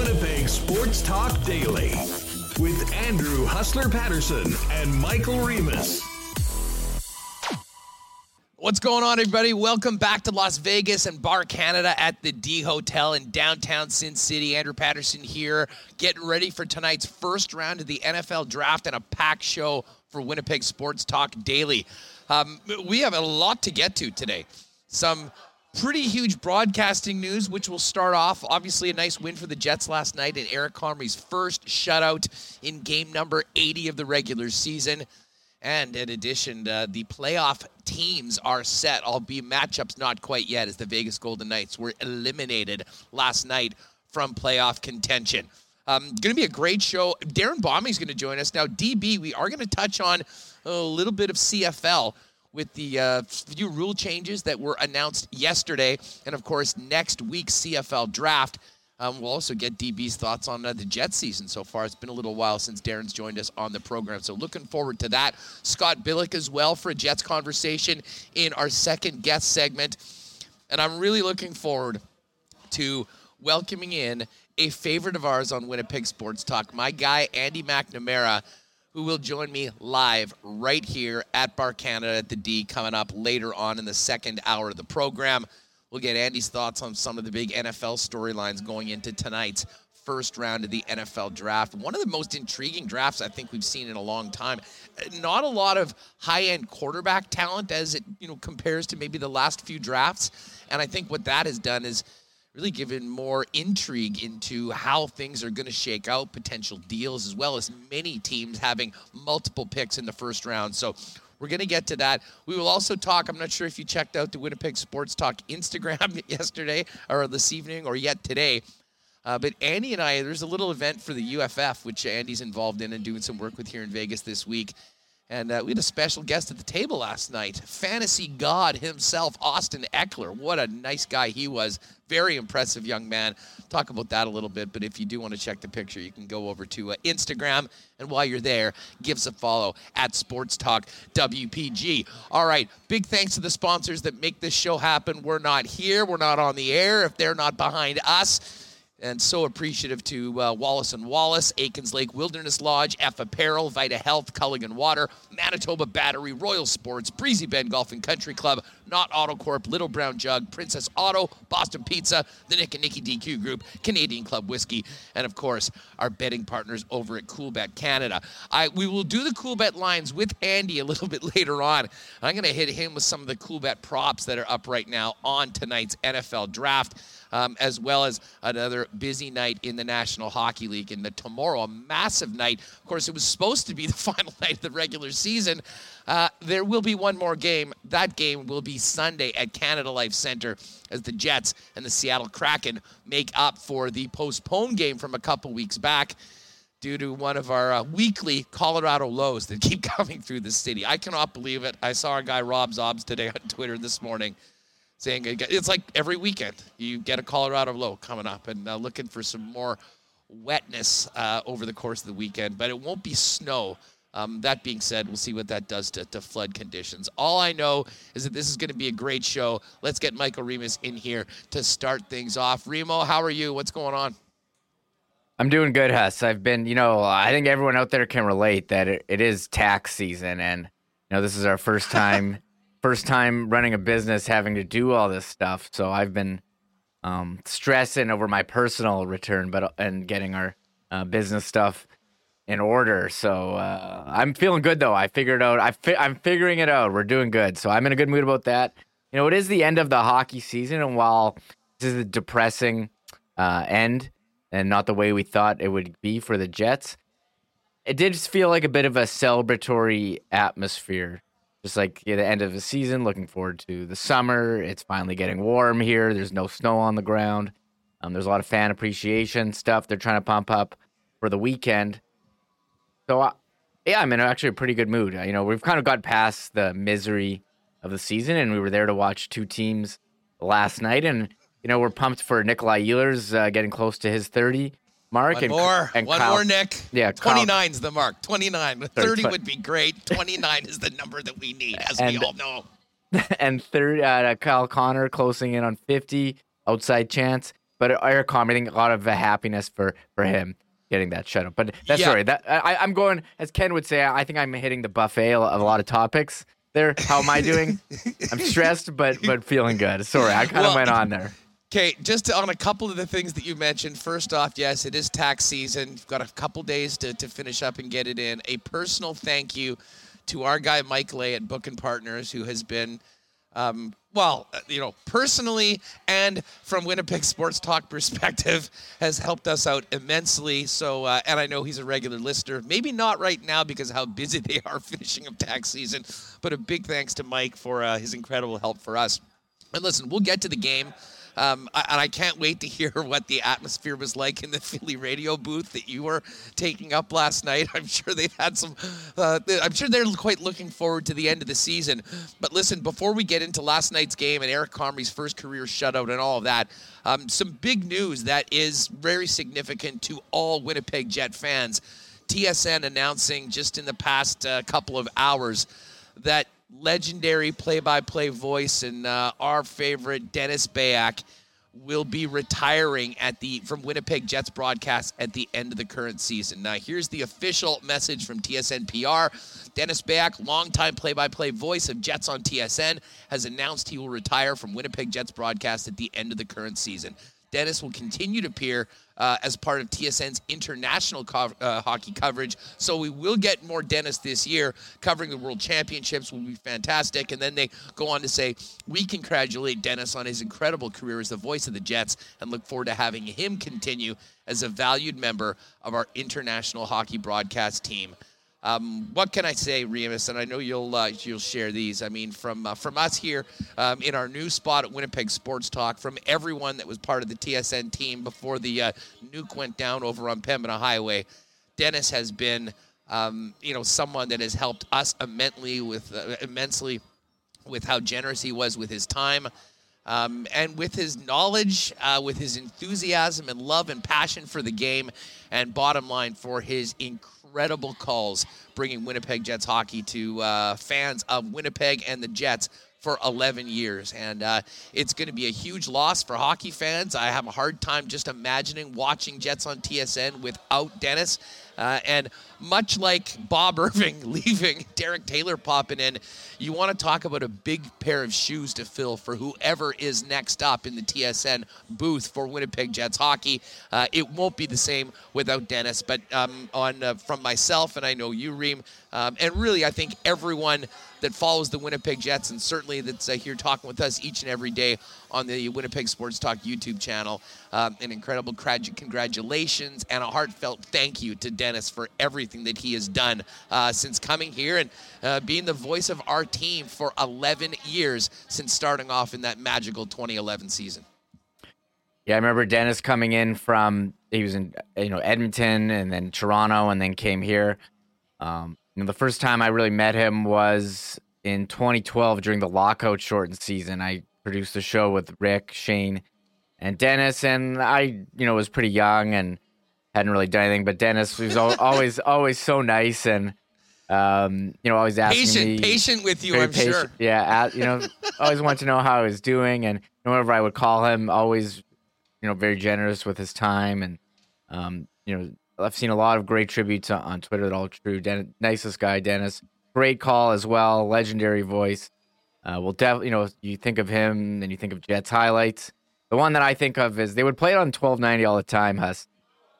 Winnipeg Sports Talk Daily with Andrew Hustler Paterson and Michael Remis. What's going on, everybody? Welcome back to Las Vegas and Bar Canada at the D Hotel in downtown Sin City. Andrew Paterson here, getting ready for tonight's first round of the NFL draft and a packed show for Winnipeg Sports Talk Daily. Um, we have a lot to get to today. Some pretty huge broadcasting news, which will start off. Obviously, a nice win for the Jets last night in Eric Comrie's first shutout in game number 80 of the regular season. And in addition, uh, the playoff teams are set, albeit matchups not quite yet, as the Vegas Golden Knights were eliminated last night from playoff contention. Um, going to be a great show. Darrin Bauming is going to join us now. DB, we are going to touch on a little bit of CFL with the uh, few rule changes that were announced yesterday, and of course next week's CFL draft. Um, we'll also get DB's thoughts on uh, the Jet season so far. It's been a little while since Darrin's joined us on the program, so looking forward to that. Scott Billeck as well for a Jets conversation in our second guest segment. And I'm really looking forward to welcoming in a favorite of ours on Winnipeg Sports Talk, my guy, Andy McNamara, who will join me live right here at Bar Canada at the D coming up later on in the second hour of the program. We'll get Andy's thoughts on some of the big NFL storylines going into tonight's first round of the NFL draft. One of the most intriguing drafts I think we've seen in a long time. Not a lot of high-end quarterback talent as it, you know, compares to maybe the last few drafts. And I think what that has done is really given more intrigue into how things are going to shake out, potential deals, as well as many teams having multiple picks in the first round. So we're going to get to that. We will also talk. I'm not sure if you checked out the Winnipeg Sports Talk Instagram yesterday or this evening or yet today. Uh, but Andy and I, there's a little event for the UFF, which Andy's involved in and doing some work with here in Vegas this week. And uh, we had a special guest at the table last night, fantasy god himself, Austin Ekeler. What a nice guy he was. Very impressive young man. Talk about that a little bit, but if you do want to check the picture, you can go over to uh, Instagram. And while you're there, give us a follow at Sports Talk WPG. All right, big thanks to the sponsors that make this show happen. We're not here, we're not on the air if they're not behind us and so appreciative to uh, Wallace and Wallace, Aikens Lake Wilderness Lodge, F Apparel, Vita Health, Culligan Water, Manitoba Battery, Royal Sports, Breezy Bend Golf and Country Club, Not Auto Corp, Little Brown Jug, Princess Auto, Boston Pizza, the Nick and Nicky DQ Group, Canadian Club Whiskey, and of course our betting partners over at Coolbet Canada. I we will do the Coolbet lines with Andy a little bit later on. I'm going to hit him with some of the Coolbet props that are up right now on tonight's NFL draft um, as well as another busy night in the National Hockey League. And the tomorrow, a massive night. Of course, it was supposed to be the final night of the regular season. Uh, there will be one more game. That game will be Sunday at Canada Life Center as the Jets and the Seattle Kraken make up for the postponed game from a couple weeks back due to one of our uh, weekly Colorado lows that keep coming through the city. I cannot believe it. I saw our guy Rob Zobs today on Twitter this morning saying it's like every weekend you get a Colorado low coming up and uh, looking for some more wetness uh, over the course of the weekend, but it won't be snow. Um, that being said, we'll see what that does to, to flood conditions. All I know is that this is going to be a great show. Let's get Michael Remis in here to start things off. Remo, how are you? What's going on? I'm doing good, Huss. I've been, you know, I think everyone out there can relate that it, it is tax season, and you know, this is our first time first time running a business having to do all this stuff. So I've been um, stressing over my personal return, but and getting our uh, business stuff in order. So uh, I'm feeling good though. I figured out. I fi- I'm figuring it out. We're doing good. So I'm in a good mood about that. You know, it is the end of the hockey season, and while this is a depressing uh, end and not the way we thought it would be for the Jets, it did feel like a bit of a celebratory atmosphere just like at the end of the season, looking forward to the summer. It's finally getting warm here. There's no snow on the ground. Um, there's a lot of fan appreciation stuff they're trying to pump up for the weekend. So, uh, yeah, I'm in actually a pretty good mood. Uh, you know, we've kind of got past the misery of the season, and we were there to watch two teams last night, and you know, we're pumped for Nikolai Ehlers uh, getting close to his 30 mark. One and, more. And one Kyle, more, Nick. Yeah, 29 is the mark. 29. 30 tw- would be great. 29 is the number that we need, as And- we all know. and third, uh, Kyle Connor closing in on 50 outside chance. but Eric Comrie, I think a lot of happiness for for him getting that shut up. But that's Yeah. sorry. That I, I'm going as Ken would say. I think I'm hitting the buffet of a lot of topics. There, how am I doing? I'm stressed, but but feeling good. Sorry, I kind of Well, went on there. Okay, just on a couple of the things that you mentioned. First off, yes, it is tax season. You've got a couple days to, to finish up and get it in. A personal thank you to our guy Mike Lay at Book and Partners, who has been, um, well, uh, you know, personally and from Winnipeg Sports Talk perspective, has helped us out immensely. So, uh, and I know he's a regular listener. Maybe not right now because how busy they are finishing up tax season, but a big thanks to Mike for uh, his incredible help for us. And listen, we'll get to the game. Um, and I can't wait to hear what the atmosphere was like in the Philly radio booth that you were taking up last night. I'm sure they've had some. Uh, I'm sure they're quite looking forward to the end of the season. But listen, before we get into last night's game and Eric Comrie's first career shutout and all of that, um, some big news that is very significant to all Winnipeg Jet fans. TSN announcing just in the past uh, couple of hours that legendary play-by-play voice and uh, our favorite Dennis Beyak will be retiring at the from Winnipeg Jets broadcast at the end of the current season. Now, here's the official message from TSN PR. Dennis Beyak, longtime play-by-play voice of Jets on TSN, has announced he will retire from Winnipeg Jets broadcast at the end of the current season. Dennis will continue to appear uh, as part of TSN's international co- uh, hockey coverage. So we will get more Dennis this year. Covering the World Championships will be fantastic. And then they go on to say, We congratulate Dennis on his incredible career as the voice of the Jets and look forward to having him continue as a valued member of our international hockey broadcast team. Um, what can I say, Remis? And I know you'll uh, you'll share these. I mean, from uh, from us here um, in our new spot at Winnipeg Sports Talk, from everyone that was part of the TSN team before the uh, nuke went down over on Pembina Highway, Dennis has been, um, you know, someone that has helped us immensely with uh, immensely with how generous he was with his time. Um, and with his knowledge, uh, with his enthusiasm and love and passion for the game, and bottom line, for his incredible calls bringing Winnipeg Jets hockey to uh, fans of Winnipeg and the Jets for 11 years. And uh, it's going to be a huge loss for hockey fans. I have a hard time just imagining watching Jets on TSN without Dennis. Uh, and much like Bob Irving leaving, Derek Taylor popping in, you want to talk about a big pair of shoes to fill for whoever is next up in the TSN booth for Winnipeg Jets hockey. Uh, it won't be the same without Dennis, but um, on uh, from myself and I know you, Reem, um, and really I think everyone that follows the Winnipeg Jets and certainly that's uh, here talking with us each and every day on the Winnipeg Sports Talk YouTube channel. Um, an incredible congrat- congratulations and a heartfelt thank you to Dennis for everything that he has done uh, since coming here and uh, being the voice of our team for 11 years since starting off in that magical 2011 season. Yeah, I remember Dennis coming in from he was in you know Edmonton and then Toronto and then came here. Um, you know, the first time I really met him was in 2012 during the lockout shortened season. I produced a show with Rick, Shane, and Dennis, and I you know was pretty young and hadn't really done anything. But Dennis was al- always always so nice and um, you know always asking Patient, me patient with you, I'm patient. sure. Yeah, at, you know, always wanted to know how I was doing, and whenever I would call him, always, you know, very generous with his time, and um, you know, I've seen a lot of great tributes on, on Twitter that all true. Den- nicest guy, Dennis. Great call as well, legendary voice. Uh, well, definitely, you know, you think of him, then you think of Jets highlights. The one that I think of is they would play it on 1290 all the time, Huss.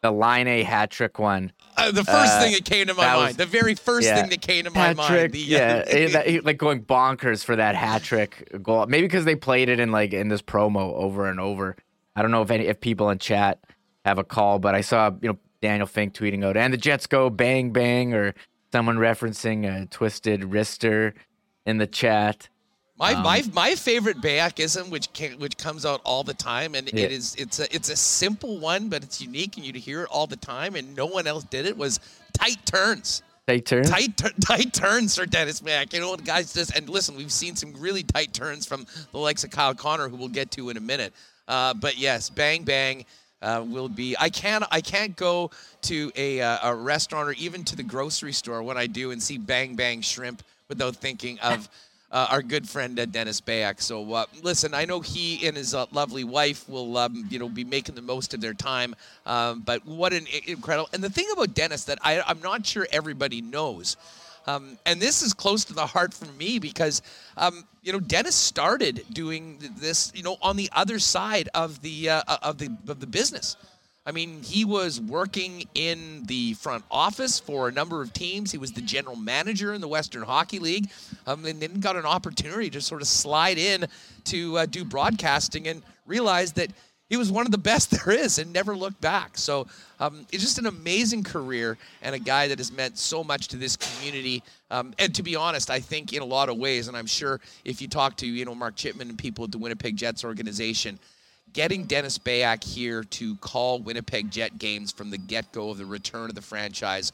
The line A hat trick one. Uh, the first Uh, thing that came to my that was- mind, the very first yeah. thing that came to my mind. trick, the, yeah, uh, eh, that- like going bonkers for that hat trick goal. Maybe because they played it in like in this promo over and over. I don't know if any if people in chat have a call, but I saw you know Daniel Fink tweeting out and the Jets go bang bang or someone referencing a twisted wrister in the chat. My, Um, my my favorite Beyakism, which can, which comes out all the time, and Yeah. it is it's a it's a simple one, but it's unique, and you'd hear it all the time, and no one else did it. Was tight turns, Take turn. tight tight turns for Dennis Mack. You know, the guys just and listen, we've seen some really tight turns from the likes of Kyle Connor, who we'll get to in a minute. Uh, but yes, bang bang. Uh, will be. I can't. I can't go to a, uh, a restaurant or even to the grocery store when I do and see Bang Bang Shrimp without thinking of uh, our good friend uh, Dennis Beyak. So uh, listen, I know he and his uh, lovely wife will um, you know be making the most of their time. Um, but what an incredible! And the thing about Dennis that I, I'm not sure everybody knows. Um, and this is close to the heart for me because, um, you know, Dennis started doing this, you know, on the other side of the uh, of the of the business. I mean, he was working in the front office for a number of teams. He was the general manager in the Western Hockey League, um, and then got an opportunity to sort of slide in to uh, do broadcasting and realized that he was one of the best there is and never looked back. So um, it's just an amazing career and a guy that has meant so much to this community. Um, and to be honest, I think in a lot of ways, and I'm sure if you talk to you know Mark Chipman and people at the Winnipeg Jets organization getting Dennis Beyak here to call Winnipeg Jet games from the get-go of the return of the franchise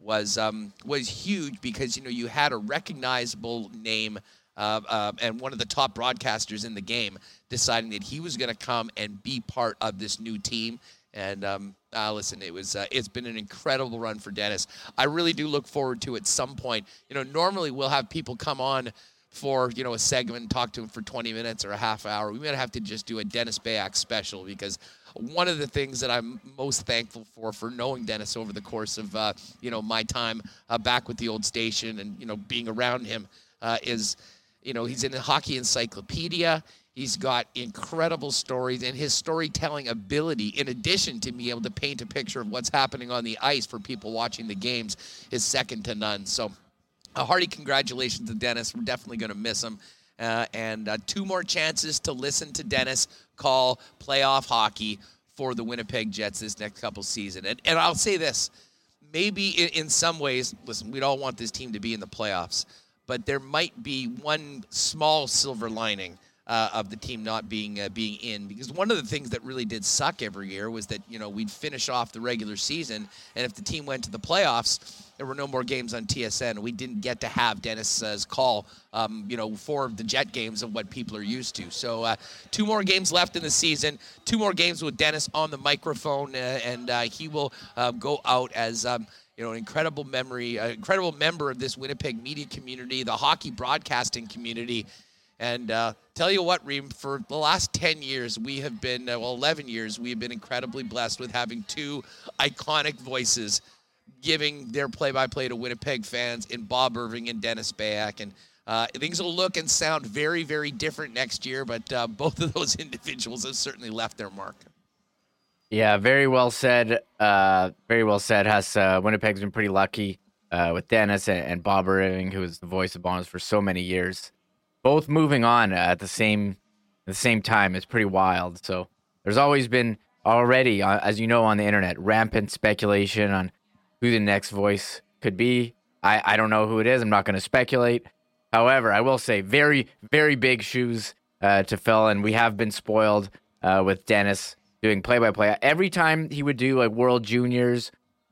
was um, was huge because you know you had a recognizable name uh, uh, and one of the top broadcasters in the game deciding that he was going to come and be part of this new team. And um, uh, listen, it was uh, it's been an incredible run for Dennis. I really do look forward to at some point. You know, normally we'll have people come on for you know a segment and talk to him for 20 minutes or a half hour. We might have to just do a Dennis Beyak special because one of the things that I'm most thankful for for knowing Dennis over the course of uh, you know my time uh, back with the old station and you know being around him uh, is you know he's in the hockey encyclopedia. He's got incredible stories, and his storytelling ability, in addition to being able to paint a picture of what's happening on the ice for people watching the games, is second to none. So a hearty congratulations to Dennis. We're definitely going to miss him. Uh, and uh, two more chances to listen to Dennis call playoff hockey for the Winnipeg Jets this next couple season. And, and I'll say this maybe in, in some ways, listen, we'd all want this team to be in the playoffs, but there might be one small silver lining uh, of the team not being uh, being in. Because one of the things that really did suck every year was that you know we'd finish off the regular season and if the team went to the playoffs there were no more games on TSN we didn't get to have Dennis's call um, you know for the Jet games of what people are used to. So uh, two more games left in the season two more games with Dennis on the microphone uh, and uh, he will uh, go out as um, you know, an incredible memory, an incredible member of this Winnipeg media community, the hockey broadcasting community, and uh, tell you what, Reem, for the last 10 years, we have been, uh, well, 11 years, we have been incredibly blessed with having two iconic voices giving their play by play to Winnipeg fans in Bob Irving and Dennis Beyak. And uh, things will look and sound very, very different next year, but uh, both of those individuals have certainly left their mark. Yeah, very well said. Uh, very well said. Has uh, Winnipeg's been pretty lucky uh, with Dennis and, and Bob Irving, who was the voice of Bonds for so many years both moving on at the same the same time is pretty wild. So there's always been already, uh, as you know, on the internet, rampant speculation on who the next voice could be. I, I don't know who it is. I'm not going to speculate. However, I will say very very big shoes uh, to fill, and we have been spoiled uh, with Dennis doing play by play. Every time he would do like World Juniors,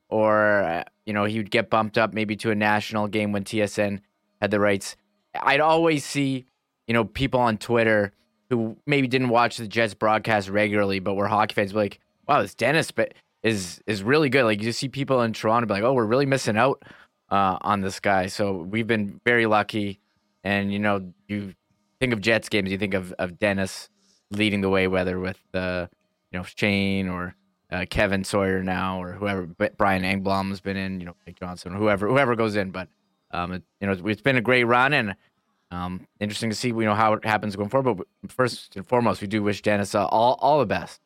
or uh, you know he would get bumped up maybe to a national game when TSN had the rights I'd always see, you know, people on Twitter who maybe didn't watch the Jets broadcast regularly, but were hockey fans, like, "Wow, this Dennis is is really good." Like you see people in Toronto be like, "Oh, we're really missing out uh, on this guy." So we've been very lucky, and you know, you think of Jets games, you think of of Dennis leading the way, whether with uh, you know Shane or uh, Kevin Sawyer now or whoever. Brian Engblom's been in, you know, Nick Johnson, or whoever whoever goes in, but um, it, you know, it's been a great run and um, interesting to see, you know, how it happens going forward. But first and foremost, we do wish Dennis uh, all all the best.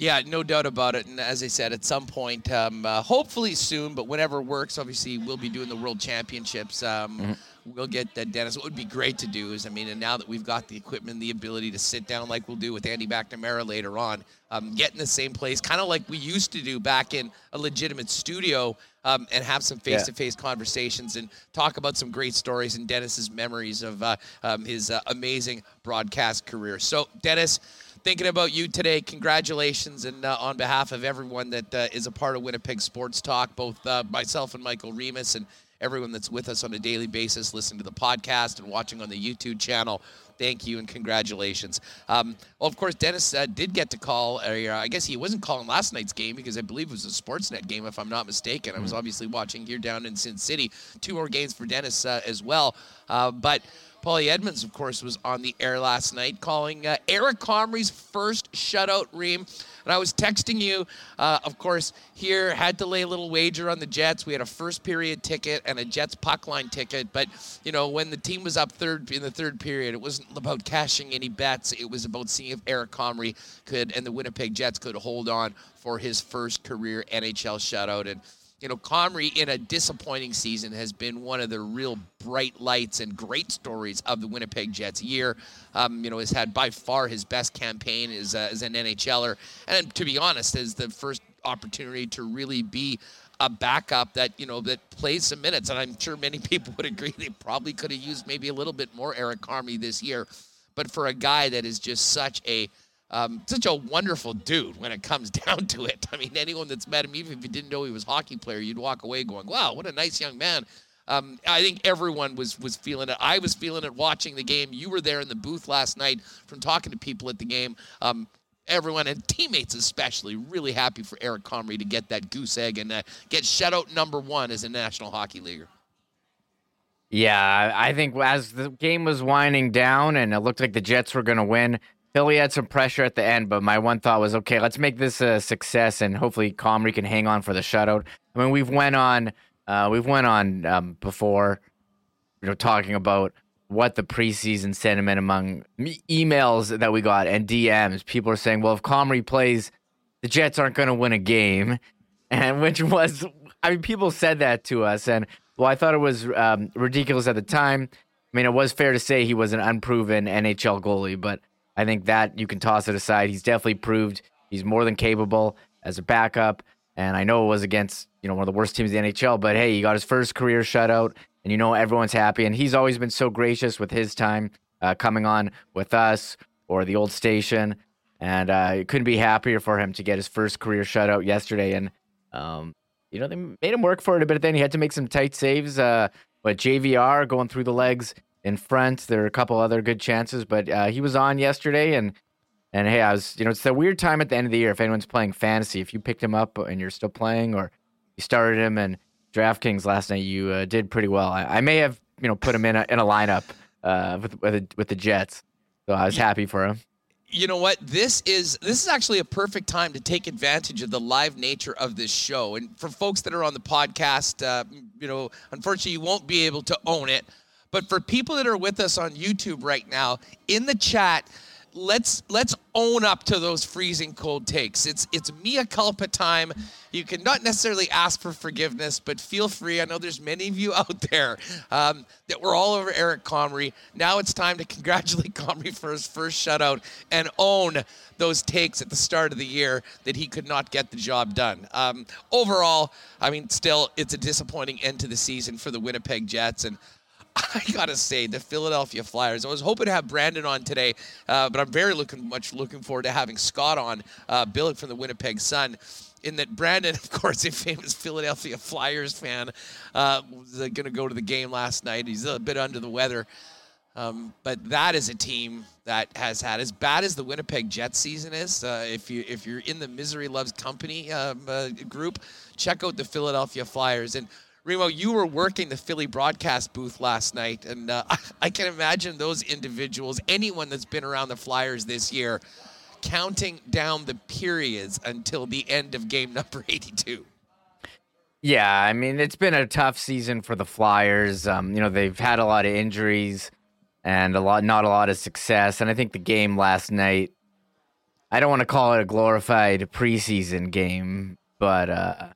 Yeah, no doubt about it. And as I said, at some point, um, uh, hopefully soon, but whenever works, obviously we'll be doing the World Championships. Um, mm-hmm. We'll get that, Dennis. What would be great to do is, I mean, and now that we've got the equipment the ability to sit down like we'll do with Andy McNamara later on, um, get in the same place, kind of like we used to do back in a legitimate studio um, and have some face-to-face conversations and talk about some great stories and Dennis's memories of uh, um, his uh, amazing broadcast career. So, Dennis, thinking about you today. Congratulations, and uh, on behalf of everyone that uh, is a part of Winnipeg Sports Talk, both uh, myself and Michael Remis, and everyone that's with us on a daily basis, listening to the podcast and watching on the YouTube channel. Thank you and congratulations. Um, well, of course, Dennis uh, did get to call. Uh, I guess he wasn't calling last night's game because I believe it was a Sportsnet game, if I'm not mistaken. I was mm. obviously watching here down in Sin City. Two more games for Dennis uh, as well. Uh, but Paulie Edmonds, of course, was on the air last night calling uh, Eric Comrie's first shutout ream. And I was texting you, uh, of course, here, had to lay a little wager on the Jets. We had a first period ticket and a Jets puck line ticket. But, you know, when the team was up third in the third period, it wasn't about cashing any bets. It was about seeing if Eric Comrie could and the Winnipeg Jets could hold on for his first career NHL shutout. And you know, Comrie in a disappointing season has been one of the real bright lights and great stories of the Winnipeg Jets year. Um, you know, has had by far his best campaign as, uh, as an NHLer, and to be honest, is the first opportunity to really be a backup that you know that plays some minutes. And I'm sure many people would agree they probably could have used maybe a little bit more Eric Comrie this year. But for a guy that is just such a um, such a wonderful dude when it comes down to it. I mean, anyone that's met him, even if you didn't know he was a hockey player, you'd walk away going, "Wow, what a nice young man." Um, I think everyone was was feeling it. I was feeling it watching the game. You were there in the booth last night from talking to people at the game. Um, everyone and teammates especially really happy for Eric Comrie to get that goose egg and uh, get shutout number one as a National Hockey Leaguer. Yeah, I think as the game was winding down and it looked like the Jets were going to win, Philly had some pressure at the end, but my one thought was, okay, let's make this a success, and hopefully Comrie can hang on for the shutout. I mean, we've went on, uh, we've went on um, before, you know, talking about what the preseason sentiment among emails that we got and DMs. People are saying, well, if Comrie plays, the Jets aren't going to win a game, and which was, I mean, people said that to us, and well, I thought it was um, ridiculous at the time. I mean, it was fair to say he was an unproven NHL goalie, but I think that you can toss it aside. He's definitely proved he's more than capable as a backup. And I know it was against, you know, one of the worst teams in the NHL, but hey, he got his first career shutout and you know everyone's happy. And he's always been so gracious with his time uh, coming on with us or the old station. And uh, couldn't be happier for him to get his first career shutout yesterday. And, um, you know, they made him work for it a bit. Then he had to make some tight saves. Uh, but JVR going through the legs in front. There are a couple other good chances, but uh, he was on yesterday, and and hey, I was you know it's a weird time at the end of the year if anyone's playing fantasy. If you picked him up and you're still playing, or you started him and DraftKings last night, you uh, did pretty well. I, I, may have you know put him in a in a lineup uh, with with, a, with the Jets, so I was happy for him you know what this is this is actually a perfect time to take advantage of the live nature of this show and for folks that are on the podcast uh, you know unfortunately you won't be able to own it but for people that are with us on YouTube right now, in the chat, let's let's own up to those freezing cold takes. It's it's mea culpa time. You can not necessarily ask for forgiveness, but feel free. I know there's many of you out there um, that were all over Eric Comrie. Now it's time to congratulate Comrie for his first shutout and own those takes at the start of the year that he could not get the job done. Um, overall, I mean, still it's a disappointing end to the season for the Winnipeg Jets and. I gotta say, the Philadelphia Flyers. I was hoping to have Brandon on today, uh, but I'm very looking much looking forward to having Scott on, uh, Billeck from the Winnipeg Sun. In that Brandon, of course, a famous Philadelphia Flyers fan, uh, was going to go to the game last night. He's a bit under the weather. Um, but that is a team that has had as bad as the Winnipeg Jets season is. Uh, if you if you're in the misery loves company um, uh, group, check out the Philadelphia Flyers. And Remo, you were working the Philly broadcast booth last night, and uh, I can imagine those individuals, anyone that's been around the Flyers this year, counting down the periods until the end of game number 82. Yeah, I mean, it's been a tough season for the Flyers. Um, you know, they've had a lot of injuries and a lot, not a lot of success. And I think the game last night, I don't want to call it a glorified preseason game, but uh,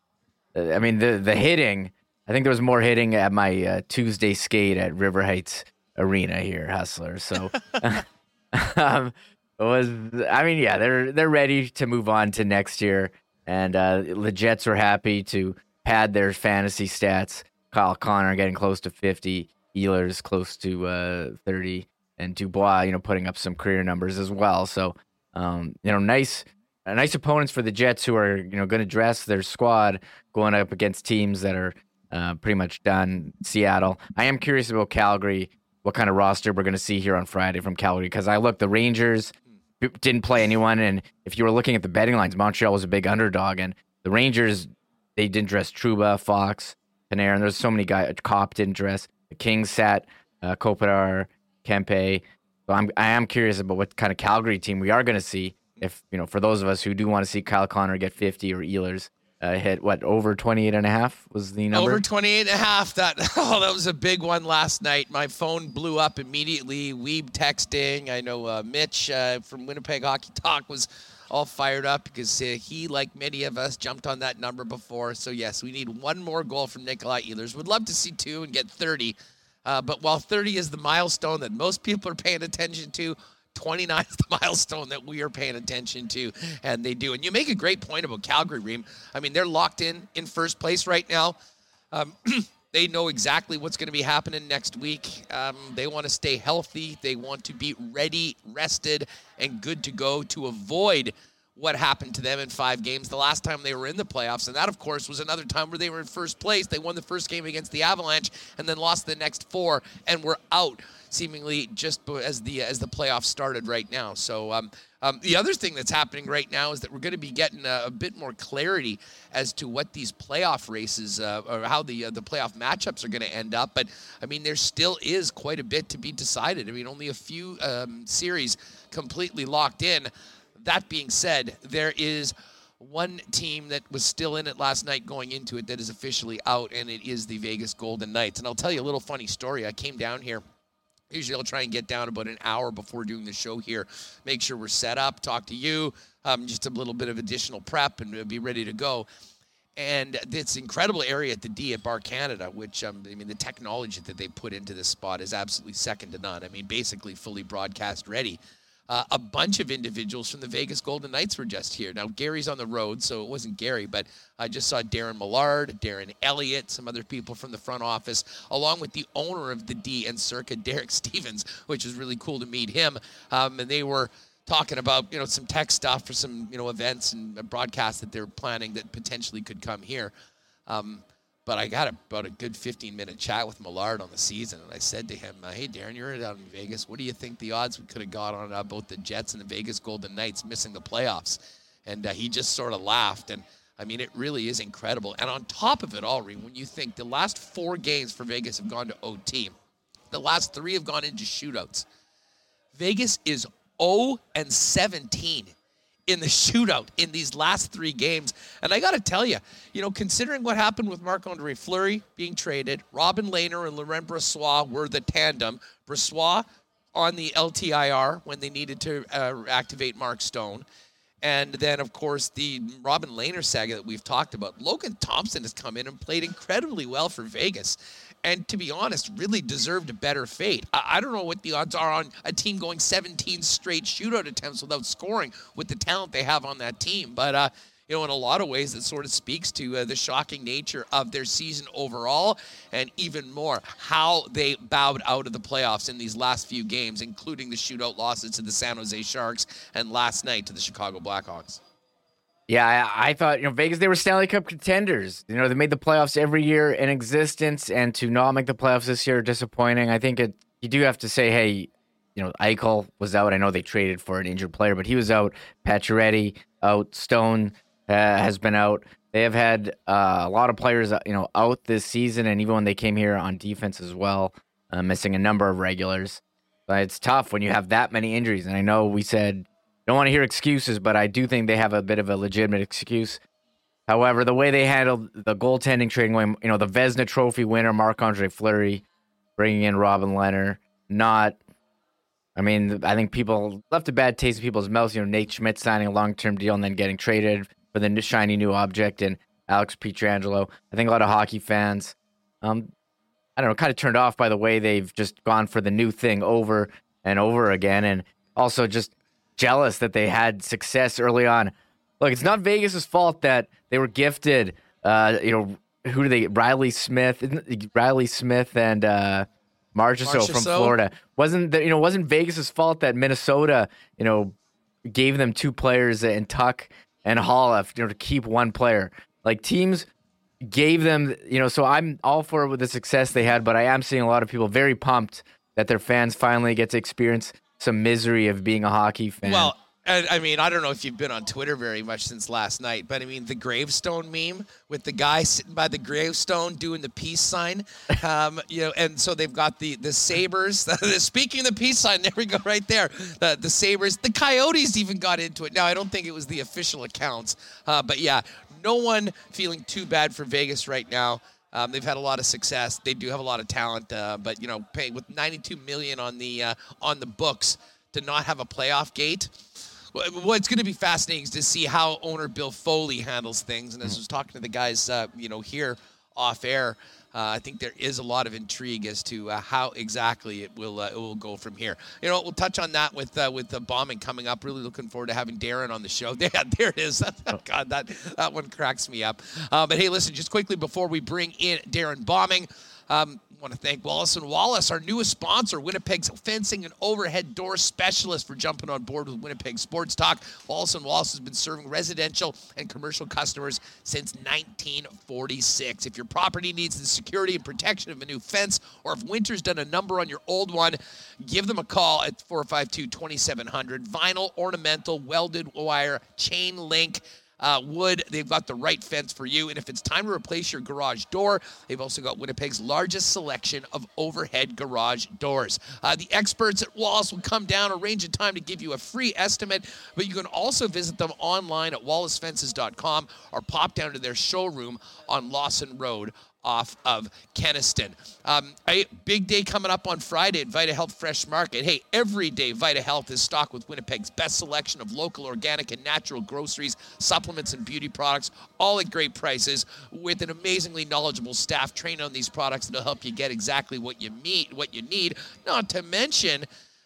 I mean, the the hitting I think there was more hitting at my uh, Tuesday skate at River Heights Arena here, Hustler. So, um, it was I mean, yeah, they're they're ready to move on to next year, and uh, the Jets are happy to pad their fantasy stats. Kyle Connor getting close to fifty, Ehlers close to uh, thirty, and Dubois, you know, putting up some career numbers as well. So, um, you know, nice nice opponents for the Jets who are you know going to dress their squad going up against teams that are uh, pretty much done. Seattle. I am curious about Calgary. What kind of roster we're going to see here on Friday from Calgary? Because I look, the Rangers didn't play anyone, and if you were looking at the betting lines, Montreal was a big underdog, and the Rangers they didn't dress Trouba, Fox, Panarin. There's so many guys. Copp didn't dress. The Kings sat uh, Kopitar, Kempe. So I'm I am curious about what kind of Calgary team we are going to see. If you know, for those of us who do want to see Kyle Connor get 50 or Ehlers uh, hit what over 28 and a half was the number? Over 28 and a half that oh that was a big one last night. My phone blew up immediately. Weeb texting. I know uh, mitch uh, from winnipeg hockey talk was all fired up because uh, he like many of us jumped on that number before. So yes we need one more goal from nikolai ehlers. Would love to see two and get 30 uh, but while 30 is the milestone that most people are paying attention to 29 is the milestone that we are paying attention to, and they do. And you make a great point about Calgary, Reem. I mean, they're locked in in first place right now. Um, they know exactly what's going to be happening next week. Um, they want to stay healthy. They want to be ready, rested, and good to go to avoid what happened to them in five games the last time they were in the playoffs. And that, of course, was another time where they were in first place. They won the first game against the Avalanche and then lost the next four and were out seemingly just as the as the playoffs started right now. So um, um, the other thing that's happening right now is that we're going to be getting a, a, bit more clarity as to what these playoff races uh, or how the uh, the playoff matchups are going to end up. But I mean, there still is quite a bit to be decided. I mean, only a few um, series completely locked in. That being said, there is one team that was still in it last night going into it that is officially out, and it is the Vegas Golden Knights. And I'll tell you a little funny story. I came down here Usually I'll try and get down about an hour before doing the show here, make sure we're set up, talk to you, um, just a little bit of additional prep, and be ready to go. And this incredible area at the D at Bar Canada, which um, I mean, the technology that they put into this spot is absolutely second to none. I mean, basically fully broadcast ready. Uh, a bunch of individuals from the Vegas Golden Knights were just here. Now, Gary's on the road, so it wasn't Gary, but I just saw Darren Millard, Darren Elliott, some other people from the front office, along with the owner of the D and Circa, Derek Stevens, which was really cool to meet him. Um, and they were talking about you know some tech stuff for some you know events and broadcasts that they're planning that potentially could come here. Um, but I got about a good 15 minute chat with Millard on the season, and I said to him, "Hey, Darren, you're down in Vegas. What do you think the odds we could have got on uh, both the Jets and the Vegas Golden Knights missing the playoffs?" And uh, he just sort of laughed, and I mean, it really is incredible. And on top of it all, when you think the last four games for Vegas have gone to OT, the last three have gone into shootouts. Vegas is 0 and 17 in the shootout in these last three games. And I got to tell you, you know, considering what happened with Marc Andre Fleury being traded, Robin Lehner and Laurent Brossoit were the tandem. Brossoit on the LTIR when they needed to uh, activate Mark Stone. And then, of course, the Robin Lehner saga that we've talked about. Logan Thompson has come in and played incredibly well for Vegas and to be honest, really deserved a better fate. I, I, don't know what the odds are on a team going 17 straight shootout attempts without scoring with the talent they have on that team. But, uh, you know, in a lot of ways, it sort of speaks to uh, the shocking nature of their season overall, and even more how they bowed out of the playoffs in these last few games, including the shootout losses to the San Jose Sharks and last night to the Chicago Blackhawks. Yeah, I, I, thought you know Vegas they were Stanley Cup contenders. You know they made the playoffs every year in existence, and to not make the playoffs this year disappointing. I think it you do have to say, hey, you know Eichel was out. I know they traded for an injured player, but he was out. Pacioretty out. Stone uh, has been out. They have had uh, a lot of players, uh, you know, out this season, and even when they came here on defense as well, uh, missing a number of regulars. But it's tough when you have that many injuries. And I know we said don't want to hear excuses, but I do think they have a bit of a legitimate excuse. However, the way they handled the goaltending trading, you know, the Vezina Trophy winner Marc Andre Fleury, bringing in Robin Lehner, not. I mean, I think people left a bad taste in people's mouths. You know, Nate Schmidt signing a long term deal and then getting traded for the shiny new object and Alex Pietrangelo. I think a lot of hockey fans, um, I don't know, kind of turned off by the way they've just gone for the new thing over and over again, and also just jealous that they had success early on. Look, it's not Vegas's fault that they were gifted. Uh, you know, who do they? Reilly Smith, Reilly Smith, and uh, Marchessault from Florida. Wasn't that you know? Wasn't Vegas's fault that Minnesota, you know, gave them two players and Tuch and Hall, you know, to keep one player. Like teams gave them, you know. So I'm all for with the success they had, but I am seeing a lot of people very pumped that their fans finally get to experience some misery of being a hockey fan. Well, And I mean, I don't know if you've been on Twitter very much since last night, but I mean, the gravestone meme with the guy sitting by the gravestone doing the peace sign, um, you know, and so they've got the the sabers. speaking of the peace sign, there we go, right there. The the sabers, the coyotes even got into it. Now, I don't think it was the official accounts, uh, but yeah, no one feeling too bad for Vegas right now. Um, they've had a lot of success. They do have a lot of talent, uh, but you know, paying with 92 million on the uh, on the books to not have a playoff gate what's going to be fascinating is to see how owner Bill Foley handles things. And as I was talking to the guys, uh, you know, here off air, I think there is a lot of intrigue as to uh, how exactly it will uh, it will go from here. You know, we'll touch on that with uh, with the Bauming coming up. Really looking forward to having Darrin on the show. Yeah, there it is. God, that that one cracks me up. Uh, but hey, listen, just quickly before we bring in Darrin Bauming. Um, want to thank Wallace and Wallace, our newest sponsor, Winnipeg's fencing and overhead door specialist, for jumping on board with Winnipeg Sports Talk. Wallace and Wallace has been serving residential and commercial customers since 1946. If your property needs the security and protection of a new fence, or if winter's done a number on your old one, give them a call at 452 2700. Vinyl, ornamental, welded wire, chain link uh, wood. They've got the right fence for you. And if it's time to replace your garage door, they've also got Winnipeg's largest selection of overhead garage doors. Uh, the experts at Wallace will come down, arrange a time to give you a free estimate, but you can also visit them online at wallacefences.com or pop down to their showroom on Lawson Road off of Kenaston. Um, a big day coming up on Friday at Vita Health Fresh Market. Hey, every day Vita Health is stocked with Winnipeg's best selection of local, organic, and natural groceries, supplements, and beauty products, all at great prices, with an amazingly knowledgeable staff trained on these products that'll help you get exactly what you meet, what you need. Not to mention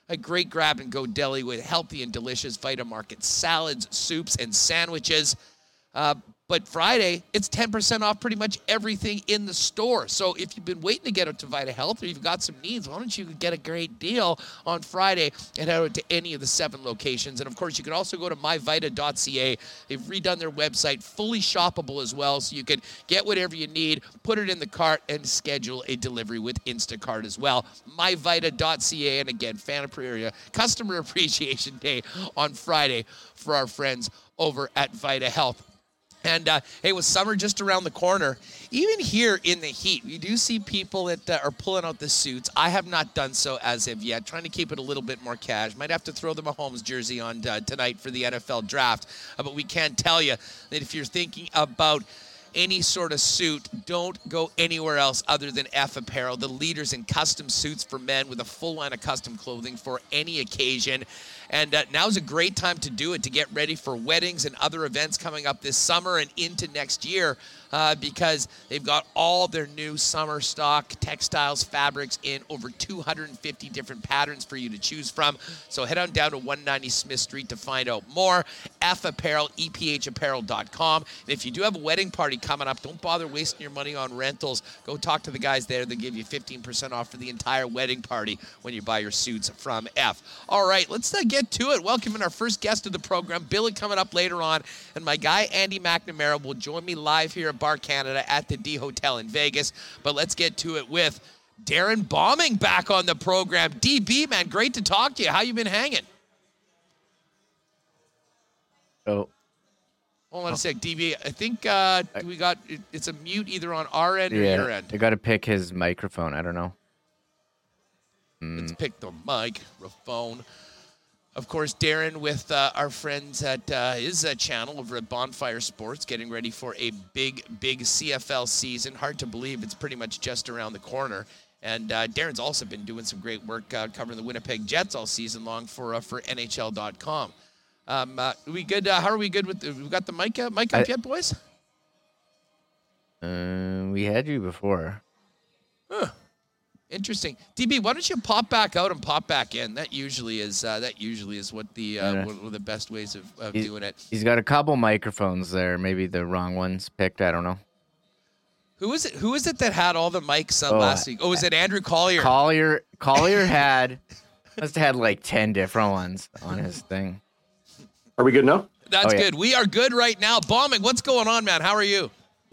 a great grab and go deli with healthy and delicious Vita Market salads, soups, and sandwiches. Uh, but Friday, it's 10% off pretty much everything in the store. So if you've been waiting to get to Vita Health or you've got some needs, why don't you get a great deal on Friday and head out to any of the seven locations? And of course, you can also go to myvita.ca. They've redone their website, fully shoppable as well, so you can get whatever you need, put it in the cart, and schedule a delivery with Instacart as well. Myvita.ca. And again, Fan Prairie Customer Appreciation Day on Friday for our friends over at Vita Health. And uh, hey, with summer just around the corner, even here in the heat, we do see people that uh, are pulling out the suits. I have not done so as of yet, trying to keep it a little bit more cash. Might have to throw the Mahomes jersey on uh, tonight for the NFL draft. Uh, but we can tell you that if you're thinking about any sort of suit, don't go anywhere else other than F Apparel, the leaders in custom suits for men with a full line of custom clothing for any occasion. And uh, now's a great time to do it to get ready for weddings and other events coming up this summer and into next year uh, because they've got all their new summer stock, textiles, fabrics in over 250 different patterns for you to choose from. So head on down to 190 Smith Street to find out more. F Apparel, EPHapparel.com. And if you do have a wedding party coming up, don't bother wasting your money on rentals. Go talk to the guys there. They'll give you 15% off for the entire wedding party when you buy your suits from F. All right, let's uh, get to it. Welcoming our first guest of the program, Billy, coming up later on. And my guy, Andy McNamara, will join me live here at Bar Canada at the D Hotel in Vegas. But let's get to it with Darrin Bauming back on the program. DB, man, great to talk to you. How you been hanging? Oh. Hold on a sec, DB. I think uh, we got it's a mute either on our end or yeah, your end. I got to pick his microphone. I don't know. Let's pick the microphone. Of course, Darrin with uh, our friends at uh, his uh, channel over at Bonfire Sports, getting ready for a big, big CFL season. Hard to believe it's pretty much just around the corner. And uh, Darrin's also been doing some great work uh, covering the Winnipeg Jets all season long for uh, for NHL.com. Um, uh, we good? Uh, how are we good with? The, we got the mic uh, mic up I- yet, boys? We had you before. Interesting. DB, why don't you pop back out and pop back in? That usually is uh, that usually is what the uh, Yeah. one of the best ways of, of He- doing it. He's got a couple microphones there. Maybe the wrong ones picked. I don't know. Who is it? Who is it that had all the mics uh, Oh, last week? Oh, was it Andrew Collier? Collier Collier had must have had like ten different ones on his thing. Are we good now? That's Oh, yeah. good. We are good right now. Bauming. What's going on, man? How are you?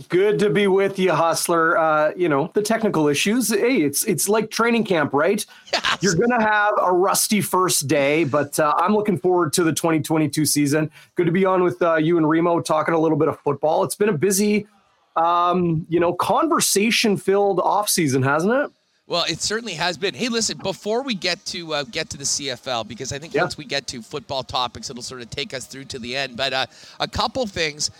Good to be with you, Hustler. Uh, you know the technical issues. Hey, it's it's like training camp, right? Yes. You're gonna have a rusty first day, but uh, I'm looking forward to the 2022 season. Good to be on with uh, you and Remo talking a little bit of football. It's been a busy, um, you know, conversation-filled off season, hasn't it? Well, it certainly has been. Hey, listen, before we get to uh, get to the CFL, because I think yeah. once we get to football topics, it'll sort of take us through to the end. But uh, a couple things.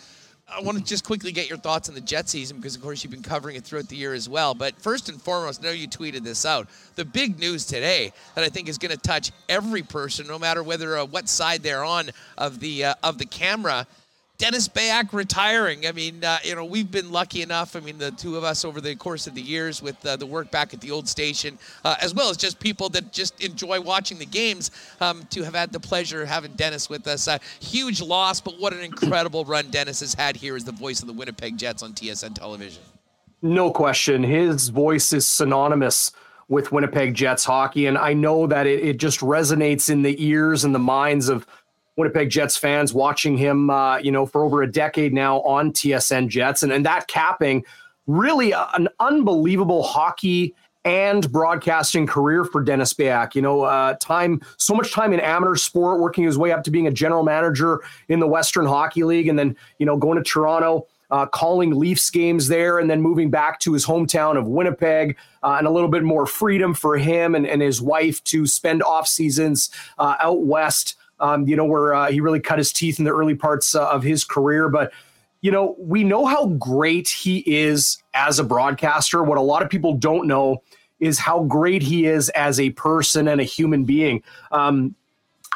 I want to just quickly get your thoughts on the Jet season because, of course, you've been covering it throughout the year as well. But first and foremost, I know you tweeted this out. The big news today that I think is going to touch every person, no matter whether uh, what side they're on of the uh, of the camera, Dennis Beyak retiring. I mean, uh, you know, we've been lucky enough. I mean, the two of us over the course of the years with uh, the work back at the old station, uh, as well as just people that just enjoy watching the games, um, to have had the pleasure of having Dennis with us. huge loss, but what an incredible run Dennis has had here as the voice of the Winnipeg Jets on TSN television. No question. His voice is synonymous with Winnipeg Jets hockey. And I know that it, it just resonates in the ears and the minds of Winnipeg Jets fans watching him, uh, you know, for over a decade now on TSN Jets, and and that capping really a, an unbelievable hockey and broadcasting career for Dennis Beyak. You know, uh, time so much time in amateur sport, working his way up to being a general manager in the Western Hockey League, and then you know going to Toronto. Uh, calling Leafs games there and then moving back to his hometown of Winnipeg uh, and a little bit more freedom for him and, and his wife to spend off seasons uh, out west um, you know, where uh, he really cut his teeth in the early parts uh, of his career. But, you know, we know how great he is as a broadcaster. What a lot of people don't know is how great he is as a person and a human being. Um,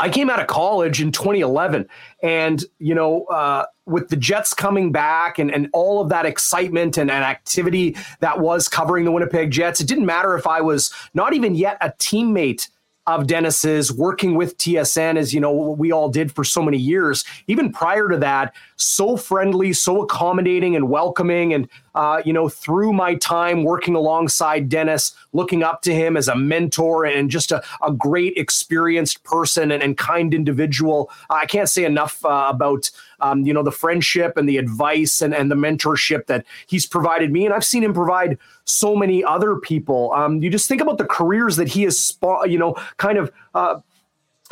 I came out of college in 2011, and you know, uh, with the Jets coming back and, and all of that excitement and, and activity that was covering the Winnipeg Jets, it didn't matter if I was not even yet a teammate of Dennis's working with TSN, as you know, we all did for so many years. Even prior to that, so friendly, so accommodating and welcoming. And, uh, you know, through my time working alongside Dennis, looking up to him as a mentor and just a, a great, experienced person and, and kind individual. I can't say enough uh, about um, you know, the friendship and the advice and, and the mentorship that he's provided me. And I've seen him provide so many other people. Um, you just think about the careers that he has, you know, kind of uh,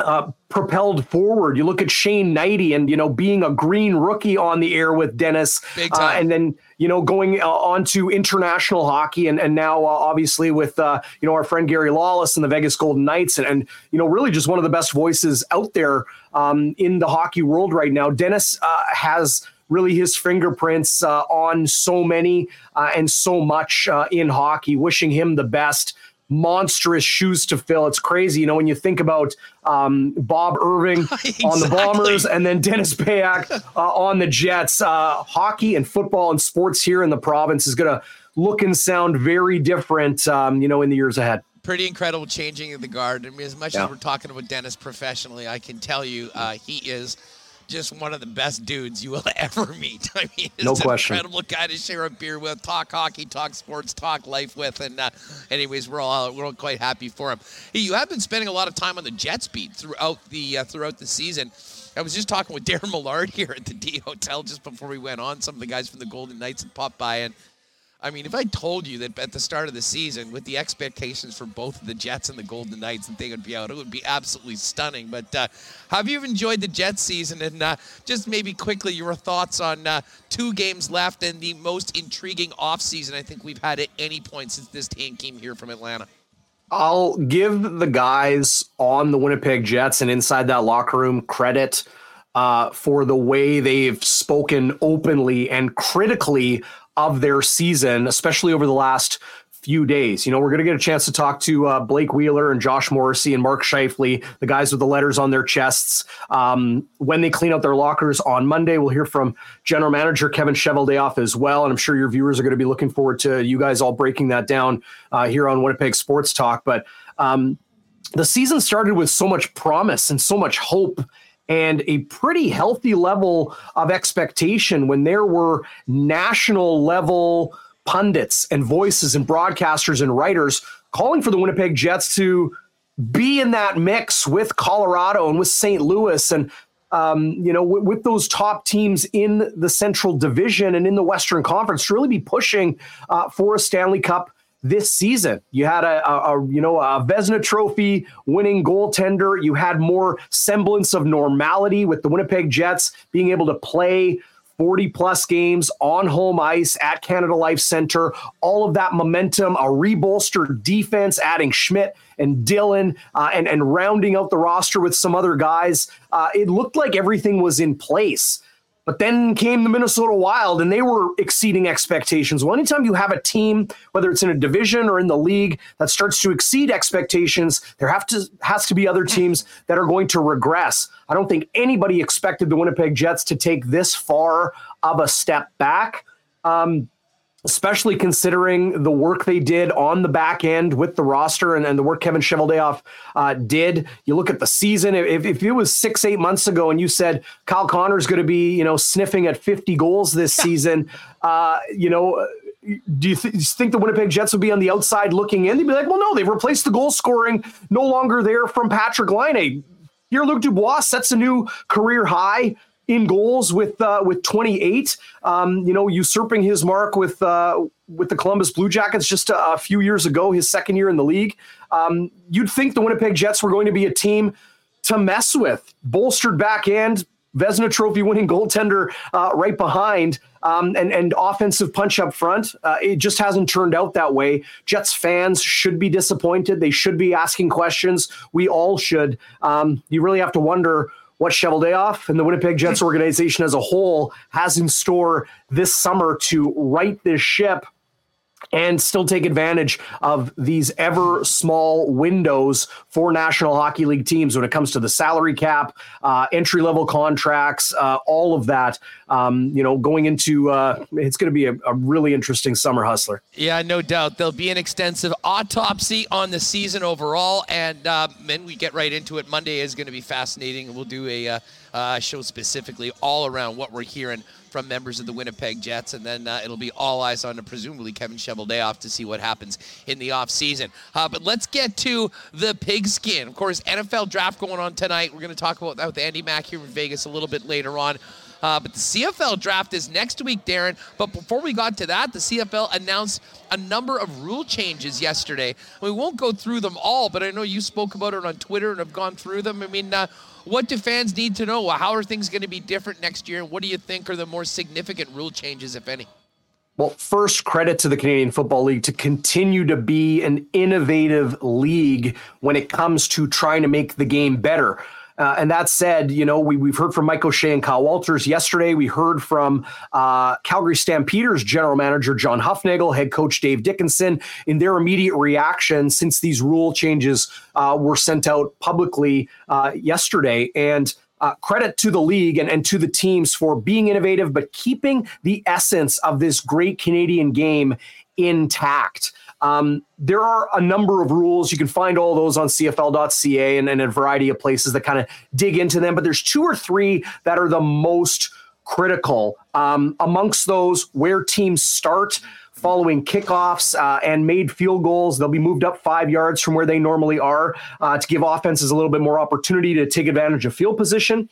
uh, propelled forward. You look at Shane Hnidy and, you know, being a green rookie on the air with Dennis. Uh, and then, you know, going uh, on to international hockey and, and now uh, obviously with, uh, you know, our friend Gary Lawless and the Vegas Golden Knights and, and, you know, really just one of the best voices out there um, in the hockey world right now. Dennis uh, has really his fingerprints on so many and so much in hockey. Wishing him the best monstrous shoes to fill. It's crazy, you know, when you think about um, Bob Irving exactly. on the Bombers and then Dennis Beyak uh, on the Jets. Uh, hockey and football and sports here in the province is going to look and sound very different, um, you know, in the years ahead. Pretty incredible changing of the guard. I mean, as much yeah. as we're talking about Dennis professionally, I can tell you uh, he is – just one of the best dudes you will ever meet. I mean, no question. incredible guy to share a beer with, talk hockey, talk sports, talk life with, and uh, anyways, we're all we're all quite happy for him. Hey, you have been spending a lot of time on the Jets beat throughout the uh, throughout the season. I was just talking with Darren Millard here at the D Hotel just before we went on. Some of the guys from the Golden Knights had popped by, and I mean, if I told you that at the start of the season, with the expectations for both the Jets and the Golden Knights, that they would be out, it would be absolutely stunning. But uh, have you enjoyed the Jets season? And uh, just maybe quickly, your thoughts on uh, two games left and the most intriguing offseason I think we've had at any point since this team came here from Atlanta. I'll give the guys on the Winnipeg Jets and inside that locker room credit uh, for the way they've spoken openly and critically of their season, especially over the last few days. You know, we're going to get a chance to talk to uh, Blake Wheeler and Josh Morrissey and Mark Scheifele, the guys with the letters on their chests, um, when they clean out their lockers on Monday. We'll hear from General Manager Kevin Cheveldayoff as well, and I'm sure your viewers are going to be looking forward to you guys all breaking that down uh, here on Winnipeg Sports Talk. But um, the season started with so much promise and so much hope and a pretty healthy level of expectation when there were national level pundits and voices and broadcasters and writers calling for the Winnipeg Jets to be in that mix with Colorado and with St. Louis and um, you know, with those top teams in the Central Division and in the Western Conference to really be pushing uh, for a Stanley Cup this season. You had a, a, a, you know a Vezina Trophy winning goaltender. You had more semblance of normality with the Winnipeg Jets being able to play 40 plus games on home ice at Canada Life Center. All of that momentum, a rebolstered defense, adding Schmidt and Dillon, uh, and and rounding out the roster with some other guys. Uh, it looked like everything was in place. But then came the Minnesota Wild, and they were exceeding expectations. Well, anytime you have a team, whether it's in a division or in the league, that starts to exceed expectations, there have to has to be other teams that are going to regress. I don't think anybody expected the Winnipeg Jets to take this far of a step back. Um, especially considering the work they did on the back end with the roster and, and the work Kevin Cheveldayoff uh, did. You look at the season, if, if it was six, eight months ago and you said Kyle Connor's going to be, you know, sniffing at 50 goals this season, uh, you know, do you, th- you, think the Winnipeg Jets would be on the outside looking in? They'd be like, well, no, they've replaced the goal scoring, no longer there from Patrick Laine. Pierre Luc Dubois sets a new career high in goals with uh, with 28. Um, you know, usurping his mark with uh, with the Columbus Blue Jackets just a, a, few years ago, his second year in the league. Um, you'd think the Winnipeg Jets were going to be a team to mess with, bolstered back end, Vezina Trophy winning goaltender uh, right behind, um, and and offensive punch up front. Uh, it just hasn't turned out that way. Jets fans should be disappointed. They should be asking questions. We all should. Um, you really have to wonder what Cheveldayoff? And the Winnipeg Jets hmm. organization as a whole has in store this summer to right this ship and still take advantage of these ever small windows for National Hockey League teams when it comes to the salary cap, uh, entry level contracts, uh, all of that. Um, you know, going into uh, it's going to be a, a, really interesting summer hustler. Yeah, no doubt. There'll be an extensive autopsy on the season overall, and uh, then we get right into it. Monday is going to be fascinating. We'll do a uh, uh, show specifically all around what we're hearing from members of the Winnipeg Jets, and then uh, it'll be all eyes on a presumably Kevin Cheveldayoff to see what happens in the offseason. Uh, but let's get to the pigskin. Of course, NFL draft going on tonight. We're going to talk about that with Andy Mack here in Vegas a little bit later on. Uh, but the CFL draft is next week, Darrin. But before we got to that, the CFL announced a number of rule changes yesterday. We won't go through them all, but I know you spoke about it on Twitter and have gone through them. I mean, uh, what do fans need to know? How are things going to be different next year? And what do you think are the more significant rule changes, if any? Well, first, credit to the Canadian Football League to continue to be an innovative league when it comes to trying to make the game better. Uh, and that said, you know, we, we've heard from Mike O'Shea and Kyle Walters yesterday. We heard from uh, Calgary Stampeders general manager John Hufnagel, head coach Dave Dickenson, in their immediate reaction since these rule changes uh, were sent out publicly uh, yesterday. And uh, credit to the league and, and to the teams for being innovative, but keeping the essence of this great Canadian game intact. Um, there are a number of rules. You can find all those on CFL.ca and, and a variety of places that kind of dig into them. But there's two or three that are the most critical. Um, amongst those, where teams start following kickoffs uh, and made field goals. They'll be moved up five yards from where they normally are uh, to give offenses a little bit more opportunity to take advantage of field position.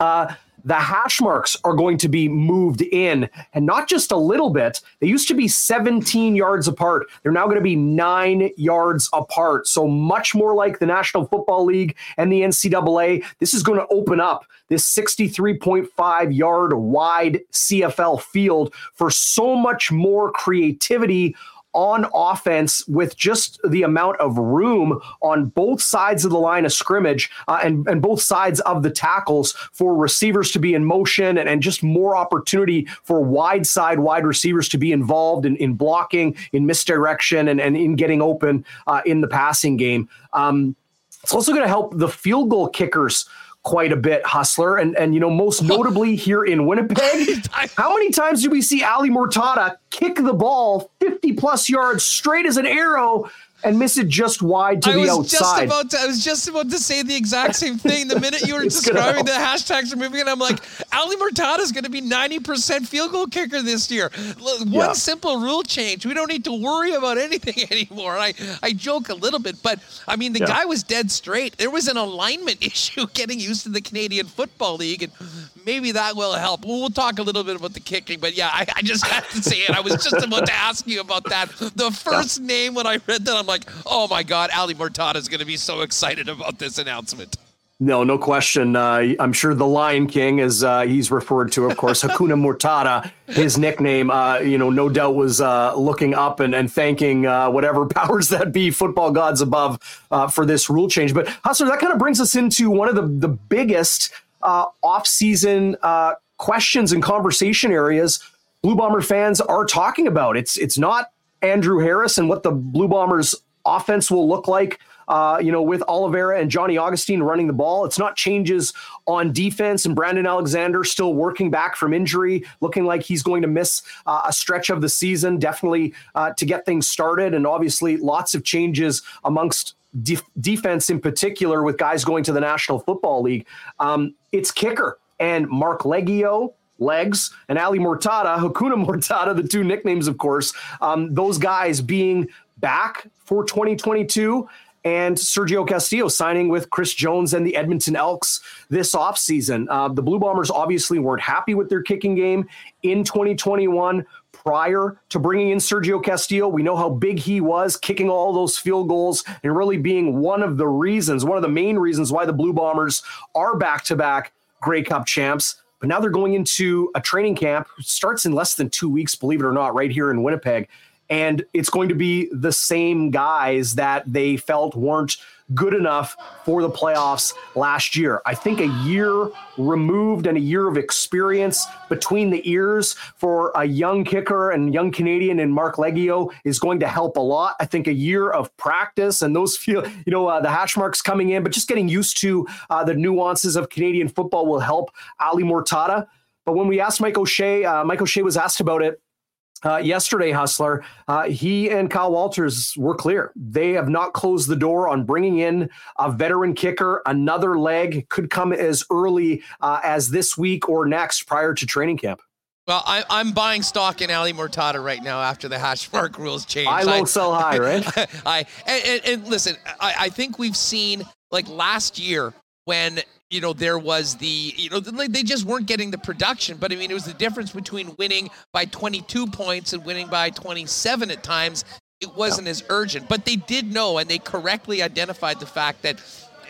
Uh, the hash marks are going to be moved in and not just a little bit. They used to be 17 yards apart. They're now going to be nine yards apart. So much more like the National Football League and the NCAA. This is going to open up this 63.5 yard wide CFL field for so much more creativity on offense with just the amount of room on both sides of the line of scrimmage uh, and, and both sides of the tackles for receivers to be in motion and, and just more opportunity for wide side wide receivers to be involved in, in blocking, in misdirection, and, and in getting open uh, in the passing game. Um, it's also going to help the field goal kickers quite a bit, Hustler. And and you know, most notably here in Winnipeg, how many times do we see Ali Mortada kick the ball 50 plus yards straight as an arrow and miss it just wide to I the was outside. Just about to, I was just about to say the exact same thing. The minute you were describing the hashtags are moving, and I'm like, Ali Mortada is going to be 90% field goal kicker this year. One yeah. simple rule change. We don't need to worry about anything anymore. I, I joke a little bit, but I mean, the yeah. guy was dead straight. There was an alignment issue getting used to the Canadian Football League, and maybe that will help. We'll, we'll talk a little bit about the kicking, but yeah, I, I just have to say it. I was just about to ask you about that. The first yeah. name when I read that, I'm like, oh my God, Ali Mortada is going to be so excited about this announcement. No, no question. Uh, I'm sure the Lion King, as uh, he's referred to, of course, Hakuna Mortada, his nickname, uh, you know, no doubt was uh, looking up and, and thanking uh, whatever powers that be, football gods above, uh, for this rule change. But Hustler, that kind of brings us into one of the, the biggest off-season questions and conversation areas Blue Bomber fans are talking about. It's it's not Andrew Harris and what the Blue Bombers offense will look like. Uh, you know, with Oliveira and Johnny Augustine running the ball. It's not changes on defense and Brandon Alexander still working back from injury, looking like he's going to miss uh, a stretch of the season, definitely uh, to get things started. And obviously, lots of changes amongst de- defense in particular with guys going to the National Football League. Um, it's kicker and Marc Liegghio, Legs, and Ali Mortada, Hakuna Mortada, the two nicknames, of course, um, those guys being back for 2022 and Sergio Castillo signing with Chris Jones and the Edmonton Elks this offseason. Uh, the Blue Bombers obviously weren't happy with their kicking game in 2021 prior to bringing in Sergio Castillo. We know how big he was, kicking all those field goals and really being one of the reasons, one of the main reasons why the Blue Bombers are back to back Grey Cup champs. But now they're going into a training camp, starts in less than two weeks, believe it or not, right here in Winnipeg. And it's going to be the same guys that they felt weren't good enough for the playoffs last year. I think a year removed and a year of experience between the ears for a young kicker and young Canadian and Marc Liegghio is going to help a lot. I think a year of practice and those feel, you know, uh, the hash marks coming in, but just getting used to uh, the nuances of Canadian football will help Ali Mortada. But when we asked Mike O'Shea, uh, Mike O'Shea was asked about it uh, yesterday, Hustler, uh, he and Kyle Walters were clear. They have not closed the door on bringing in a veteran kicker. Another leg could come as early uh, as this week or next prior to training camp. Well, I, am buying stock in Ali Mortada right now after the hash mark rules change. I won't sell high, right? I and, and, and listen, I, I think we've seen like last year when you know there was the you know they just weren't getting the production but i mean it was the difference between winning by 22 points and winning by 27 at times it wasn't as urgent but they did know and they correctly identified the fact that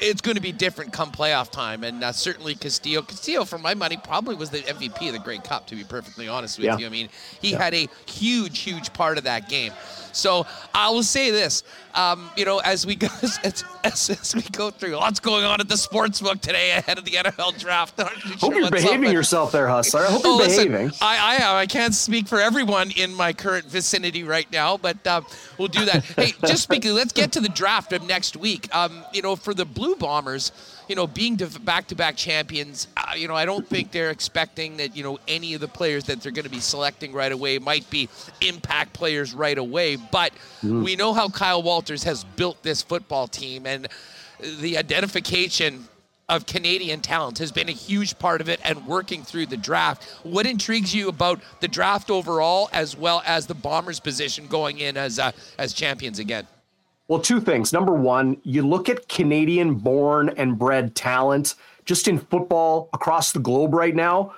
it's going to be different come playoff time. And uh, certainly Castillo, Castillo, for my money, probably was the MVP of the Grey Cup, to be perfectly honest with yeah. you. I mean, he yeah. had a huge, huge part of that game. So I will say this, um, you know, as we go as, as, as, we go through, lots going on at the sports book today ahead of the NFL draft. Hope sure you're behaving up, yourself there, Hustler. I hope oh, you're listen, behaving. I, I. I can't speak for everyone in my current vicinity right now, but uh, we'll do that. hey, just speaking, let's get to the draft of next week. Um, you know, for the Blue Bombers you know, being back-to-back champions, uh, you know, I don't think they're expecting that, you know, any of the players that they're going to be selecting right away might be impact players right away. But mm. we know how Kyle Walters has built this football team, and the identification of Canadian talent has been a huge part of it and working through the draft. What intrigues you about the draft overall as well as the Bombers position going in as uh, as champions again? Well, two things. Number one, you look at Canadian born and bred talent just in football across the globe right now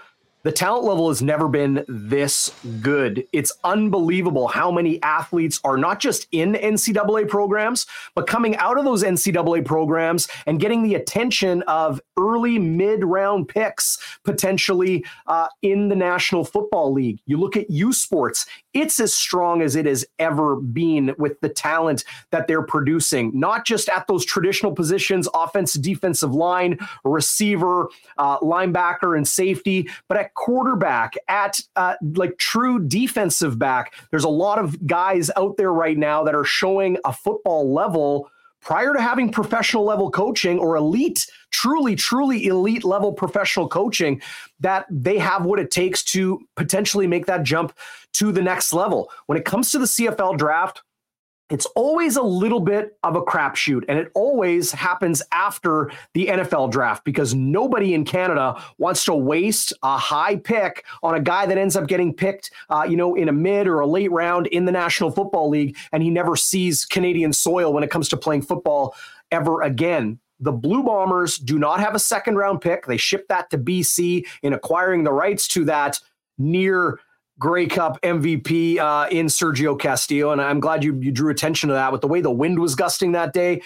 the talent level has never been this good. It's unbelievable how many athletes are not just in NCAA programs, but coming out of those NCAA programs and getting the attention of early mid round picks potentially uh, in the National Football League. You look at U Sports, it's as strong as it has ever been with the talent that they're producing, not just at those traditional positions offense, defensive line, receiver, uh, linebacker, and safety, but at quarterback, at uh, like true defensive back. There's a lot of guys out there right now that are showing a football level prior to having professional level coaching or elite, truly, truly elite level professional coaching, that they have what it takes to potentially make that jump to the next level. When it comes to the CFL draft, it's always a little bit of a crapshoot, and it always happens after the NFL draft because nobody in Canada wants to waste a high pick on a guy that ends up getting picked, uh, you know, in a mid or a late round in the National Football League, and he never sees Canadian soil when it comes to playing football ever again. The Blue Bombers do not have a second round pick. They shipped that to BC in acquiring the rights to that near Grey Cup MVP uh, in Sergio Castillo, and I'm glad you you drew attention to that with the way the wind was gusting that day.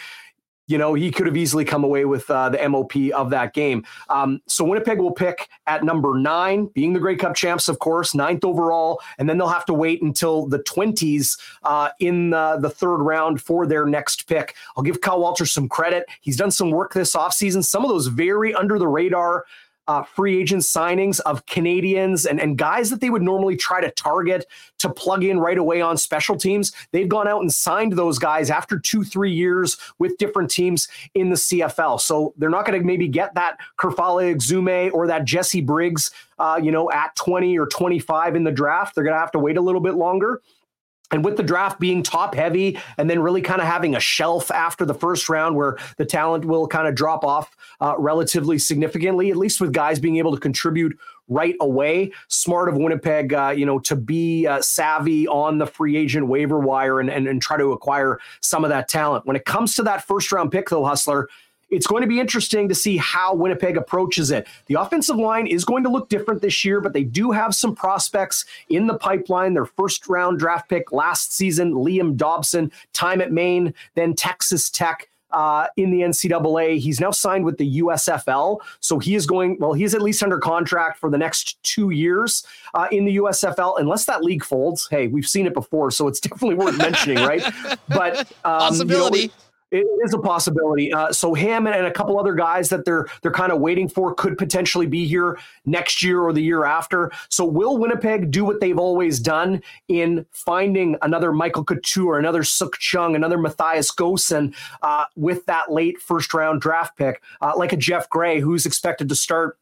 You know, he could have easily come away with uh, the MOP of that game. Um, so Winnipeg will pick at number nine, being the Grey Cup champs, of course, ninth overall, and then they'll have to wait until the 20s uh, in the, the third round for their next pick. I'll give Kyle Walters some credit. He's done some work this offseason, some of those very under the radar uh, free agent signings of Canadians and, and guys that they would normally try to target to plug in right away on special teams. They've gone out and signed those guys after two, three years with different teams in the CFL. So they're not going to maybe get that Kerfalla Exume or that Jesse Briggs, uh, you know, at 20 or 25 in the draft. They're going to have to wait a little bit longer. And with the draft being top heavy and then really kind of having a shelf after the first round where the talent will kind of drop off uh, relatively significantly, at least with guys being able to contribute right away. Smart of Winnipeg, uh, you know, to be uh, savvy on the free agent waiver wire and, and, and try to acquire some of that talent. When it comes to that first round pick, though, Hustler, it's going to be interesting to see how Winnipeg approaches it. The offensive line is going to look different this year, but they do have some prospects in the pipeline. Their first round draft pick last season, Liam Dobson, time at Maine, then Texas Tech. Uh, in the NCAA. He's now signed with the USFL. So he is going, well, he's at least under contract for the next two years uh, in the USFL, unless that league folds. Hey, we've seen it before, so it's definitely worth mentioning, right? But um, possibility. You know, it is a possibility. Uh, so him and, a couple other guys that they're they're kind of waiting for could potentially be here next year or the year after. So will Winnipeg do what they've always done in finding another Michael Couture, another Sukh Chungh, another Matthias Goossen uh, with that late first round draft pick, uh, like a Geoff Gray who's expected to start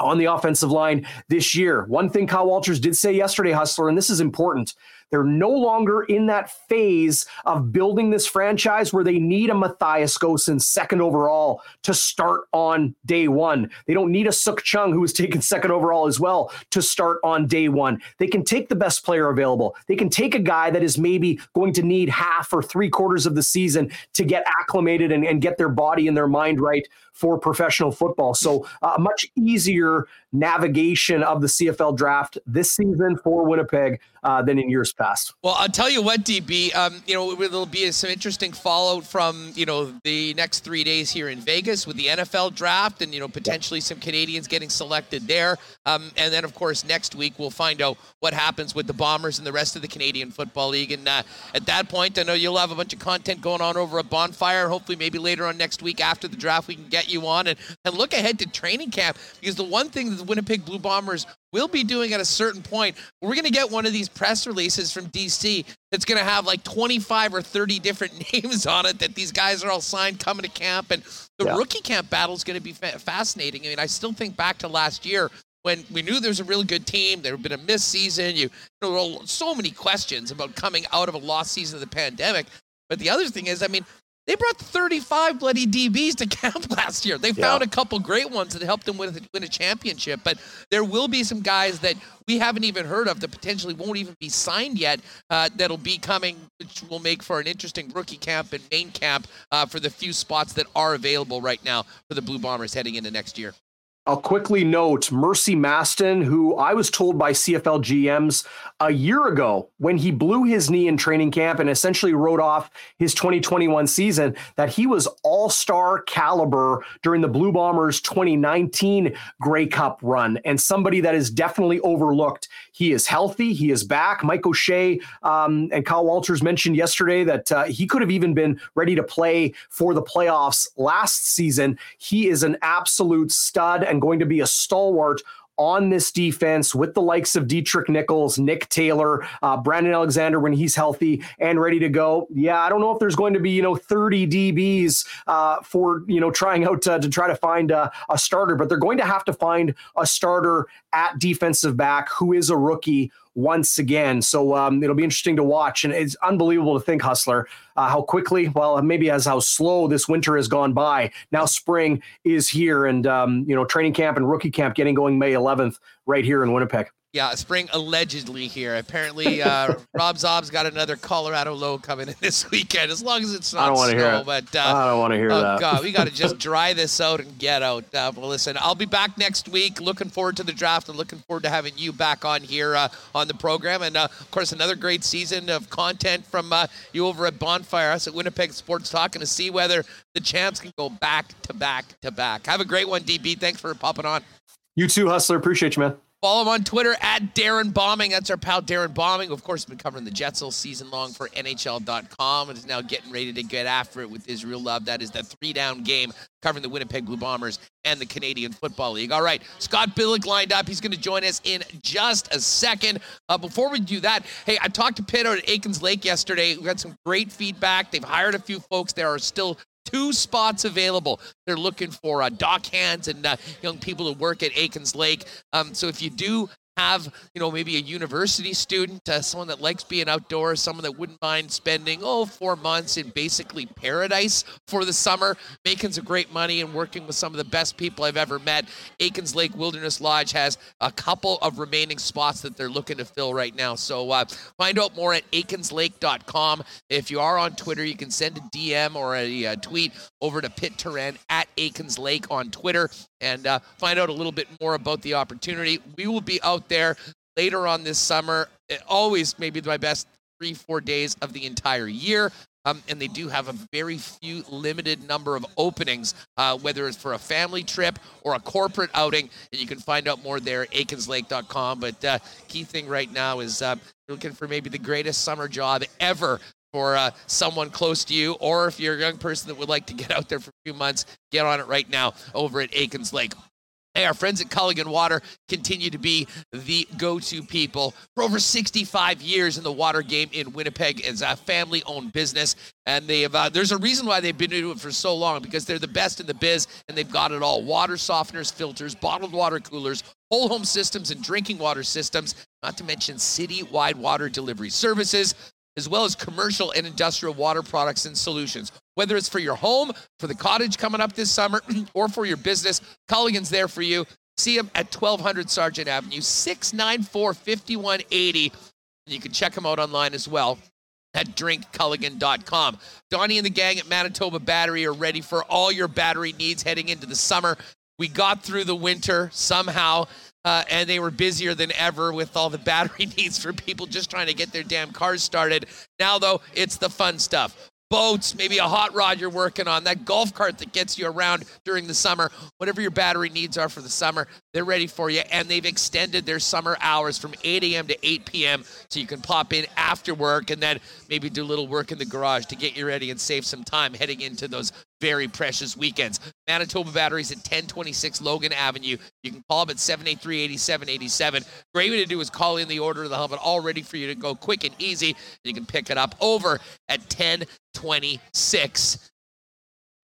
on the offensive line this year. One thing Kyle Walters did say yesterday, Hustler, and this is important. They're no longer in that phase of building this franchise where they need a Matthias Goossen second overall to start on day one. They don't need a Sukh Chungh who was taken second overall as well to start on day one. They can take the best player available. They can take a guy that is maybe going to need half or three quarters of the season to get acclimated and, and get their body and their mind right for professional football. So uh, a much easier navigation of the CFL draft this season for Winnipeg uh, than in years past. Well, I'll tell you what, DB. Um, you know, there'll be some interesting fallout from you know the next three days here in Vegas with the NFL draft, and you know potentially some Canadians getting selected there. Um, and then, of course, next week we'll find out what happens with the Bombers and the rest of the Canadian Football League. And uh, at that point, I know you'll have a bunch of content going on over at Bonfire. Hopefully, maybe later on next week after the draft, we can get you on and, and look ahead to training camp because the one thing that the Winnipeg Blue Bombers will be doing at a certain point, we're going to get one of these press releases from DC that's going to have like 25 or 30 different names on it that these guys are all signed coming to camp. And the yeah. rookie camp battle is going to be fa- fascinating. I mean, I still think back to last year when we knew there was a really good team, there had been a missed season. You, you know, so many questions about coming out of a lost season of the pandemic. But the other thing is, I mean, they brought 35 bloody DBs to camp last year. They found yeah. a couple great ones that helped them win, win a championship. But there will be some guys that we haven't even heard of that potentially won't even be signed yet uh, that'll be coming, which will make for an interesting rookie camp and main camp uh, for the few spots that are available right now for the Blue Bombers heading into next year. I'll quickly note Mercy Maston, who I was told by CFL GMs a year ago when he blew his knee in training camp and essentially wrote off his 2021 season, that he was all star caliber during the Blue Bombers 2019 Grey Cup run and somebody that is definitely overlooked. He is healthy, he is back. Mike O'Shea um, and Kyle Walters mentioned yesterday that uh, he could have even been ready to play for the playoffs last season. He is an absolute stud and going to be a stalwart on this defense with the likes of Deatrick Nichols, Nick Taylor, uh, Brandon Alexander when he's healthy and ready to go. Yeah, I don't know if there's going to be you know 30 DBs uh, for you know trying out to, to try to find a, a starter, but they're going to have to find a starter at defensive back who is a rookie once again. So um, it'll be interesting to watch. And it's unbelievable to think, Hustler, uh, how quickly, well, maybe as how slow this winter has gone by. Now spring is here, and um, you know, training camp and rookie camp getting going May 11th right here in Winnipeg. Yeah, spring allegedly here. Apparently, uh, Rob Zob's got another Colorado low coming in this weekend. As long as it's not I don't snow, hear it. but uh, I don't want to hear oh that. god, we got to just dry this out and get out. Uh, well, listen, I'll be back next week. Looking forward to the draft and looking forward to having you back on here uh, on the program. And uh, of course, another great season of content from uh, you over at Bonfire, us at Winnipeg Sports Talk, and to see whether the champs can go back to back to back. Have a great one, DB. Thanks for popping on. You too, Hustler. Appreciate you, man. Follow him on Twitter at Darrin Bauming. That's our pal Darrin Bauming. Of course, been covering the Jets all season long for NHL.com and is now getting ready to get after it with Israel Love. That is the three down game covering the Winnipeg Blue Bombers and the Canadian Football League. All right, Scott Billeck lined up. He's going to join us in just a second. Uh, before we do that, hey, I talked to Pitt out at Aikens Lake yesterday. We got some great feedback. They've hired a few folks. There are still two spots available. They're looking for uh, dock hands and uh, young people to work at Aikens Lake. Um, so if you do have, you know, maybe a university student, uh, someone that likes being outdoors, someone that wouldn't mind spending, oh, four months in basically paradise for the summer, making some great money and working with some of the best people I've ever met. Aikens Lake Wilderness Lodge has a couple of remaining spots that they're looking to fill right now. So uh, find out more at aikenslake.com. If you are on Twitter, you can send a DM or a, a tweet over to Pitt Turan at Aikens Lake on Twitter and uh, find out a little bit more about the opportunity. We will be out there later on this summer. It always maybe my best three, four days of the entire year. Um, and they do have a very few limited number of openings, uh, whether it's for a family trip or a corporate outing. And you can find out more there at aikenslake.com. But uh, key thing right now is uh, looking for maybe the greatest summer job ever for uh, someone close to you, or if you're a young person that would like to get out there for a few months, get on it right now over at Aikens Lake. Hey, our friends at Culligan Water continue to be the go-to people for over 65 years in the water game in Winnipeg. It's a family-owned business, and they have. Uh, there's a reason why they've been doing it for so long because they're the best in the biz, and they've got it all: water softeners, filters, bottled water coolers, whole home systems, and drinking water systems. Not to mention city-wide water delivery services as well as commercial and industrial water products and solutions. Whether it's for your home, for the cottage coming up this summer, or for your business, Culligan's there for you. See them at 1200 Sargent Avenue, 694 5180. You can check them out online as well at drinkculligan.com. Donnie and the gang at Manitoba Battery are ready for all your battery needs heading into the summer. We got through the winter somehow. Uh, and they were busier than ever with all the battery needs for people just trying to get their damn cars started. Now, though, it's the fun stuff. Boats, maybe a hot rod you're working on, that golf cart that gets you around during the summer, whatever your battery needs are for the summer, they're ready for you. And they've extended their summer hours from 8 a.m. to 8 p.m. So you can pop in after work and then maybe do a little work in the garage to get you ready and save some time heading into those very precious weekends. Manitoba Batteries at 1026 Logan Avenue. You can call them at 783 8787. Great way to do is call in the order. They'll have it all ready for you to go quick and easy. You can pick it up over at 1026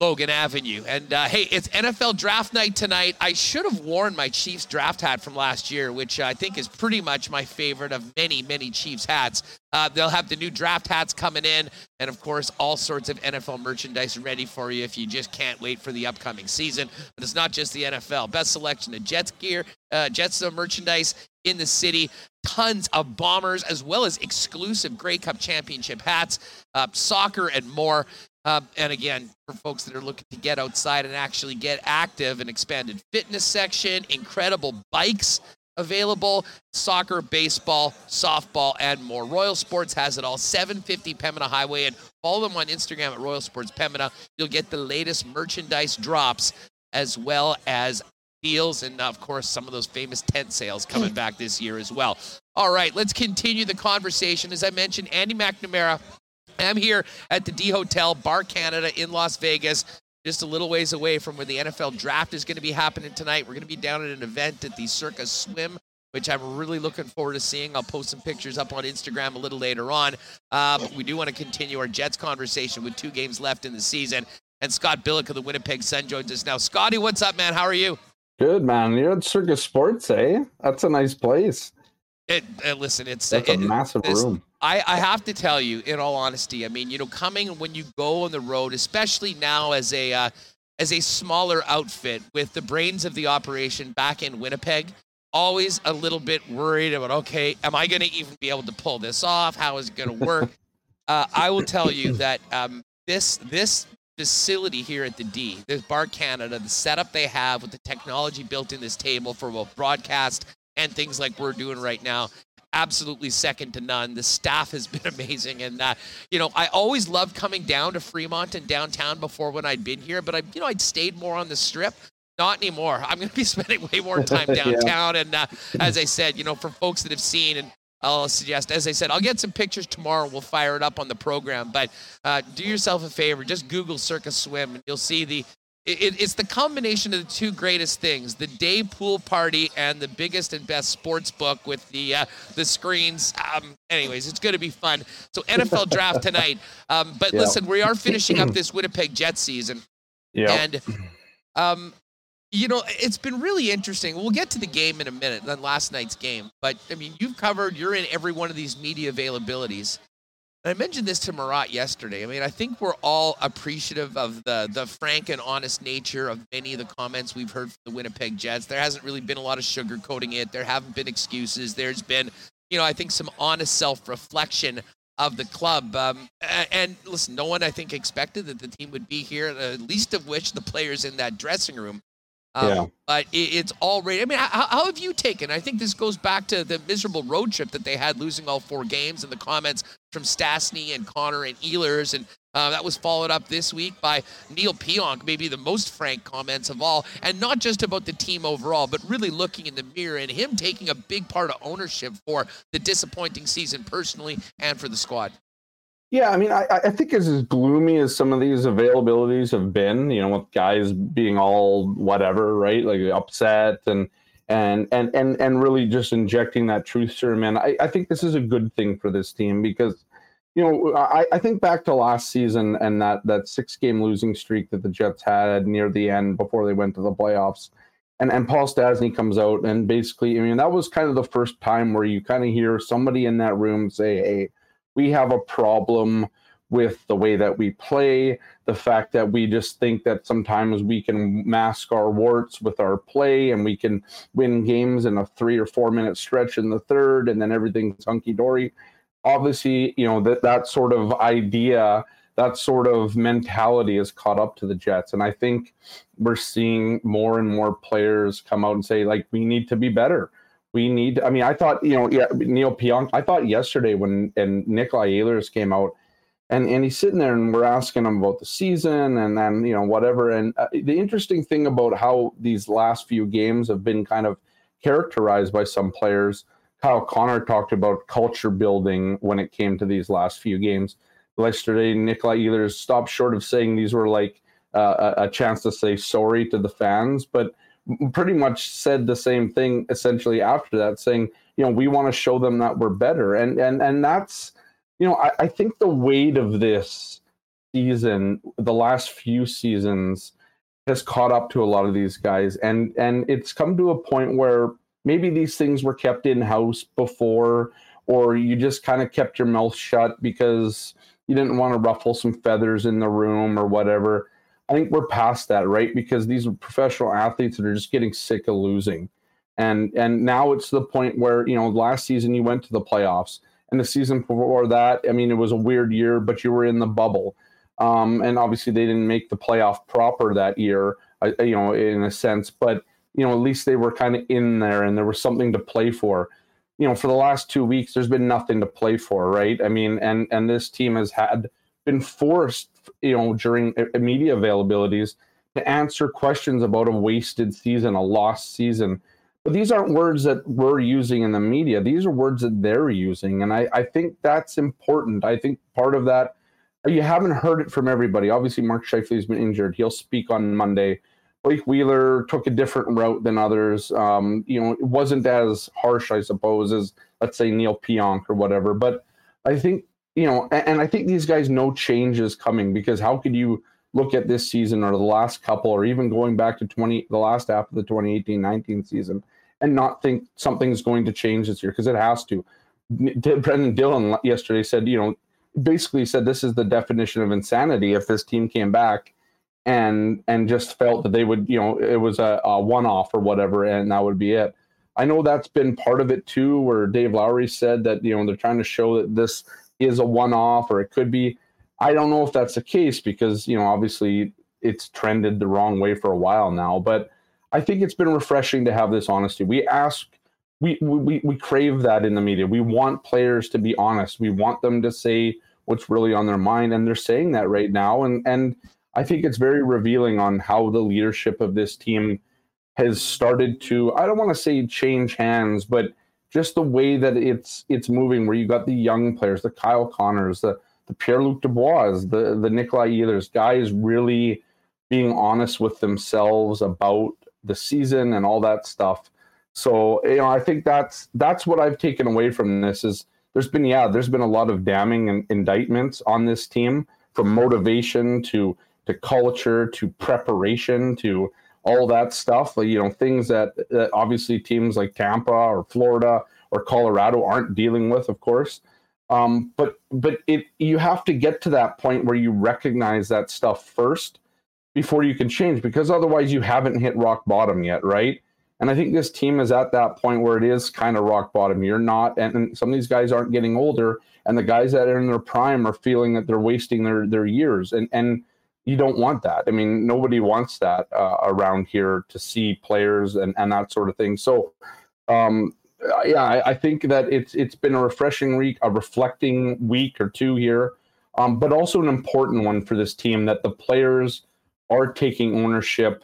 Logan Avenue. And uh, hey, it's NFL draft night tonight. I should have worn my Chiefs draft hat from last year, which I think is pretty much my favorite of many, many Chiefs hats. Uh, they'll have the new draft hats coming in, and of course, all sorts of NFL merchandise ready for you if you just can't wait for the upcoming season. But it's not just the NFL. Best selection of Jets gear, uh, Jets merchandise in the city. Tons of bombers, as well as exclusive Grey Cup Championship hats, uh, soccer, and more. Um, and again, for folks that are looking to get outside and actually get active, an expanded fitness section, incredible bikes available, soccer, baseball, softball, and more. Royal Sports has it all. 750 Pembina Highway, and follow them on Instagram at Royal Sports Pembina. You'll get the latest merchandise drops as well as deals, and of course, some of those famous tent sales coming back this year as well. All right, let's continue the conversation. As I mentioned, Andy McNamara I'm here at the D Hotel Bar Canada in Las Vegas, just a little ways away from where the NFL draft is going to be happening tonight. We're going to be down at an event at the Circa Swim, which I'm really looking forward to seeing. I'll post some pictures up on Instagram a little later on. Uh, but we do want to continue our Jets conversation with two games left in the season. And Scott Billeck of the Winnipeg Sun joins us now. Scotty, what's up, man? How are you? Good man. You're at Circa Sports, eh? That's a nice place. It, uh, listen, it's That's it, a massive room. I, I have to tell you, in all honesty, I mean, you know, coming when you go on the road, especially now as a uh, as a smaller outfit with the brains of the operation back in Winnipeg, always a little bit worried about, okay, am I going to even be able to pull this off? How is it going to work? uh, I will tell you that um, this this facility here at the D, this Bar Canada, the setup they have with the technology built in this table for both broadcast and things like we're doing right now, absolutely second to none. The staff has been amazing, and uh, you know I always loved coming down to Fremont and downtown before when I'd been here, but I you know I'd stayed more on the strip. Not anymore. I'm going to be spending way more time Yeah. downtown, and uh, as I said, you know, for folks that have seen and. I'll suggest, as I said, I'll get some pictures tomorrow. We'll fire it up on the program. But uh, do yourself a favor, just Google Circa Swim, and you'll see the. It, it's the combination of the two greatest things: the day pool party and the biggest and best sports book with the uh, the screens. Um, anyways, it's going to be fun. So NFL draft tonight. Um, but Yeah. listen, we are finishing up this Winnipeg Jets season, Yeah. and um, you know, it's been really interesting. We'll get to the game in a minute, then last night's game. But I mean, you've covered, you're in every one of these media availabilities. I mentioned this to Marat yesterday. I mean, I think we're all appreciative of the the frank and honest nature of many of the comments we've heard from the Winnipeg Jets. There hasn't really been a lot of sugarcoating it. There haven't been excuses. There's been, you know, I think some honest self-reflection of the club. Um, and listen, no one I think expected that the team would be here. The least of which the players in that dressing room. Um, Yeah. But it, it's already. I mean, how, how have you taken? I think this goes back to the miserable road trip that they had, losing all four games, and the comments from Stastny and Connor and Ehlers, and uh, that was followed up this week by Neil Pionk, maybe the most frank comments of all, and not just about the team overall, but really looking in the mirror and him taking a big part of ownership for the disappointing season personally and for the squad. Yeah, I mean, I, I think as as gloomy as some of these availabilities have been, you know, with guys being all whatever, right, like upset and and and and and really just injecting that truth serum in. I, I think this is a good thing for this team because, you know, I, I think back to last season and that that six game losing streak that the Jets had near the end before they went to the playoffs. And and Paul Stastny comes out and basically, I mean, that was kind of the first time where you kind of hear somebody in that room say, "Hey, we have a problem with the way that we play, the fact that we just think that sometimes we can mask our warts with our play and we can win games in a three or four minute stretch in the third and then everything's hunky dory. Obviously, you know, that, that sort of idea, that sort of mentality has caught up to the Jets. And I think we're seeing more and more players come out and say, like, we need to be better we need i mean i thought you know yeah neil pionk i thought yesterday when and nikolai Ehlers came out and and he's sitting there and we're asking him about the season and then you know whatever. And uh, the interesting thing about how these last few games have been kind of characterized by some players kyle connor talked about culture building when it came to these last few games. Yesterday nikolai Ehlers stopped short of saying these were like uh, a, a chance to say sorry to the fans but pretty much said the same thing essentially after that, saying, you know, we want to show them that we're better. And and and that's, you know, I, I think the weight of this season, the last few seasons, has caught up to a lot of these guys. And and it's come to a point where maybe these things were kept in house before, or you just kind of kept your mouth shut because you didn't want to ruffle some feathers in the room or whatever. I think we're past that, right? Because these are professional athletes that are just getting sick of losing. And and now it's the point where, you know, last season you went to the playoffs. And the season before that, I mean, it was a weird year, but you were in the bubble. Um, and obviously they didn't make the playoff proper that year, uh, you know, in a sense. But, you know, at least they were kind of in there and there was something to play for. You know, for the last two weeks, there's been nothing to play for, right? I mean, and and this team has had been forced, you know, during uh, media availabilities to answer questions about a wasted season, a lost season. But these aren't words that we're using in the media. These are words that they're using. And I, I think that's important. I think part of that, you haven't heard it from everybody. Obviously, Mark Scheifele's been injured. He'll speak on Monday. Blake Wheeler took a different route than others. Um, you know, it wasn't as harsh, I suppose, as let's say Neil Pionk or whatever. But I think you know, and, and, I think these guys know change is coming because how could you look at this season or the last couple or even going back to 20 the last half of the 2018-19 season and not think something's going to change this year because it has to. Brendan Dillon yesterday said, you know, basically said this is the definition of insanity if this team came back and and just felt that they would, you know, it was a, a one off or whatever, and that would be it. I know that's been part of it too, where Dave Lowry said that you know they're trying to show that this is a one off or it could be. I don't know if that's the case because you know obviously it's trended the wrong way for a while now, but I think it's been refreshing to have this honesty. We ask we, we we crave that in the media. We want players to be honest. We want them to say what's really on their mind, and they're saying that right now. And and I think it's very revealing on how the leadership of this team has started to. I don't want to say change hands, but just the way that it's it's moving. Where you got the young players, the Kyle Connors, the the Pierre Luc Dubois, the the Nikolai Ehlers, guys really being honest with themselves about the season and all that stuff so you know, I think that's that's what I've taken away from this is there's been yeah, there's been a lot of damning in, indictments on this team from motivation to to culture to preparation to all that stuff. You know, things that, that obviously teams like Tampa or Florida or Colorado aren't dealing with, of course. Um, but but it you have to get to that point where you recognize that stuff first before you can change because otherwise you haven't hit rock bottom yet, right? And I think this team is at that point where it is kind of rock bottom. You're not, and, and, some of these guys aren't getting older, and the guys that are in their prime are feeling that they're wasting their their years, and and you don't want that. I mean, nobody wants that uh, around here to see players and and that sort of thing. So, um, yeah, I, I, think that it's it's been a refreshing week, a reflecting week or two here, um, but also an important one for this team that the players are taking ownership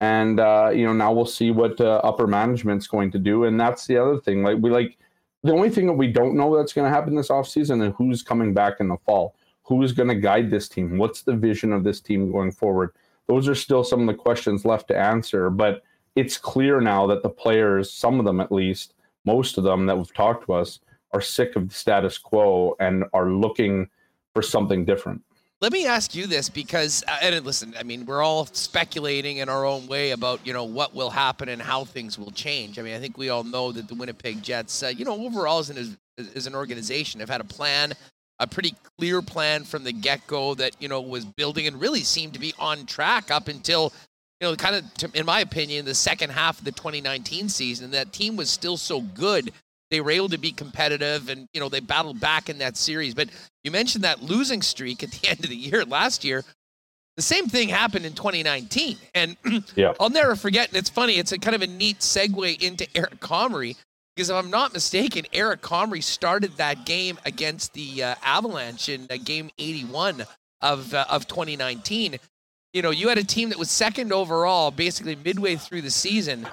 and uh, you know now we'll see what uh, upper management's going to do and that's the other thing like we like the only thing that we don't know that's going to happen this offseason and who's coming back in the fall who's going to guide this team? What's the vision of this team going forward? Those are still some of the questions left to answer but it's clear now that the players some of them at least most of them that we've talked to us are sick of the status quo and are looking for something different. Let me ask you this because, uh, and listen, I mean, we're all speculating in our own way about, you know, what will happen and how things will change. I mean, I think we all know that the Winnipeg Jets, uh, you know, overall as an, as an organization have had a plan, a pretty clear plan from the get go that, you know, was building and really seemed to be on track up until, you know, kind of, in my opinion, the second half of the 2019 season. That team was still so good they were able to be competitive and you know they battled back in that series but you mentioned that losing streak at the end of the year last year the same thing happened in 2019 and yeah. i'll never forget and it's funny it's a kind of a neat segue into eric comrie because if i'm not mistaken eric comrie started that game against the uh, avalanche in uh, game 81 of, uh, of 2019 you know you had a team that was second overall basically midway through the season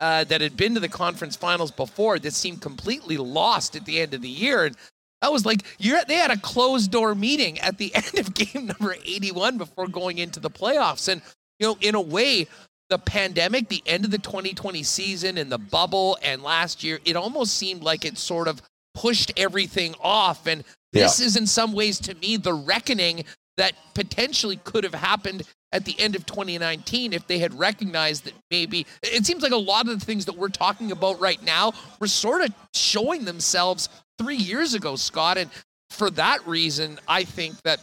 uh, that had been to the conference finals before that seemed completely lost at the end of the year. And that was like they had a closed door meeting at the end of game number 81 before going into the playoffs. And, you know, in a way, the pandemic, the end of the 2020 season and the bubble and last year, it almost seemed like it sort of pushed everything off. And this yeah. is in some ways to me the reckoning that potentially could have happened at the end of 2019 if they had recognized that maybe it seems like a lot of the things that we're talking about right now were sort of showing themselves three years ago, Scott. And for that reason, I think that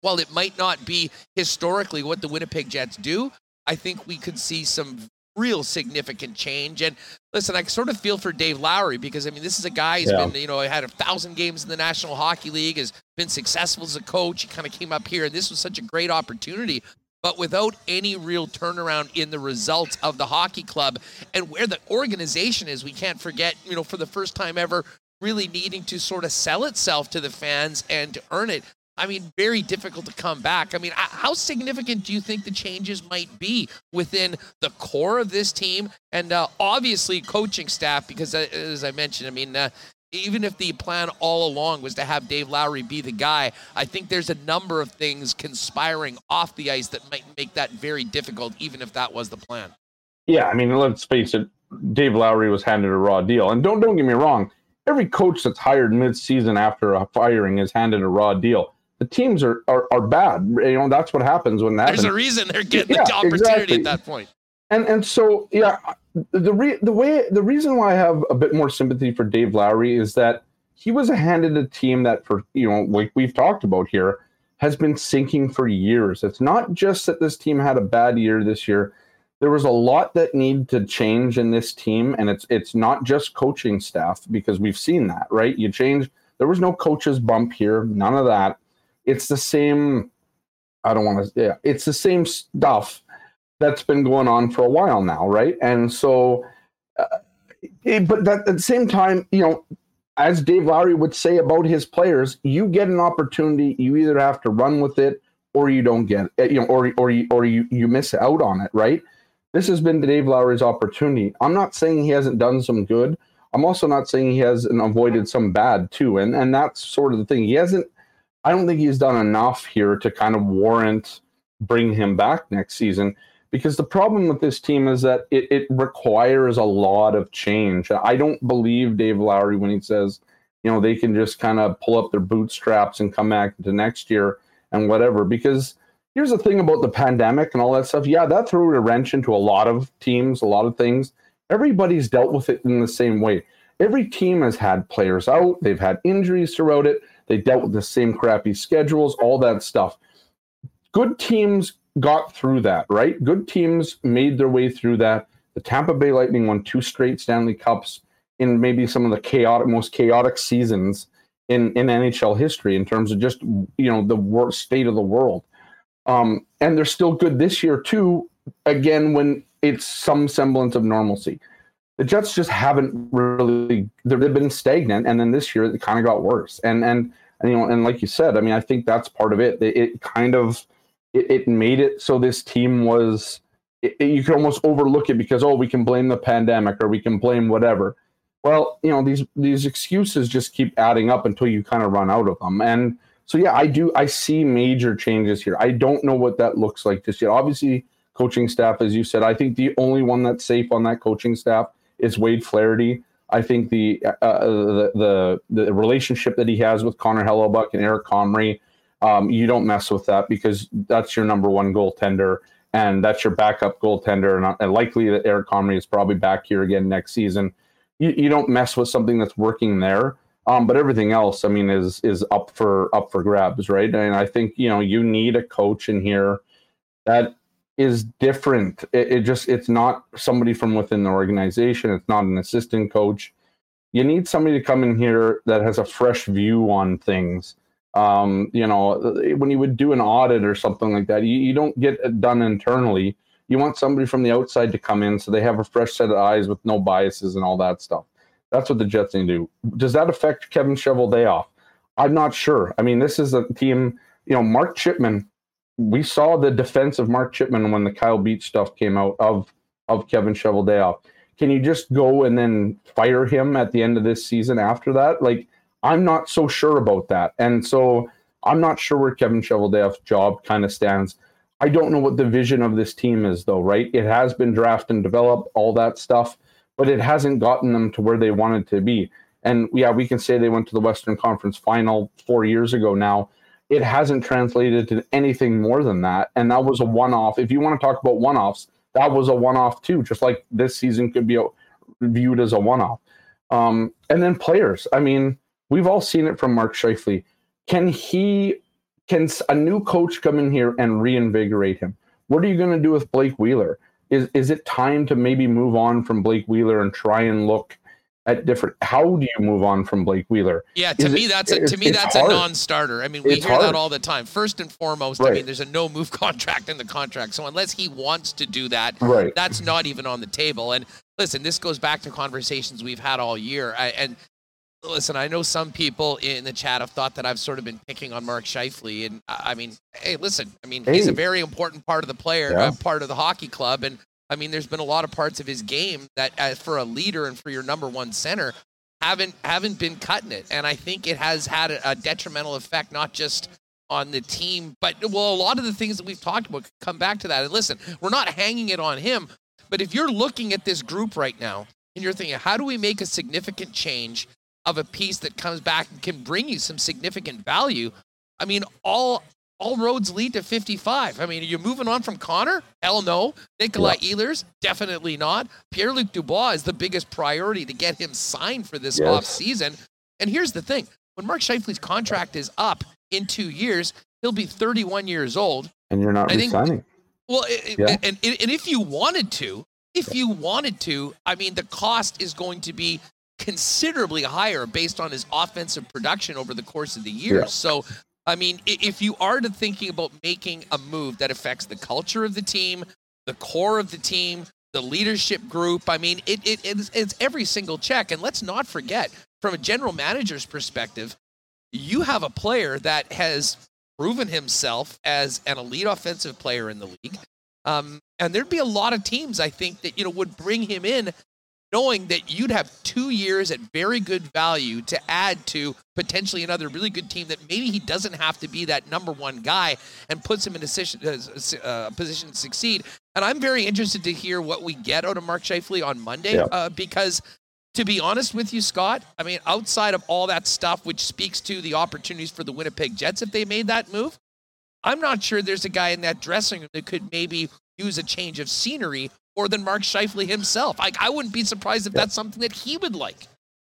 while it might not be historically what the Winnipeg Jets do, I think we could see some real significant change. And listen, I sort of feel for Dave Lowry because I mean, this is a guy who's yeah. been, you know, had a thousand games in the National Hockey League, has been successful as a coach. He kind of came up here, and this was such a great opportunity. But without any real turnaround in the results of the hockey club and where the organization is, we can't forget, you know, for the first time ever, really needing to sort of sell itself to the fans and to earn it. I mean, very difficult to come back. I mean, how significant do you think the changes might be within the core of this team and uh, obviously coaching staff? Because uh, as I mentioned, I mean, uh, even if the plan all along was to have Dave Lowry be the guy, I think there's a number of things conspiring off the ice that might make that very difficult, even if that was the plan. Yeah, I mean, let's face it, Dave Lowry was handed a raw deal, and don't don't get me wrong. Every coach that's hired mid-season after a firing is handed a raw deal the teams are, are, are bad. You know, that's what happens when that There's happens. a reason they're getting yeah, the opportunity exactly. at that point. And and so yeah, the re- the way the reason why I have a bit more sympathy for Dave Lowry is that he was handed a team that for you know like we've talked about here has been sinking for years. It's not just that this team had a bad year this year. There was a lot that need to change in this team, and it's it's not just coaching staff because we've seen that, right? You change. There was no coaches bump here, none of that. It's the same. I don't want to. Yeah, it's the same stuff that's been going on for a while now, right? And so, uh, it, but that, at the same time, you know, as Dave Lowry would say about his players, you get an opportunity, you either have to run with it or you don't get it, you know, or or you or you you miss out on it, right? This has been Dave Lowry's opportunity. I'm not saying he hasn't done some good. I'm also not saying he hasn't avoided some bad too, and and that's sort of the thing. He hasn't. I don't think he's done enough here to kind of warrant bring him back next season because the problem with this team is that it, it requires a lot of change. I don't believe Dave Lowry when he says, you know, they can just kind of pull up their bootstraps and come back to next year and whatever. Because here's the thing about the pandemic and all that stuff. Yeah, that threw a wrench into a lot of teams, a lot of things. Everybody's dealt with it in the same way. Every team has had players out, they've had injuries throughout it, they dealt with the same crappy schedules, all that stuff. Good teams got through that, right? Good teams made their way through that. The Tampa Bay Lightning won two straight Stanley Cups in maybe some of the chaotic, most chaotic seasons in, in NHL history in terms of just you know the worst state of the world. Um, and they're still good this year too. Again, when it's some semblance of normalcy, the Jets just haven't really they've been stagnant, and then this year it kind of got worse. And and and you know, and like you said, I mean, I think that's part of it. It, it kind of it, it made it so this team was it, you can almost overlook it because oh we can blame the pandemic or we can blame whatever. Well you know these these excuses just keep adding up until you kind of run out of them. And so yeah i do i see major changes here. I don't know what that looks like just yet obviously coaching staff as you said i think the only one that's safe on that coaching staff is wade flaherty i think the uh, uh the, the the relationship that he has with connor hellebuyck and eric comrie um, you don't mess with that because that's your number one goaltender and that's your backup goaltender. And, and likely that Eric Comrie is probably back here again next season. You, you don't mess with something that's working there. Um, but everything else, I mean, is is up for up for grabs, right? And I think you know you need a coach in here that is different. It, it just it's not somebody from within the organization. It's not an assistant coach. You need somebody to come in here that has a fresh view on things um, you know, when you would do an audit or something like that, you, you don't get it done internally. You want somebody from the outside to come in so they have a fresh set of eyes with no biases and all that stuff. That's what the Jets need to do. Does that affect Kevin Cheveldayoff? I'm not sure. I mean, this is a team, you know, Mark Chipman. We saw the defense of Mark Chipman when the Kyle Beach stuff came out of of Kevin Cheveldayoff. Can you just go and then fire him at the end of this season after that? Like I'm not so sure about that. And so I'm not sure where Kevin Cheveldayoff's job kind of stands. I don't know what the vision of this team is, though, right? It has been draft and develop, all that stuff, but it hasn't gotten them to where they wanted to be. And yeah, we can say they went to the Western Conference final four years ago now. It hasn't translated to anything more than that. And that was a one off. If you want to talk about one offs, that was a one off too, just like this season could be viewed as a one off. Um, and then players. I mean, We've all seen it from Mark Scheifele. Can he? Can a new coach come in here and reinvigorate him? What are you going to do with Blake Wheeler? Is is it time to maybe move on from Blake Wheeler and try and look at different? How do you move on from Blake Wheeler? Yeah, to Is me it- that's a, to me that's hard. a non-starter. I mean, we It's hear that all the time. First and foremost, I mean, there's a no-move contract in the contract, so unless he wants to do that, Right. that's not even on the table. And listen, this goes back to conversations we've had all year. I, and listen, I know some people in the chat have thought that I've sort of been picking on Mark Scheifele, and I I mean, hey, listen, I mean, he's a very important part of the player, Yeah. uh, part of the hockey club, and I mean, there's been a lot of parts of his game that, uh, for a leader and for your number one center, haven't haven't been cutting it, and I think it has had a, a detrimental effect, not just on the team, but well, a lot of the things that we've talked about come back to that. And listen, we're not hanging it on him, but if you're looking at this group right now and you're thinking, how do we make a significant change of a piece that comes back and can bring you some significant value? I mean, all all roads lead to 55. I mean, are you moving on from Connor? Hell no. Nikolai yeah. Ehlers? Definitely not. Pierre Luc Dubois is the biggest priority to get him signed for this yes. off season. And here's the thing when Mark Scheifele's contract is up in two years, he'll be 31 years old. And you're not I resigning. Think, well, yeah. and, and, and if you wanted to, if you wanted to, I mean, the cost is going to be considerably higher based on his offensive production over the course of the years. Yeah. So, I mean, if you are thinking about making a move that affects the culture of the team, the core of the team, the leadership group, I mean, it, it it's, it's every single check. And let's not forget, from a general manager's perspective, you have a player that has proven himself as an elite offensive player in the league. Um, and there'd be a lot of teams, I think, that you know would bring him in, knowing that you'd have two years at very good value to add to potentially another really good team that maybe he doesn't have to be that number one guy and puts him in a position, uh, uh position to succeed. And I'm very interested to hear what we get out of Mark Scheifele on Monday yeah. uh, because to be honest with you, Scott, I mean, outside of all that stuff, which speaks to the opportunities for the Winnipeg Jets if they made that move, I'm not sure there's a guy in that dressing room that could maybe use a change of scenery more than Mark Scheifele himself. Like, I wouldn't be surprised if that's something that he would like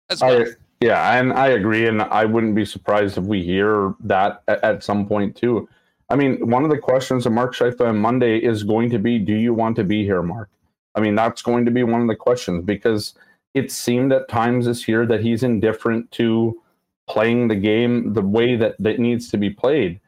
as well. I, yeah, and I agree, and I wouldn't be surprised if we hear that at, at some point too. I mean, one of the questions of Mark Scheifele on Monday is going to be, "Do you want to be here, Mark?" I mean, that's going to be one of the questions because it seemed at times this year that he's indifferent to playing the game the way that that needs to be played.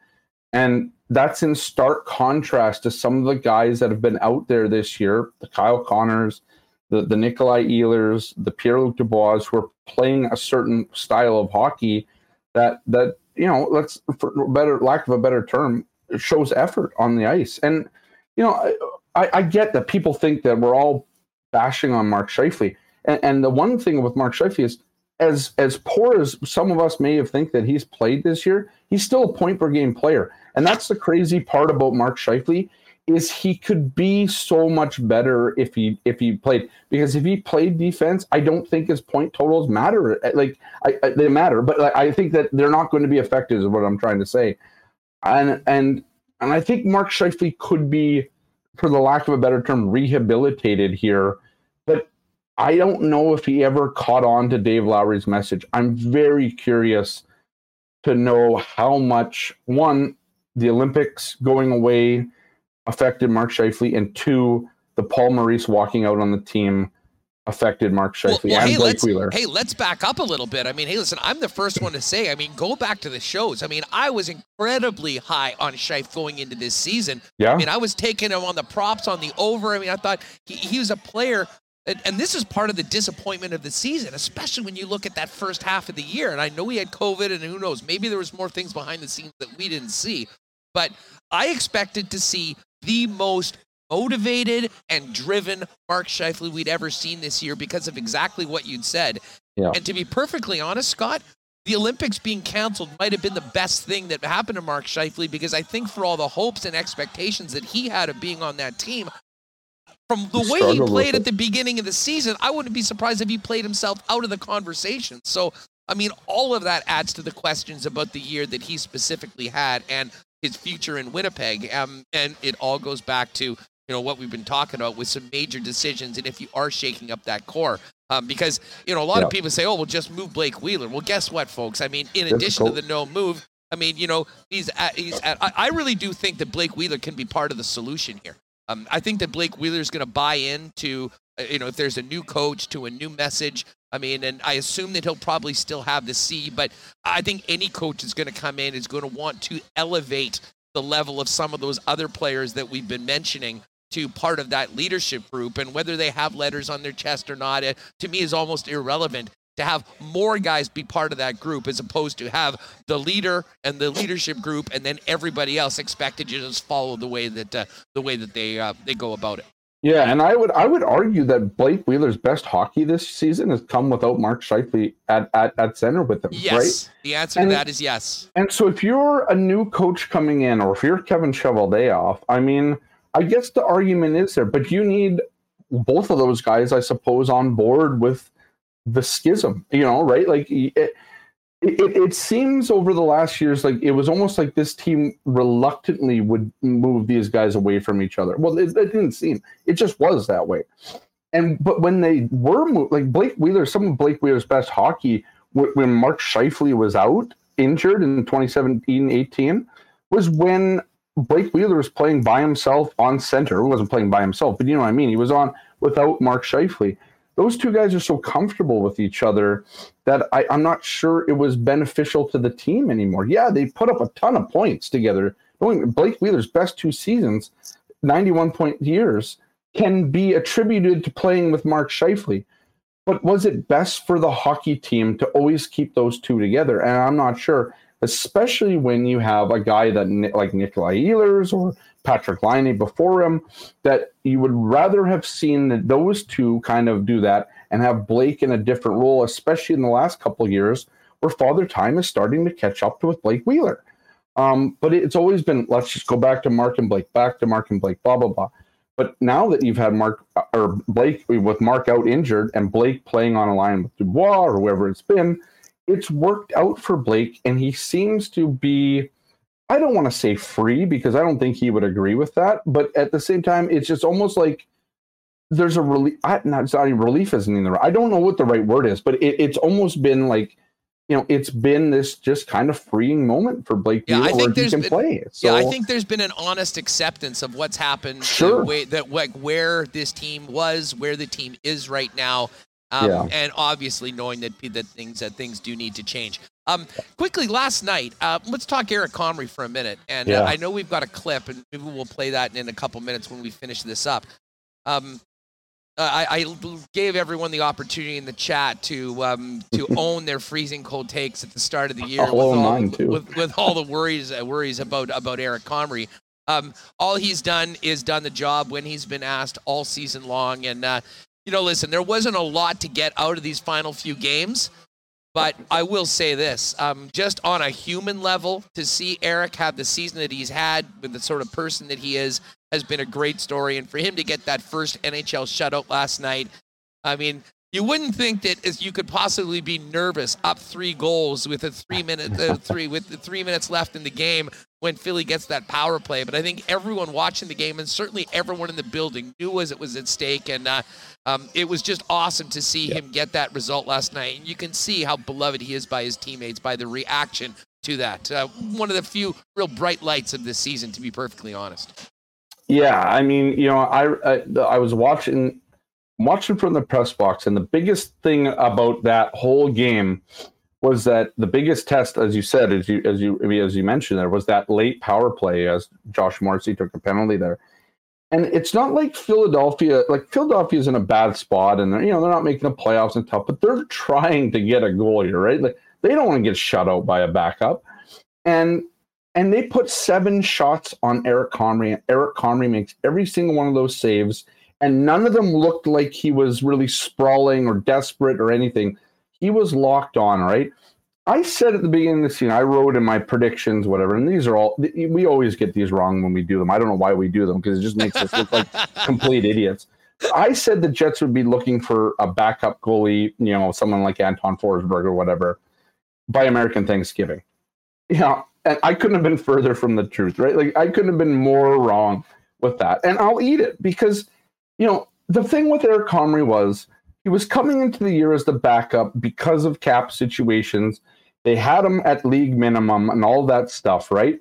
And that's in stark contrast to some of the guys that have been out there this year, the Kyle Connors, the, the Nikolai Ehlers, the Pierre-Luc Dubois, who are playing a certain style of hockey that that, you know, let's for better lack of a better term, shows effort on the ice. And, you know, I, I get that people think that we're all bashing on Mark Scheifele. And, and the one thing with Mark Scheifele is as as poor as some of us may have think that he's played this year, he's still a point per game player. And that's the crazy part about Mark Scheifele is he could be so much better if he if he played because if he played defense, I don't think his point totals matter. Uh, like I, I, they matter, but I think that they're not going to be effective. Is what I'm trying to say. And and and I think Mark Scheifele could be, for the lack of a better term, rehabilitated here. I don't know if he ever caught on to Dave Lowry's message. I'm very curious to know how much one the Olympics going away affected Mark Scheifele, and two, the Paul Maurice walking out on the team affected Mark Scheifele well, well, and hey, Blake Wheeler. Hey, let's back up a little bit. I mean, hey, listen, I'm the first one to say. I mean, go back to the shows. I mean, I was incredibly high on Scheif going into this season. Yeah. I mean, I was taking him on the props on the over. I mean, I thought he, he was a player. And, and this is part of the disappointment of the season, especially when you look at that first half of the year. And I know we had COVID, and who knows, maybe there was more things behind the scenes that we didn't see. But I expected to see the most motivated and driven Mark Scheifele we'd ever seen this year because of exactly what you'd said. Yeah. And to be perfectly honest, Scott, the Olympics being canceled might have been the best thing that happened to Mark Scheifele because I think for all the hopes and expectations that he had of being on that team, from the he way he played at the beginning of the season, I wouldn't be surprised if he played himself out of the conversation. So, I mean, all of that adds to the questions about the year that he specifically had. And his future in Winnipeg. Um, and it all goes back to you know what we've been talking about with some major decisions, and if you are shaking up that core. Um, because you know a lot yeah. of people say, "Oh, we'll just move Blake Wheeler." Well, guess what, folks? I mean, in Difficult. addition to the no move, I mean, you know, he's at, he's at, I really do think that Blake Wheeler can be part of the solution here. Um, I think that Blake Wheeler is going to buy into, uh, you know, if there's a new coach to a new message. I mean, and I assume that he'll probably still have the C, but I think any coach is going to come in is going to want to elevate the level of some of those other players that we've been mentioning to part of that leadership group. And whether they have letters on their chest or not, it, to me is almost irrelevant to have more guys be part of that group as opposed to have the leader and the leadership group and then everybody else expected to just follow the way that uh, the way that they uh, they go about it. Yeah, and I would I would argue that Blake Wheeler's best hockey this season has come without Mark Scheifele at, at, at center with him. Yes, right? the answer and, to that is yes. And so if you're a new coach coming in, or if you're Kevin Cheveldayoff, I mean, I guess the argument is there, but you need both of those guys, I suppose, on board with the schism. You know, right? Like it, it, it, seems over the last years like it was almost like this team reluctantly would move these guys away from each other. Well, it, it didn't seem. It just was that way. And but when they were moved, like Blake Wheeler, some of Blake Wheeler's best hockey when Mark Scheifele was out injured in 2017-18 was when Blake Wheeler was playing by himself on center. He wasn't playing by himself, but you know what I mean. He was on without Mark Scheifele. Those two guys are so comfortable with each other that I, I'm not sure it was beneficial to the team anymore. Yeah, they put up a ton of points together. Blake Wheeler's best two seasons, 91 point years, can be attributed to playing with Mark Scheifele. But was it best for the hockey team to always keep those two together? And I'm not sure especially when you have a guy that like Nikolai Ehlers or Patrik Laine before him, that you would rather have seen those two kind of do that and have Blake in a different role, especially in the last couple of years where Father Time is starting to catch up with Blake Wheeler. Um, but it's always been let's just go back to Mark and Blake, back to Mark and Blake, blah blah blah. But now that you've had Mark or Blake with Mark out injured and Blake playing on a line with Dubois or whoever it's been, it's worked out for Blake, and he seems to be. I don't want to say free because I don't think he would agree with that, but at the same time, it's just almost like there's a relief. Not sorry, relief isn't in the. I don't know what the right word is, but it, it's almost been like you know, it's been this just kind of freeing moment for Blake yeah, I think there's been, play. So, yeah, I think there's been an honest acceptance of what's happened. Sure. Way, that like where this team was, where the team is right now, um, yeah. And obviously knowing that that things that things do need to change. Um, quickly, last night, uh, let's talk Eric Comrie for a minute. And uh, yeah. uh, I know we've got a clip, and maybe we'll play that in a couple minutes when we finish this up. Um, uh, I, I, gave everyone the opportunity in the chat to um, to own their freezing cold takes at the start of the year with all, with, with, all the worries uh, worries about about Eric Comrie. Um, all he's done is done the job when he's been asked all season long, and uh, you know, listen, there wasn't a lot to get out of these final few games, but I will say this: um, just on a human level, to see Eric have the season that he's had with the sort of person that he is has been a great story, and for him to get that first NHL shutout last night, I mean, you wouldn't think that as you could possibly be nervous up three goals with a three minute uh, three with the three minutes left in the game when Philly gets that power play. But I think everyone watching the game and certainly everyone in the building knew as it was at stake, and uh, um, it was just awesome to see yeah. him get that result last night. And you can see how beloved he is by his teammates by the reaction to that. Uh, one of the few real bright lights of this season, to be perfectly honest. Yeah, I mean, you know, I I, I was watching watching from the press box, and the biggest thing about that whole game was that the biggest test, as you said, as you as you as you mentioned, there was that late power play as Josh Morrissey took a penalty there. And it's not like Philadelphia, like Philadelphia's in a bad spot, and they're you know they're not making the playoffs and tough, but they're trying to get a goal here, right? Like they don't want to get shut out by a backup, and and they put seven shots on Eric Comrie, and Eric Comrie makes every single one of those saves and none of them looked like he was really sprawling or desperate or anything. He was locked on, right? I said at the beginning of the season, I wrote in my predictions, whatever, and these are all, we always get these wrong when we do them. I don't know why we do them because it just makes us look like complete idiots. I said the Jets would be looking for a backup goalie, you know, someone like Anton Forsberg or whatever, by American Thanksgiving. You know, and I couldn't have been further from the truth, right? Like, I couldn't have been more wrong with that. And I'll eat it because you know, the thing with Eric Comrie was he was coming into the year as the backup because of cap situations. They had him at league minimum and all that stuff, right?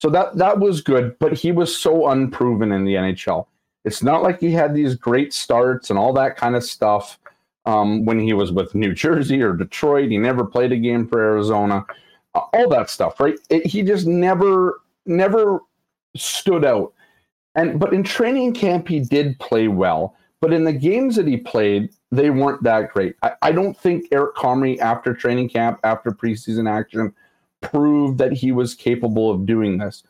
So that that was good, but he was so unproven in the NHL. It's not like he had these great starts and all that kind of stuff um, when he was with New Jersey or Detroit. He never played a game for Arizona, uh, all that stuff, right? It, he just never never stood out. And but in training camp he did play well. But in the games that he played, they weren't that great. I, I don't think Eric Comrie, after training camp, after preseason action, proved that he was capable of doing this.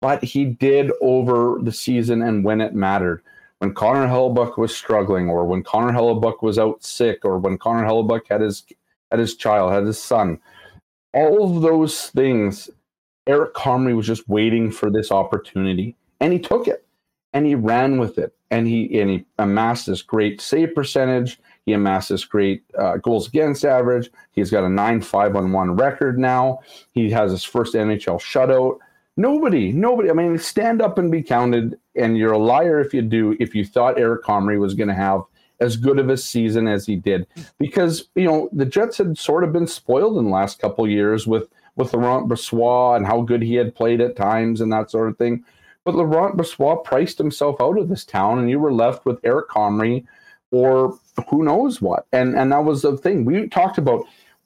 But he did over the season and when it mattered. When Connor Hellebuyck was struggling, or when Connor Hellebuyck was out sick, or when Connor Hellebuyck had his had his child, had his son, all of those things, Eric Comrie was just waiting for this opportunity, and he took it and he ran with it and he and he amassed this great save percentage. He amassed this great uh, goals against average. He's got a 9 5 on 1 record now. He has his first NHL shutout. Nobody, nobody. I mean, stand up and be counted. And you're a liar if you do, if you thought Eric Comrie was going to have as good of a season as he did. Because, you know, the Jets had sort of been spoiled in the last couple years with, with Laurent Brossoit and how good he had played at times and that sort of thing. But Laurent Brossoit priced himself out of this town, and you were left with Eric Comrie or who knows what. And and that was the thing we talked about.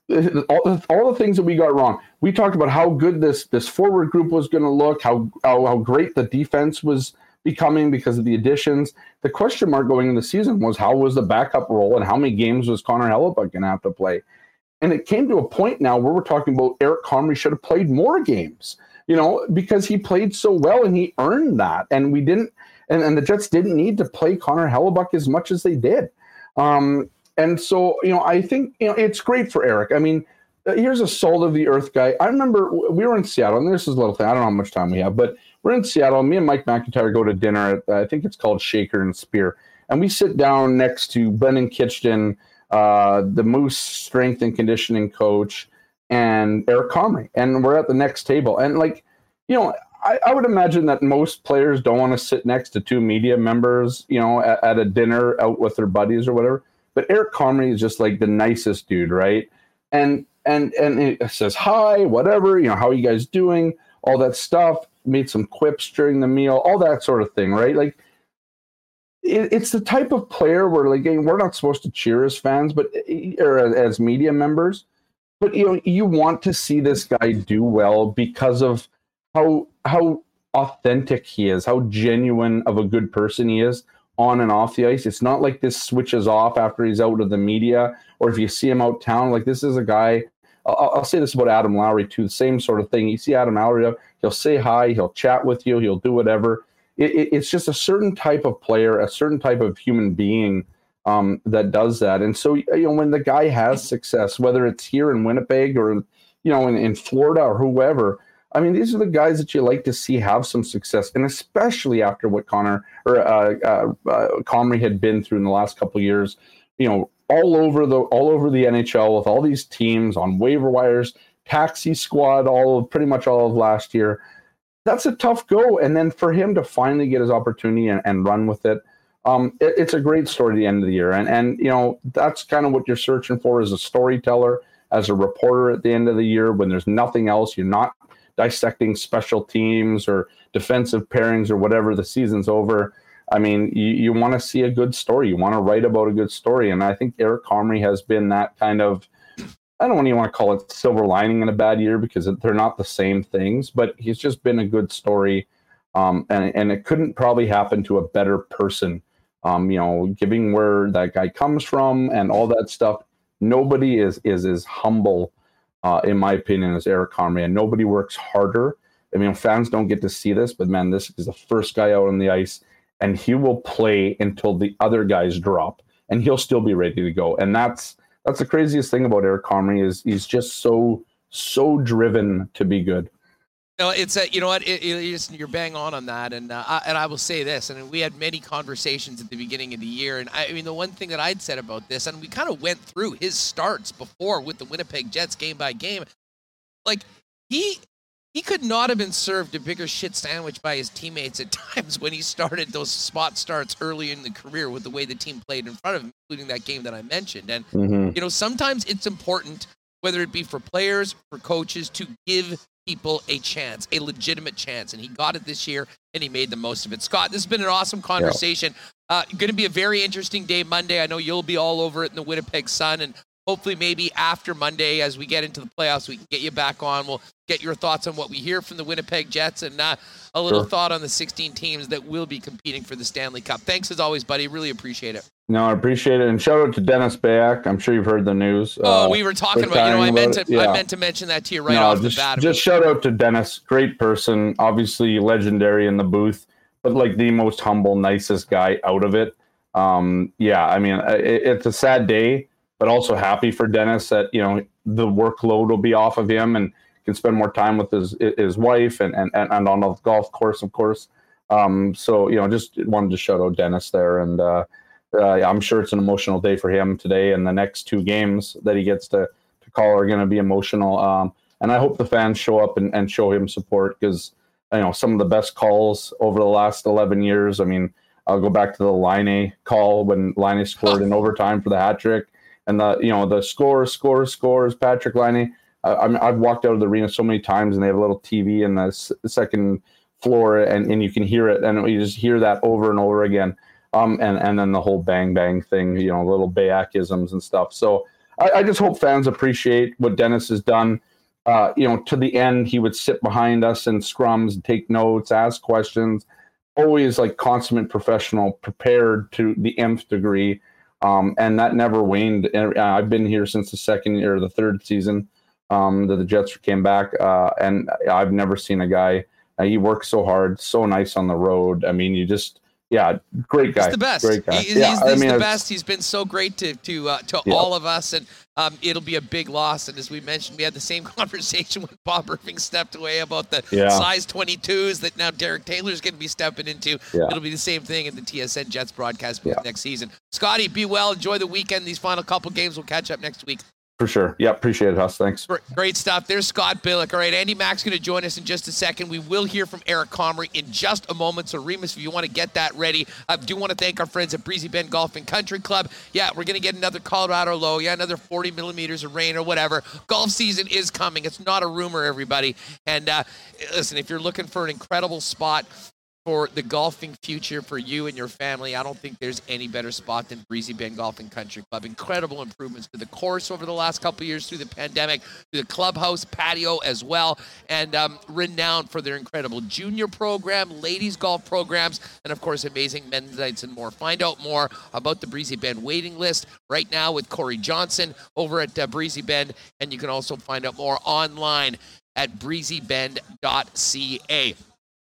Uh, all, all the things that we got wrong. We talked about how good this this forward group was going to look, how, how how great the defense was becoming because of the additions. The question mark going into the season was how was the backup role and how many games was Connor Hellebuyck going to have to play? And it came to a point now where we're talking about Eric Comrie should have played more games, you know, because he played so well and he earned that. And we didn't, and, and the Jets didn't need to play Connor Hellebuyck as much as they did. Um, and so, you know, I think, you know, it's great for Eric. I mean, uh, here's a soul of the earth guy. I remember we were in Seattle, and this is a little thing. I don't know how much time we have, but we're in Seattle. Me and Mike McIntyre go to dinner at, I think it's called Shaker and Spear. And we sit down next to Brendan Kitchen, uh, the Moose strength and conditioning coach, and Eric Comrie. And we're at the next table. And like, you know, I, I, would imagine that most players don't want to sit next to two media members, you know, at, at, a dinner out with their buddies or whatever. But Eric Comrie is just like the nicest dude, right? And and and it says hi, whatever, you know, how are you guys doing? All that stuff. Made some quips during the meal, all that sort of thing, right? Like it's the type of player where like we're not supposed to cheer as fans, but eh, or as media members, but you know you want to see this guy do well because of how how authentic he is, how genuine of a good person he is on and off the ice. It's not like this switches off after he's out of the media, or if you see him out town. Like this is a guy. I'll, I'll say this about Adam Lowry too. The same sort of thing. You see Adam Lowry, he'll say hi, he'll chat with you, he'll do whatever. It, it, it's just a certain type of player, a certain type of human being um, that does that. And so you know when the guy has success, whether it's here in Winnipeg or you know in, in Florida or whoever I mean, these are the guys that you like to see have some success, and especially after what Connor or uh, uh, uh, Comrie had been through in the last couple years. You know, all over the all over the NHL with all these teams on waiver wires, taxi squad, all of pretty much all of last year. That's a tough go, and then for him to finally get his opportunity and, and run with it, um, it, it's a great story at the end of the year. And and you know that's kind of what you're searching for as a storyteller, as a reporter at the end of the year when there's nothing else. You're not dissecting special teams or defensive pairings or whatever the season's over. I mean, you, you want to see a good story. You want to write about a good story. And I think Eric Comrie has been that kind of, I don't even want to call it silver lining in a bad year because they're not the same things, but he's just been a good story. Um, and, and it couldn't probably happen to a better person. Um, you know, giving where that guy comes from and all that stuff. Nobody is is as humble uh, in my opinion, as Eric Comrie. And nobody works harder. I mean, fans don't get to see this, but man, this is the first guy out on the ice, and he will play until the other guys drop, and he'll still be ready to go. And that's that's the craziest thing about Eric Comrie is he's just so so driven to be good. No, it's a, you know what it, it, you're bang on on that, and uh, I, and I will say this, and we had many conversations at the beginning of the year, and I, I mean the one thing that I'd said about this, and we kind of went through his starts before with the Winnipeg Jets game by game, like he he could not have been served a bigger shit sandwich by his teammates at times when he started those spot starts early in the career with the way the team played in front of him, including that game that I mentioned, and mm-hmm. you know sometimes it's important whether it be for players, for coaches, to give people a chance, a legitimate chance. And he got it this year and he made the most of it. Scott, this has been an awesome conversation. Yeah. Uh, going to be a very interesting day Monday. I know you'll be all over it in the Winnipeg Sun. And hopefully, maybe after Monday, as we get into the playoffs, we can get you back on. We'll get your thoughts on what we hear from the Winnipeg Jets and uh, a little sure. thought on the 16 teams that will be competing for the Stanley Cup. Thanks as always, buddy. Really appreciate it. No, I appreciate it, and shout out to Dennis Beyak. I'm sure you've heard the news. Oh, uh, we were talking about. You know, I meant to. Yeah. I meant to mention that to you right no, off just, the bat. Just shout out to Dennis. Great person, obviously legendary in the booth, but like the most humble, nicest guy out of it. Um, yeah, I mean, it, it's a sad day, but also happy for Dennis that you know the workload will be off of him and can spend more time with his his wife and and, and on the golf course, of course. Um, so you know, just wanted to shout out Dennis there and. Uh, uh, I'm sure it's an emotional day for him today, and the next two games that he gets to to call are going to be emotional. Um, and I hope the fans show up and, and show him support because you know some of the best calls over the last 11 years. I mean, I'll go back to the Laine call when Laine scored in overtime for the hat trick, and the you know the scores, scores, scores. Patrik Laine. I, I've walked out of the arena so many times, and they have a little TV in the s- second floor, and, and you can hear it, and you just hear that over and over again. Um, and and then the whole bang bang thing, you know, little Beyakisms and stuff. So I, I just hope fans appreciate what Dennis has done. Uh, you know, to the end, he would sit behind us in scrums, take notes, ask questions, always like consummate professional, prepared to the nth degree. Um, and that never waned. And uh, I've been here since the second year, the third season um, that the Jets came back, uh, and I've never seen a guy. Uh, he works so hard, so nice on the road. I mean, you just yeah, great guy. He's the best. Great guy. He- yeah, he's, I mean, the best. He's been so great to to uh, to Yeah. all of us, and um, it'll be a big loss. And as we mentioned, we had the same conversation when Bob Irving stepped away about the Yeah. size 22s that now Derek Taylor's going to be stepping into. It'll be the same thing in the TSN Jets broadcast next season. Scotty, be well. Enjoy the weekend. These final couple games. We'll catch up next week. For sure. Yeah, appreciate it, Huss. Thanks. Great stuff. There's Scott Billeck. All right, Andy Mack's going to join us in just a second. We will hear from Eric Comrie in just a moment. So, Remis, if you want to get that ready, I do want to thank our friends at Breezy Bend Golf and Country Club. Yeah, we're going to get another Colorado low. Yeah, another 40 millimeters of rain or whatever. Golf season is coming. It's not a rumor, everybody. And uh, listen, if you're looking for an incredible spot, for the golfing future for you and your family, I don't think there's any better spot than Breezy Bend Golf and Country Club. Incredible improvements to the course over the last couple years through the pandemic, through the clubhouse patio as well, and um, renowned for their incredible junior program, ladies golf programs, and of course, amazing men's nights and more. Find out more about the Breezy Bend waiting list right now with Corey Johnson over at uh, Breezy Bend, and you can also find out more online at breezybend.ca.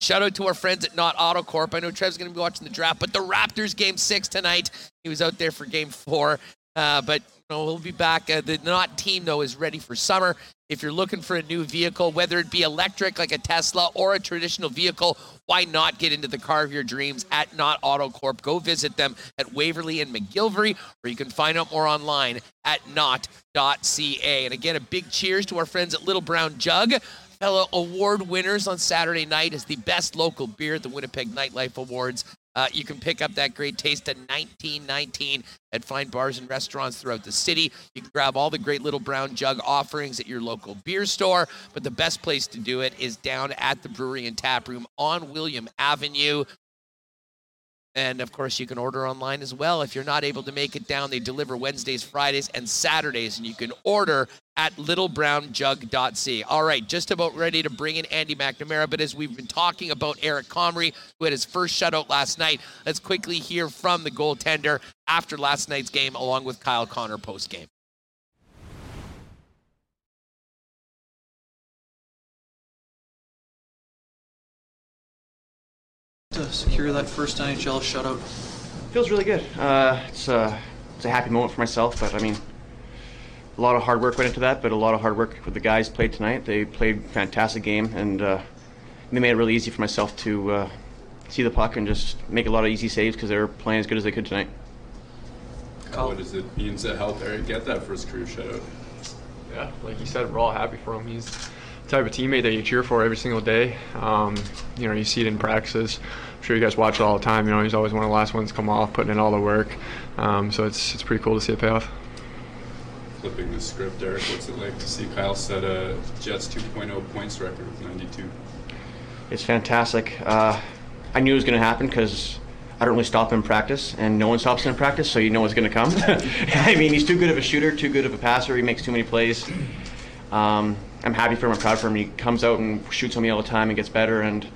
Shout out to our friends at Nott Auto Corp. I know Trev's going to be watching the draft, but the Raptors game six tonight. He was out there for game four, uh, but you know, he'll be back. Uh, the Nott team, though, is ready for summer. If you're looking for a new vehicle, whether it be electric like a Tesla or a traditional vehicle, why not get into the car of your dreams at Nott Auto Corp? Go visit them at Waverley and McGillivray, or you can find out more online at nott.ca. And again, a big cheers to our friends at Little Brown Jug fellow award winners on Saturday night as the best local beer at the Winnipeg Nightlife Awards. Uh, you can pick up that great taste at 1919 at fine bars and restaurants throughout the city. You can grab all the great little brown jug offerings at your local beer store, but the best place to do it is down at the brewery and tap room on William Avenue. And of course, you can order online as well. If you're not able to make it down, they deliver Wednesdays, Fridays, and Saturdays, and you can order at littlebrownjug.ca. All right, just about ready to bring in Andy McNamara, but as we've been talking about Eric Comrie, who had his first shutout last night, let's quickly hear from the goaltender after last night's game, along with Kyle Connor post game. To secure that first NHL shutout? Feels really good. Uh, it's a it's a happy moment for myself, but I mean, a lot of hard work went into that, but a lot of hard work with the guys played tonight. They played fantastic game, and uh, they made it really easy for myself to uh, see the puck and just make a lot of easy saves because they were playing as good as they could tonight. What does it mean to help Eric get that first career shutout? Yeah, like you said, we're all happy for him. He's the type of teammate that you cheer for every single day. Um, you know, you see it in practices. I'm sure you guys watch it all the time. You know, he's always one of the last ones to come off, putting in all the work. Um, so it's it's pretty cool to see it pay off. Flipping the script, Eric, what's it like to see Kyle set a Jets 2.0 points record with 92? It's fantastic. Uh, I knew it was going to happen because I don't really stop in practice, and no one stops in practice, so you know it's going to come. I mean, he's too good of a shooter, too good of a passer. He makes too many plays. Um, I'm happy for him. I'm proud for him. He comes out and shoots on me all the time and gets better, and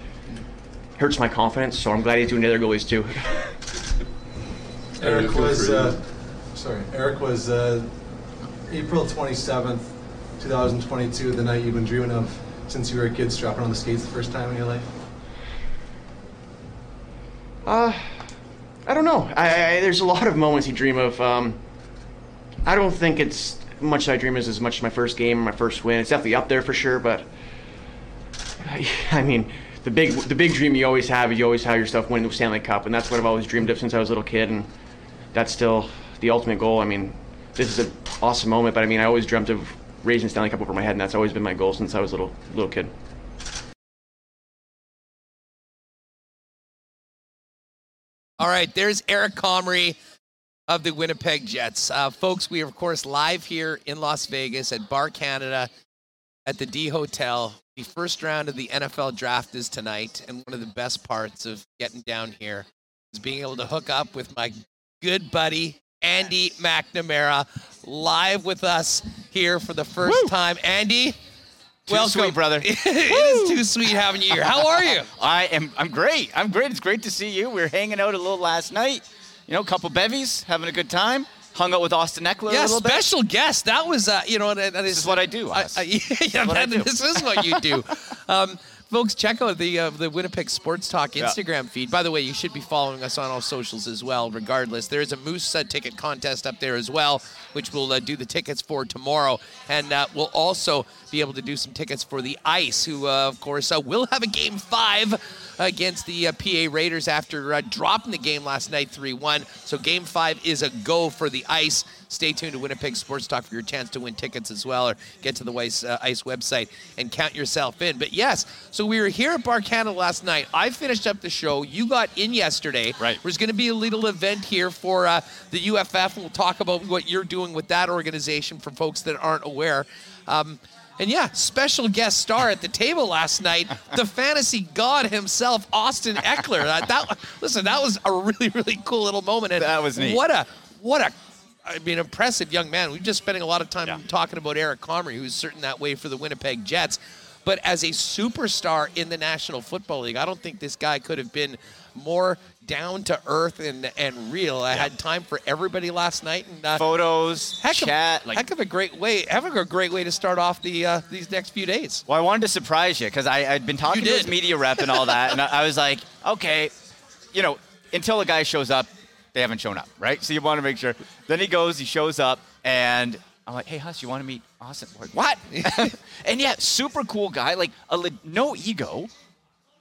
hurts my confidence. So I'm glad he's doing the other goalies too. Eric was, uh, sorry, Eric was uh, April 27th, 2022, the night you've been dreaming of since you were a kid strapping on the skates the first time in your life. Uh, I don't know. I, I, there's a lot of moments you dream of. Um, I don't think it's much I dream as as much as my first game, my first win. It's definitely up there for sure, but I, I mean, the big the big dream you always have is you always have yourself winning the Stanley Cup, and that's what I've always dreamed of since I was a little kid. And that's still the ultimate goal. I mean, this is an awesome moment, but I mean, I always dreamt of raising Stanley Cup over my head, and that's always been my goal since I was a little little kid. All right, there's Eric Comrie of the Winnipeg Jets. Uh, folks, we are, of course, live here in Las Vegas at Bar Canada at the D Hotel. The first round of the NFL draft is tonight, and one of the best parts of getting down here is being able to hook up with my good buddy, Andy McNamara, live with us here for the first Woo. time. Andy, Too welcome. sweet, brother. it is too sweet having you here. How are you? I am. I'm great. I'm great. It's great to see you. We were hanging out a little last night. You know, a couple bevies, having a good time. Hung out with Austin Ekeler Yeah, a little bit. special guest. That was, uh, you know, that, that is, This is what I do. I- I- yeah, what I that- do. this is what you do. Um, folks, check out the uh, the Winnipeg Sports Talk Yeah. Instagram feed. By the way, you should be following us on all socials as well. Regardless, there is a Moose uh, ticket contest up there as well, which we'll uh, do the tickets for tomorrow, and uh, we'll also be able to do some tickets for the Ice, who uh, of course uh, will have a game five against the uh, PA Raiders after uh, dropping the game last night 3-1. So game five is a go for the Ice. Stay tuned to Winnipeg Sports Talk for your chance to win tickets as well, or get to the Ice, uh, Ice website and count yourself in. But yes, so we were here at Bar Canada last night. I finished up the show. You got in yesterday. Right. There's going to be a little event here for uh, the UFF, and we'll talk about what you're doing with that organization for folks that aren't aware. Um, and yeah, special guest star at the table last night, the fantasy god himself, Austin Ekeler. Uh, that listen, that was a really really cool little moment. And That was neat. What a what a I mean, impressive young man. We've just spending a lot of time talking about Eric Comrie, who's certain that way for the Winnipeg Jets. But as a superstar in the National Football League, I don't think this guy could have been more down to earth and and real. I had time for everybody last night, and uh, Photos, heck chat. Of, like, heck of a great way, of a great way to start off the uh, these next few days. well, I wanted to surprise you because I'd been talking You to his media rep and all that, and I, I was like, okay, you know, until a guy shows up, they haven't shown up, right? So you want to make sure. Then he goes, he shows up, and I'm like, hey, Huss, you want to meet Austin? Like, what? and yeah, super cool guy, like a no ego.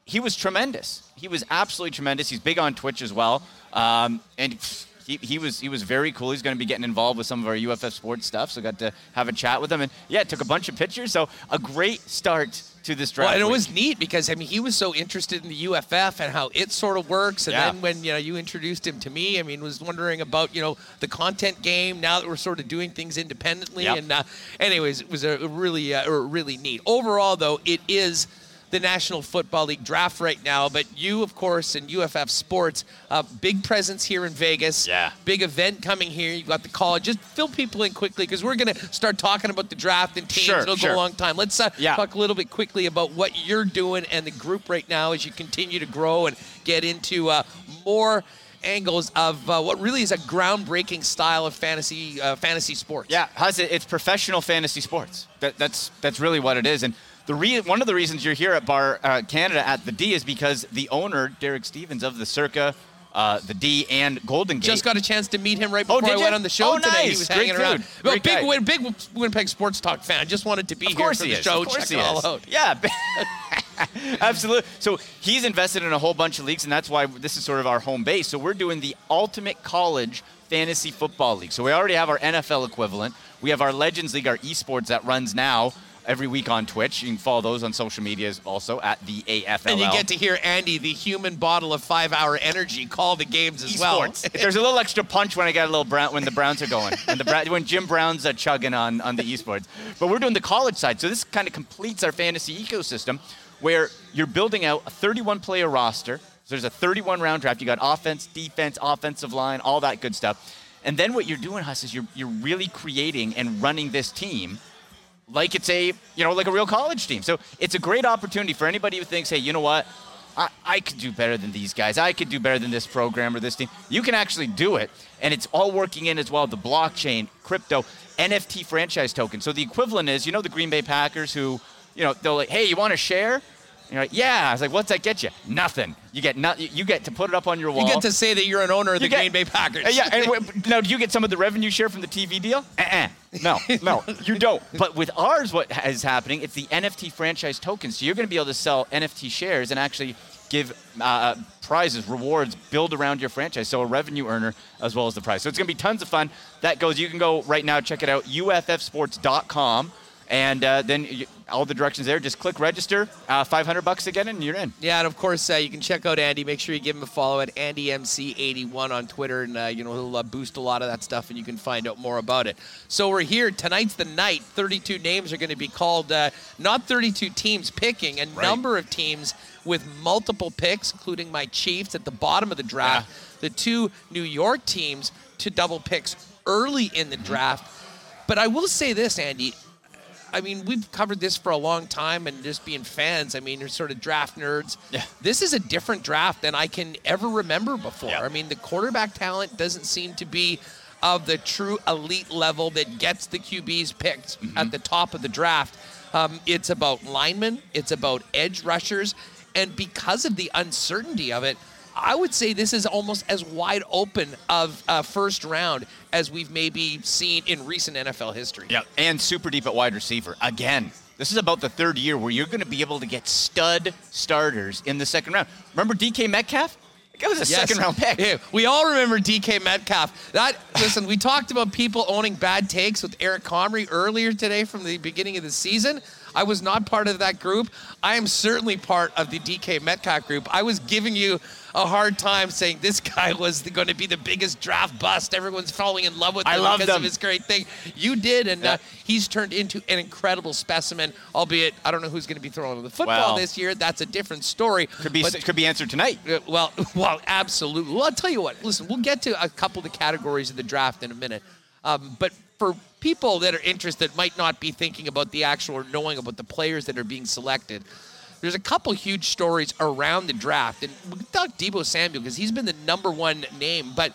he was tremendous. He was absolutely tremendous. He's big on Twitch as well, um, and he, he was he was very cool. He's going to be getting involved with some of our UFF sports stuff, so got to have a chat with him, and yeah, took a bunch of pictures. So a great start to this draft. Well, and it was neat because I mean he was so interested in the UFF and how it sort of works. And Yeah. then when you know you introduced him to me, I mean was wondering about you know the content game. Now that we're sort of doing things independently, Yep. and uh, anyways, it was a really uh, really neat. Overall, though, it is. The National Football League draft right now, but you, of course, and UFF Sports, uh, big presence here in Vegas. Yeah. Big event coming here. You've got the call. Just fill people in quickly because we're going to start talking about the draft and teams. Sure, It'll sure. go a long time. Let's uh, Yeah. talk a little bit quickly about what you're doing and the group right now as you continue to grow and get into uh, more angles of uh, what really is a groundbreaking style of fantasy uh, fantasy sports. Yeah, how's it? It's professional fantasy sports. That, that's that's really what it is. And the re- one of the reasons you're here at Bar uh, Canada at the D is because the owner, Derek Stevens of the Circa, uh, the D, and Golden Gate. Just got a chance to meet him right Oh, before I did went on the show Oh, today. He was Great hanging around. dude. Well, Great big, guy. Win- big Winnipeg Sports Talk fan. Just wanted to be Of here he for the is. show. Of course Check he it all is. out. Yeah. Absolutely. So he's invested in a whole bunch of leagues, and that's why this is sort of our home base. So we're doing the Ultimate College Fantasy Football League. So we already have our NFL equivalent. We have our Legends League, our esports that runs now every week on Twitch. You can follow those on social medias also at the AFLL. And you get to hear Andy, the human bottle of five-hour energy, call the games as well. Esports. There's a little extra punch when I got a little brown when the Browns are going, when the when Jim Brown's uh, chugging on on the esports. But we're doing the college side, so this kind of completes our fantasy ecosystem, where you're building out a 31 player roster. So there's a 31 round draft. You got offense, defense, offensive line, all that good stuff. And then what you're doing, Huss, is you're you're really creating and running this team like it's a you know like a real college team. So it's a great opportunity for anybody who thinks, hey, you know what, I, I could do better than these guys. I could do better than this program or this team. You can actually do it, and it's all working in as well. The blockchain, crypto, NFT franchise token. So the equivalent is, you know, the Green Bay Packers who, you know, they're like, hey, you want to share? And you're like, yeah. I was like, what's that get you? Nothing. You get not. You get to put it up on your wall. You get to say that you're an owner of the get- Green Bay Packers. Uh, yeah, and now do you get some of the revenue share from the TV deal? Uh-uh. No, no, you don't. But with ours, what is happening? It's the NFT franchise tokens. So you're going to be able to sell NFT shares and actually give uh, prizes, rewards, build around your franchise. So a revenue earner as well as the prize. So it's going to be tons of fun. That goes, you can go right now, check it out, uffsports.com. And uh, then you, all the directions there. Just click register, uh, 500 bucks again, and you're in. Yeah, and of course uh, you can check out Andy. Make sure you give him a follow at AndyMC81 on Twitter, and uh, you know he'll uh, boost a lot of that stuff, and you can find out more about it. So we're here tonight's the night. 32 names are going to be called. Uh, not 32 teams picking, a number of teams with multiple picks, including my Chiefs at the bottom of the draft. The two New York teams to double picks early in the draft. But I will say this, Andy. I mean, we've covered this for a long time, and just being fans, I mean, you're sort of draft nerds. Yeah. This is a different draft than I can ever remember before. I mean, the quarterback talent doesn't seem to be of the true elite level that gets the QBs picked at the top of the draft. Um, it's about linemen, it's about edge rushers, and because of the uncertainty of it, I would say this is almost as wide open of a first round as we've maybe seen in recent NFL history. Yeah, and super deep at wide receiver. Again, this is about the third year where you're going to be able to get stud starters in the second round. Remember DK Metcalf? That was a Yes. second round pick. Yeah, we all remember DK Metcalf. That listen, we talked about people owning bad takes with Eric Comrie earlier today from the beginning of the season. I was not part of that group. I am certainly part of the DK Metcalf group. I was giving you a hard time saying this guy was going to be the biggest draft bust. Everyone's falling in love with him because him. of his great thing. You did, and Yeah. uh, he's turned into an incredible specimen. Albeit, I don't know who's going to be throwing the football Well, this year. That's a different story. Could be But- could be answered tonight. uh, Well, well, absolutely. Well, I'll tell you what. Listen, we'll get to a couple of the categories of the draft in a minute. Um, but for people that are interested, might not be thinking about the actual or knowing about the players that are being selected. There's a couple huge stories around the draft, and we can talk Deebo Samuel because he's been the number one name. But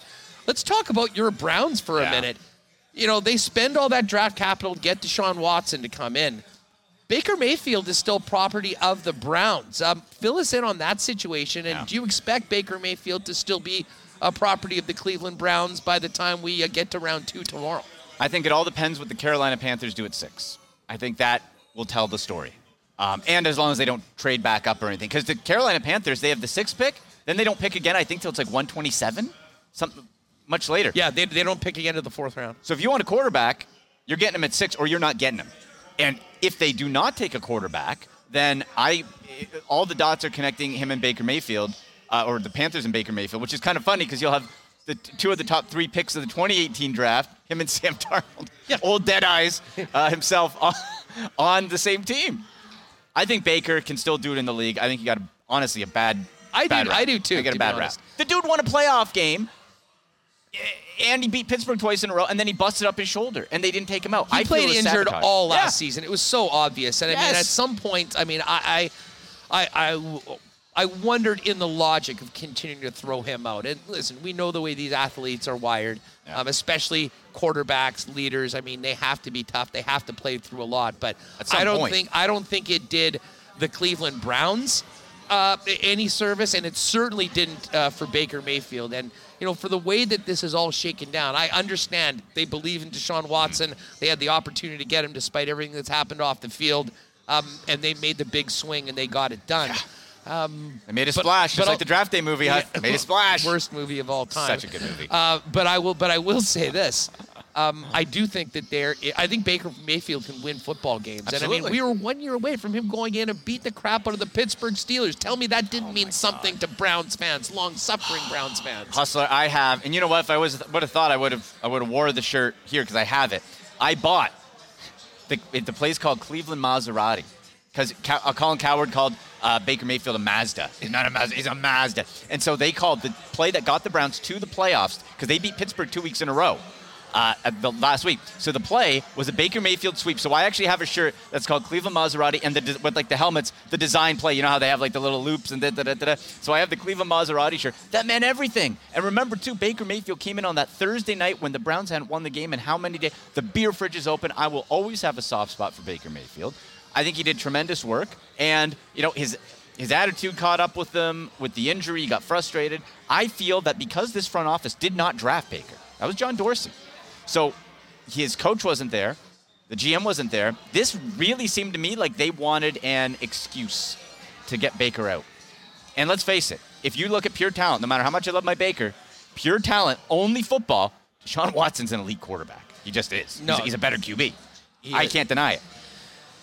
let's talk about your Browns for a Yeah. minute. You know, they spend all that draft capital to get Deshaun Watson to come in. Baker Mayfield is still property of the Browns. Um, fill us in on that situation, and Yeah. do you expect Baker Mayfield to still be a property of the Cleveland Browns by the time we uh, get to round two tomorrow? I think it all depends what the Carolina Panthers do at six. I think that will tell the story. Um, and as long as they don't trade back up or anything. Because the Carolina Panthers, they have the sixth pick, then they don't pick again, I think, till it's like 127, something much later. Yeah, they, they don't pick again to the fourth round. So if you want a quarterback, you're getting him at six or you're not getting him. And if they do not take a quarterback, then I, all the dots are connecting him and Baker Mayfield, uh, or the Panthers and Baker Mayfield, which is kind of funny because you'll have the t- two of the top three picks of the 2018 draft, him and Sam Darnold, old dead eyes uh, himself on, on the same team. I think Baker can still do it in the league. I think he got honestly a bad. I do- rap. I do too, I got to a bad rap. The dude won a playoff game eh, and he beat Pittsburgh twice in a row, and then he busted up his shoulder, and they didn't take him out. He I played injured sabotage. all last Yeah. season. It was so obvious, and I mean, at some point, I mean, I, I, I, I, I wondered in the logic of continuing to throw him out. And listen, we know the way these athletes are wired, um, especially quarterbacks, leaders. I mean, they have to be tough. They have to play through a lot. But I don't point. think I don't think it did the Cleveland Browns uh, any service, and it certainly didn't uh, for Baker Mayfield. And you know, for the way that this is all shaken down, I understand they believe in Deshaun Watson. They had the opportunity to get him despite everything that's happened off the field, um, and they made the big swing and they got it done. Um, made a but- splash, but just I'll- like the draft day movie. huh? Made a splash. Worst movie of all time. Such a good movie. Uh, but I will. But I will say this. Um, I do think that there. I think Baker Mayfield can win football games, and I Absolutely. mean we were one year away from him going in and beat the crap out of the Pittsburgh Steelers. Tell me that didn't mean something to Browns fans, long-suffering Browns fans. Hustler, I have, and you know what? If I was would have thought I would have, I would have wore the shirt here because I have it. I bought the the place called Cleveland Maserati because uh, Colin Cowherd called uh, Baker Mayfield a Mazda. He's not a Mazda, he's a Mazda. And so they called the play that got the Browns to the playoffs because they beat Pittsburgh two weeks in a row. Uh, the last week, so the play was a Baker Mayfield sweep. So I actually have a shirt that's called Cleveland Maserati, and the with like the helmets, the design play. You know how they have like the little loops and da da da. da. So I have the Cleveland Maserati shirt. That meant everything. And remember too, Baker Mayfield came in on that Thursday night when the Browns hadn't won the game, and how many days? The beer fridge is open. I will always have a soft spot for Baker Mayfield. I think he did tremendous work, and you know his his attitude caught up with them with the injury. He got frustrated. I feel that because this front office did not draft Baker, that was John Dorsey. So his coach wasn't there, the GM wasn't there. This really seemed to me like they wanted an excuse to get Baker out. And let's face it, if you look at pure talent, no matter how much I love my Baker, pure talent, only football, Deshaun Watson's an elite quarterback. He just is. No. He's, he's a better QB. I can't deny it.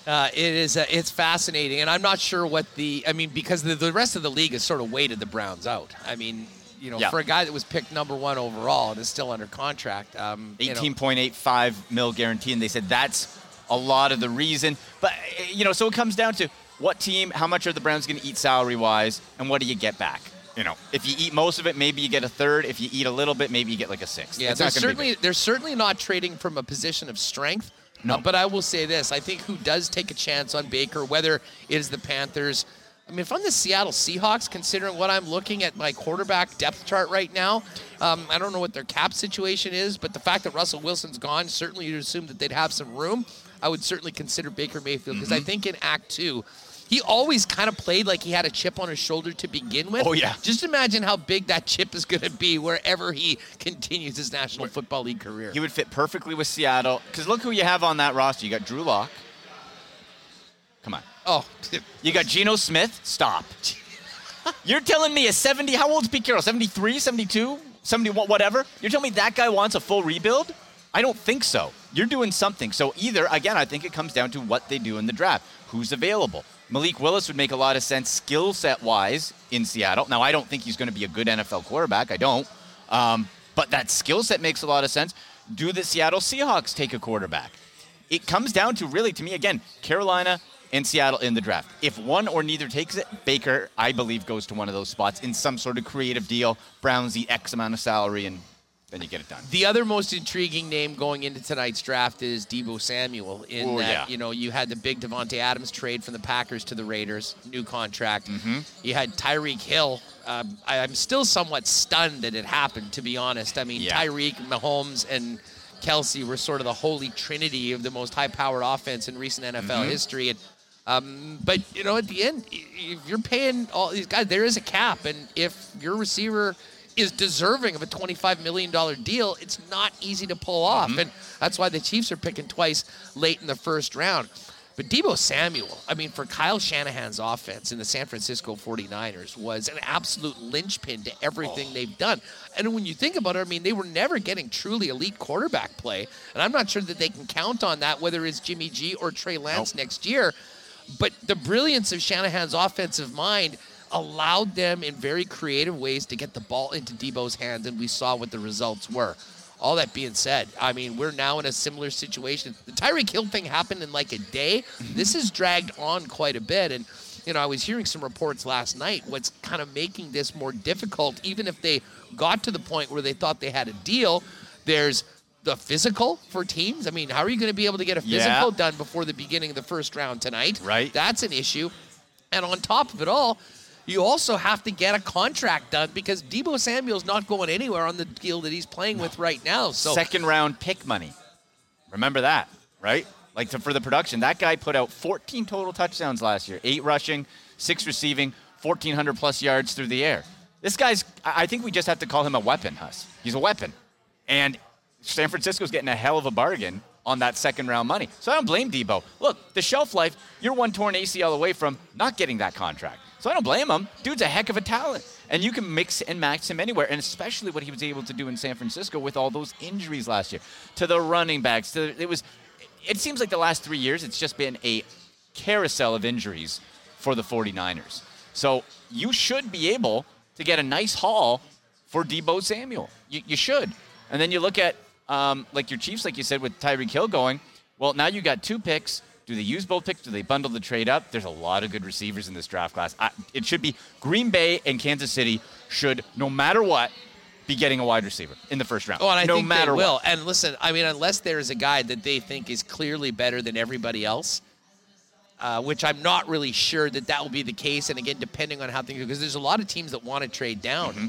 Uh, it is. Uh, it's fascinating, and I'm not sure what the. I mean, because the, the rest of the league has sort of weighted the Browns out. I mean, you know, Yeah. for a guy that was picked number one overall and is still under contract, um, 18.85 mil guarantee, and they said that's a lot of the reason. But eh, you know, so it comes down to what team, how much are the Browns going to eat salary wise, and what do you get back? You know, if you eat most of it, maybe you get a third. If you eat a little bit, maybe you get like a sixth. Yeah, It's they're certainly they're certainly not trading from a position of strength. No. Uh, but I will say this: I think who does take a chance on Baker, whether it is the Panthers. I mean, if I'm the Seattle Seahawks, considering what I'm looking at my quarterback depth chart right now, um, I don't know what their cap situation is, but the fact that Russell Wilson's gone, certainly you'd assume that they'd have some room. I would certainly consider Baker Mayfield because Mm-hmm. I think in Act Two, he always kind of played like he had a chip on his shoulder to begin with. Oh, yeah. Just imagine how big that chip is going to be wherever he continues his National Football League career. He would fit perfectly with Seattle because look who you have on that roster. You got Drew Lock. Come on. Oh, You got Geno Smith. Stop. You're telling me a 70, how old's Pete Carroll? 73, 72, 71, whatever? You're telling me that guy wants a full rebuild? I don't think so. You're doing something. So either, again, I think it comes down to what they do in the draft. Who's available? Malik Willis would make a lot of sense skill set wise in Seattle. Now, I don't think he's going to be a good NFL quarterback. I don't. Um, but that skill set makes a lot of sense. Do the Seattle Seahawks take a quarterback? It comes down to really, to me, again, Carolina and Seattle in the draft. If one or neither takes it, Baker, I believe, goes to one of those spots in some sort of creative deal. Browns the X amount of salary, and then you get it done. The other most intriguing name going into tonight's draft is Deebo Samuel. In Oh, that, yeah. you know, you had the big Davante Adams trade from the Packers to the Raiders, new contract. You had Tyreek Hill. Um, I, I'm still somewhat stunned that it happened, to be honest. I mean, Yeah. Tyreek, Mahomes, and Kelce were sort of the holy trinity of the most high-powered offense in recent NFL Mhm. history. And um, but you know, at the end, if you're paying all these guys, there is a cap, and if your receiver is deserving of a $25 million deal, it's not easy to pull off, mm-hmm. and that's why the Chiefs are picking twice late in the first round. But Deebo Samuel, I mean, for Kyle Shanahan's offense in the San Francisco 49ers was an absolute linchpin to everything oh. they've done. And when you think about it, I mean, they were never getting truly elite quarterback play. And I'm not sure that they can count on that, whether it's Jimmy G or Trey Lance next year. But the brilliance of Shanahan's offensive mind allowed them in very creative ways to get the ball into Deebo's hands, and we saw what the results were. All that being said, I mean, we're now in a similar situation. The Tyreek Hill thing happened in like a day. Mm-hmm. This has dragged on quite a bit. And, you know, I was hearing some reports last night what's kind of making this more difficult, even if they got to the point where they thought they had a deal. There's the physical for teams. I mean, how are you going to be able to get a Yeah. physical done before the beginning of the first round tonight? Right. That's an issue. And on top of it all, you also have to get a contract done because Deebo Samuel's not going anywhere on the deal that he's playing with right now. So Second round pick money. Remember that, right? Like to, for the production, that guy put out 14 total touchdowns last year, eight rushing, six receiving, 1,400 plus yards through the air. This guy's, I I think we just have to call him a weapon, Huss. He's a weapon. And San Francisco's getting a hell of a bargain on that second round money. So I don't blame Deebo. Look, the shelf life, you're one torn ACL away from not getting that contract. So I don't blame him. Dude's a heck of a talent. And you can mix and match him anywhere. And especially what he was able to do in San Francisco with all those injuries last year. To the running backs. To it was it seems like the last three years it's just been a carousel of injuries for the 49ers. So you should be able to get a nice haul for Deebo Samuel. You, you should. And then you look at um, like your Chiefs, like you said, with Tyreek Hill going. Well, now you got two picks. Do they use both picks? Do they bundle the trade up? There's a lot of good receivers in this draft class. I, it should be Green Bay and Kansas City should, no matter what, be getting a wide receiver in the first round. Oh, and I no think matter they will. what. And listen, I mean, unless there is a guy that they think is clearly better than everybody else, uh, which I'm not really sure that that will be the case. And again, depending on how things, go, because there's a lot of teams that want to trade down. Mm-hmm.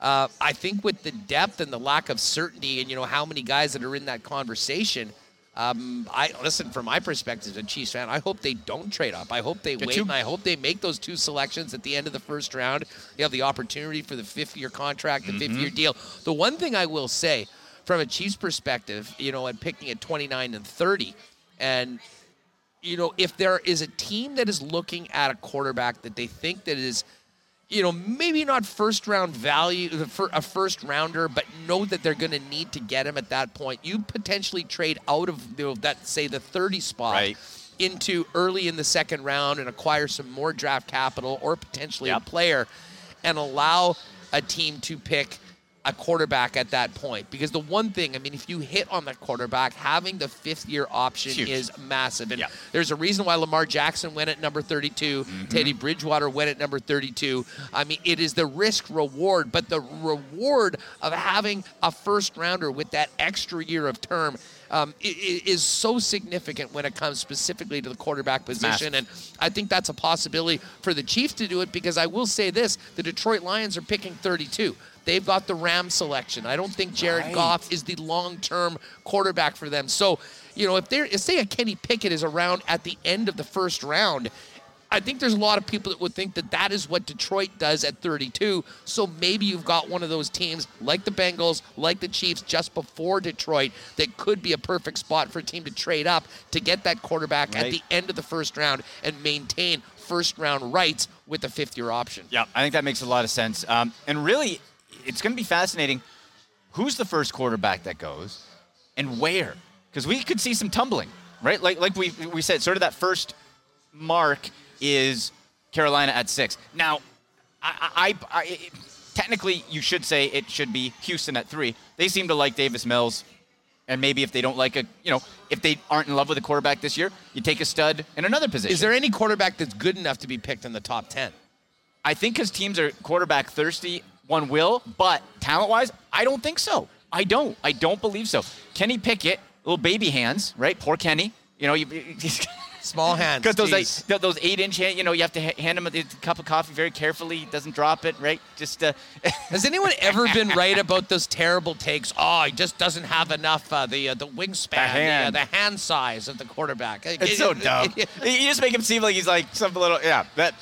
Uh, I think with the depth and the lack of certainty, and you know how many guys that are in that conversation. Um, I listen from my perspective as a Chiefs fan. I hope they don't trade up. I hope they Good wait, too. and I hope they make those two selections at the end of the first round. You have the opportunity for the fifth-year contract, the Mm-hmm. fifth-year deal. The one thing I will say, from a Chiefs perspective, you know, and picking at 29 and 30, and you know, if there is a team that is looking at a quarterback that they think that is you know, maybe not first round value uh, for a first rounder, but know that they're going to need to get him at that point. You potentially trade out of you know, that, say, the 30 spot. Right. Into early in the second round and acquire some more draft capital or potentially a player and allow a team to pick a quarterback at that point. Because the one thing, I mean, if you hit on that quarterback, having the fifth year option Huge. is massive. And there's a reason why Lamar Jackson went at number 32, Teddy Bridgewater went at number 32. I mean, it is the risk reward, but the reward of having a first rounder with that extra year of term. Um, is so significant when it comes specifically to the quarterback position, and I think that's a possibility for the Chiefs to do it because I will say this: the Detroit Lions are picking 32. They've got the Ram selection. I don't think Jared Right. Goff is the long-term quarterback for them. So, you know, if they're if say a Kenny Pickett is around at the end of the first round, I think there's a lot of people that would think that that is what Detroit does at 32. So maybe you've got one of those teams like the Bengals, like the Chiefs, just before Detroit that could be a perfect spot for a team to trade up to get that quarterback at the end of the first round and maintain first round rights with the fifth year option. Yeah, I think that makes a lot of sense. Um, and really, it's going to be fascinating. Who's the first quarterback that goes, and where? Because we could see some tumbling, right? Like like we we said, sort of that first mark is Carolina at six. Now, I, I, I technically you should say it should be Houston at three. They seem to like Davis Mills. And maybe if they don't like a, you know, if they aren't in love with a quarterback this year, you take a stud in another position. Is there any quarterback that's good enough to be picked in the top 10? I think because teams are quarterback thirsty, one will, but talent wise, I don't think so. I don't. I don't believe so. Kenny Pickett, little baby hands, right? Poor Kenny. You know, you, small hands. Because those geez. those eight inch hand, you know, you have to hand him a, a cup of coffee very carefully. He doesn't drop it, right? Just uh, Has anyone ever been right about those terrible takes? Oh, he just doesn't have enough uh, the uh, the wingspan, the, hand. uh, the hand size of the quarterback. It's so dumb. you just make him seem like he's like some little yeah. That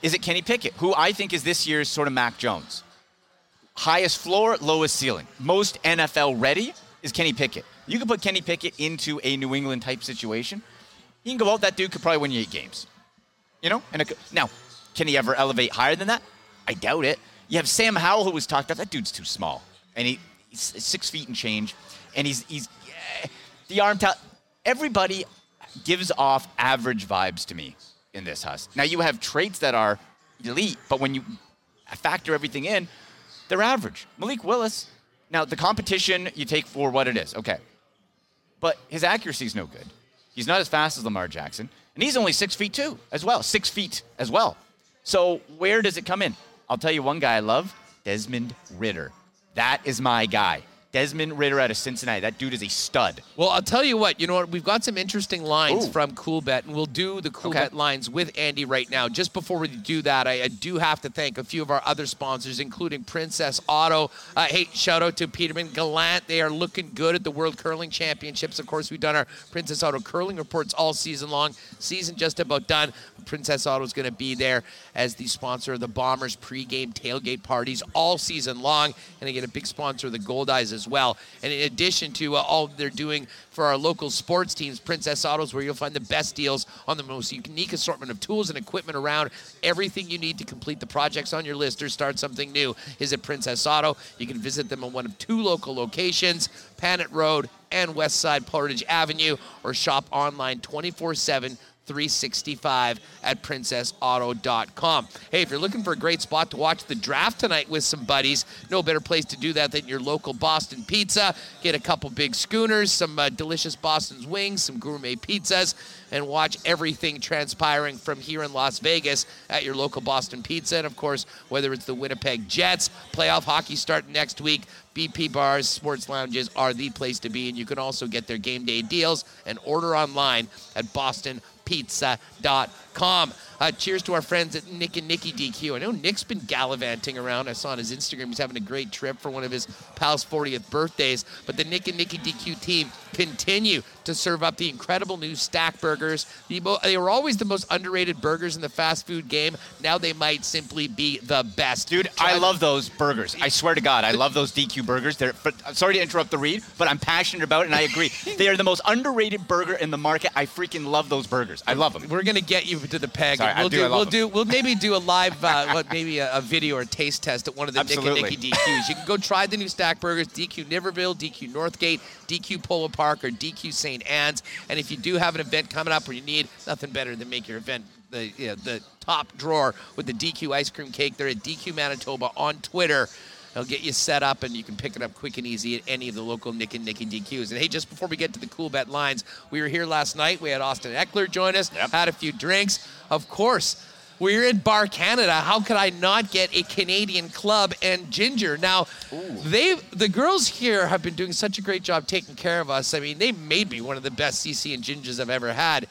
is it. Kenny Pickett, who I think is this year's sort of Mac Jones, highest floor, lowest ceiling, most NFL ready is Kenny Pickett. You can put Kenny Pickett into a New England type situation. He can go out. That dude could probably win you eight games. You know. And it, now, can he ever elevate higher than that? I doubt it. You have Sam Howell, who was talked about. That dude's too small, and he, he's six feet and change, and he's he's yeah, the arm talent. Everybody gives off average vibes to me in this Huss. Now you have traits that are elite, but when you factor everything in, they're average. Malik Willis. Now the competition you take for what it is, okay, but his accuracy is no good. He's not as fast as Lamar Jackson, and he's only six feet two as well, six feet as well. So where does it come in? I'll tell you one guy I love, Desmond Ridder. That is my guy. Desmond Ridder out of Cincinnati. That dude is a stud. Well, I'll tell you what. You know what? We've got some interesting lines Ooh. from Coolbet, and we'll do the Coolbet Okay. lines with Andy right now. Just before we do that, I, I do have to thank a few of our other sponsors, including Princess Auto. Uh, hey, shout out to Peterman Gallant. They are looking good at the World Curling Championships. Of course, we've done our Princess Auto curling reports all season long. Season just about done. Princess Auto is going to be there as the sponsor of the Bombers pregame tailgate parties all season long, and again, a big sponsor of the Gold Eyes as well. And in addition to uh, all they're doing for our local sports teams, Princess Auto is where you'll find the best deals on the most unique assortment of tools and equipment around. Everything you need to complete the projects on your list or start something new is at Princess Auto. You can visit them on one of two local locations, Panet Road and West Side Portage Avenue, or shop online 24 7. 365 at princessauto.com. Hey, if you're looking for a great spot to watch the draft tonight with some buddies, no better place to do that than your local Boston Pizza. Get a couple big schooners, some uh, delicious Boston's wings, some gourmet pizzas, and watch everything transpiring from here in Las Vegas at your local Boston Pizza. And of course, whether it's the Winnipeg Jets, playoff hockey starting next week, BP bars, sports lounges are the place to be. And you can also get their game day deals and order online at pizza.com. Uh, cheers to our friends at Nick and Nikki DQ. I know Nick's been gallivanting around. I saw on his Instagram he's having a great trip for one of his pals' 40th birthdays. But the Nick and Nikki DQ team continue to serve up the incredible new stack burgers. They were always the most underrated burgers in the fast food game. Now they might simply be the best. Dude, I love those burgers. I swear to God, I love those DQ burgers. They're, but, I'm sorry to interrupt the read, but I'm passionate about it, and I agree. they are the most underrated burger in the market. I freaking love those burgers. I love them. We're gonna get you to the peg Sorry. We'll do, do, we'll them. do we'll maybe do a live uh, what maybe a, a video or a taste test at one of the Nick and Absolutely. Nicky DQs. You can go try the new Stack Burgers, DQ Niverville, DQ Northgate, DQ Polo Park, or DQ St. Anne's. And if you do have an event coming up where you need nothing better than make your event the you know, the top drawer with the DQ ice cream cake, they're at DQ Manitoba on Twitter. They'll get you set up and you can pick it up quick and easy at any of the local Nick and Nicky DQs. And hey, just before we get to the cool bet lines, we were here last night. We had Austin Ekeler join us, had a few drinks. Of course, we're in Bar Canada. How could I not get a Canadian club and ginger? Now, they the girls here have been doing such a great job taking care of us. I mean, they made me one of the best CC and gingers I've ever had.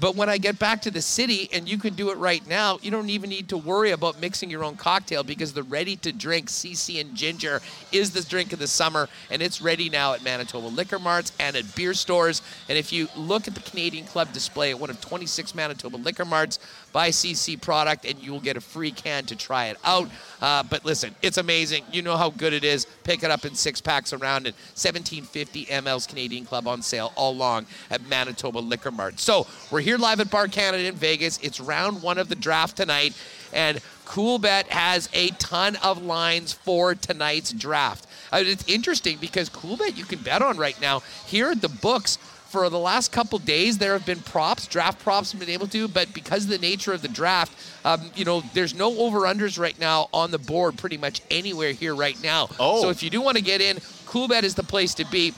But when I get back to the city and you can do it right now, you don't even need to worry about mixing your own cocktail because the ready to drink CC and ginger is the drink of the summer and it's ready now at Manitoba liquor marts and at beer stores. And if you look at the Canadian Club display at one of 26 Manitoba liquor marts, buy CC product and you will get a free can to try it out. Uh, but listen, it's amazing. You know how good it is. Pick it up in six packs around it. 1750 mL's Canadian Club on sale all along at Manitoba Liquor Mart. So we're here live at Bar Canada in Vegas. It's round one of the draft tonight, and CoolBet has a ton of lines for tonight's draft. Uh, it's interesting because CoolBet you can bet on right now. Here at the books, for the last couple days, there have been props, draft props have been able to, but because of the nature of the draft, um, you know, there's no over-unders right now on the board pretty much anywhere here right now. Oh. So if you do want to get in, CoolBet is the place to be.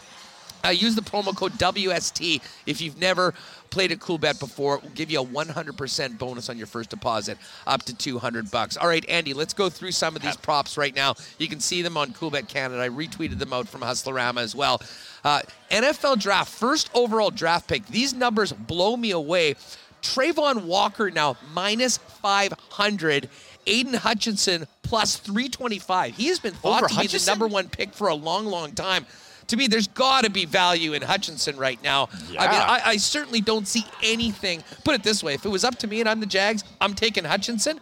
Uh, use the promo code WST if you've never played a cool bet before. We'll give you a 100% bonus on your first deposit, up to 200 bucks. All right, Andy, let's go through some of these props right now. You can see them on Coolbet Canada. I retweeted them out from Hustlerama as well. Uh, NFL draft, first overall draft pick. These numbers blow me away. Travon Walker now minus 500. Aidan Hutchinson plus 325. He has been thought Over to be the number one pick for a long, long time. To me, there's got to be value in Hutchinson right now. I mean, I, I certainly don't see anything. Put it this way: if it was up to me and I'm the Jags, I'm taking Hutchinson.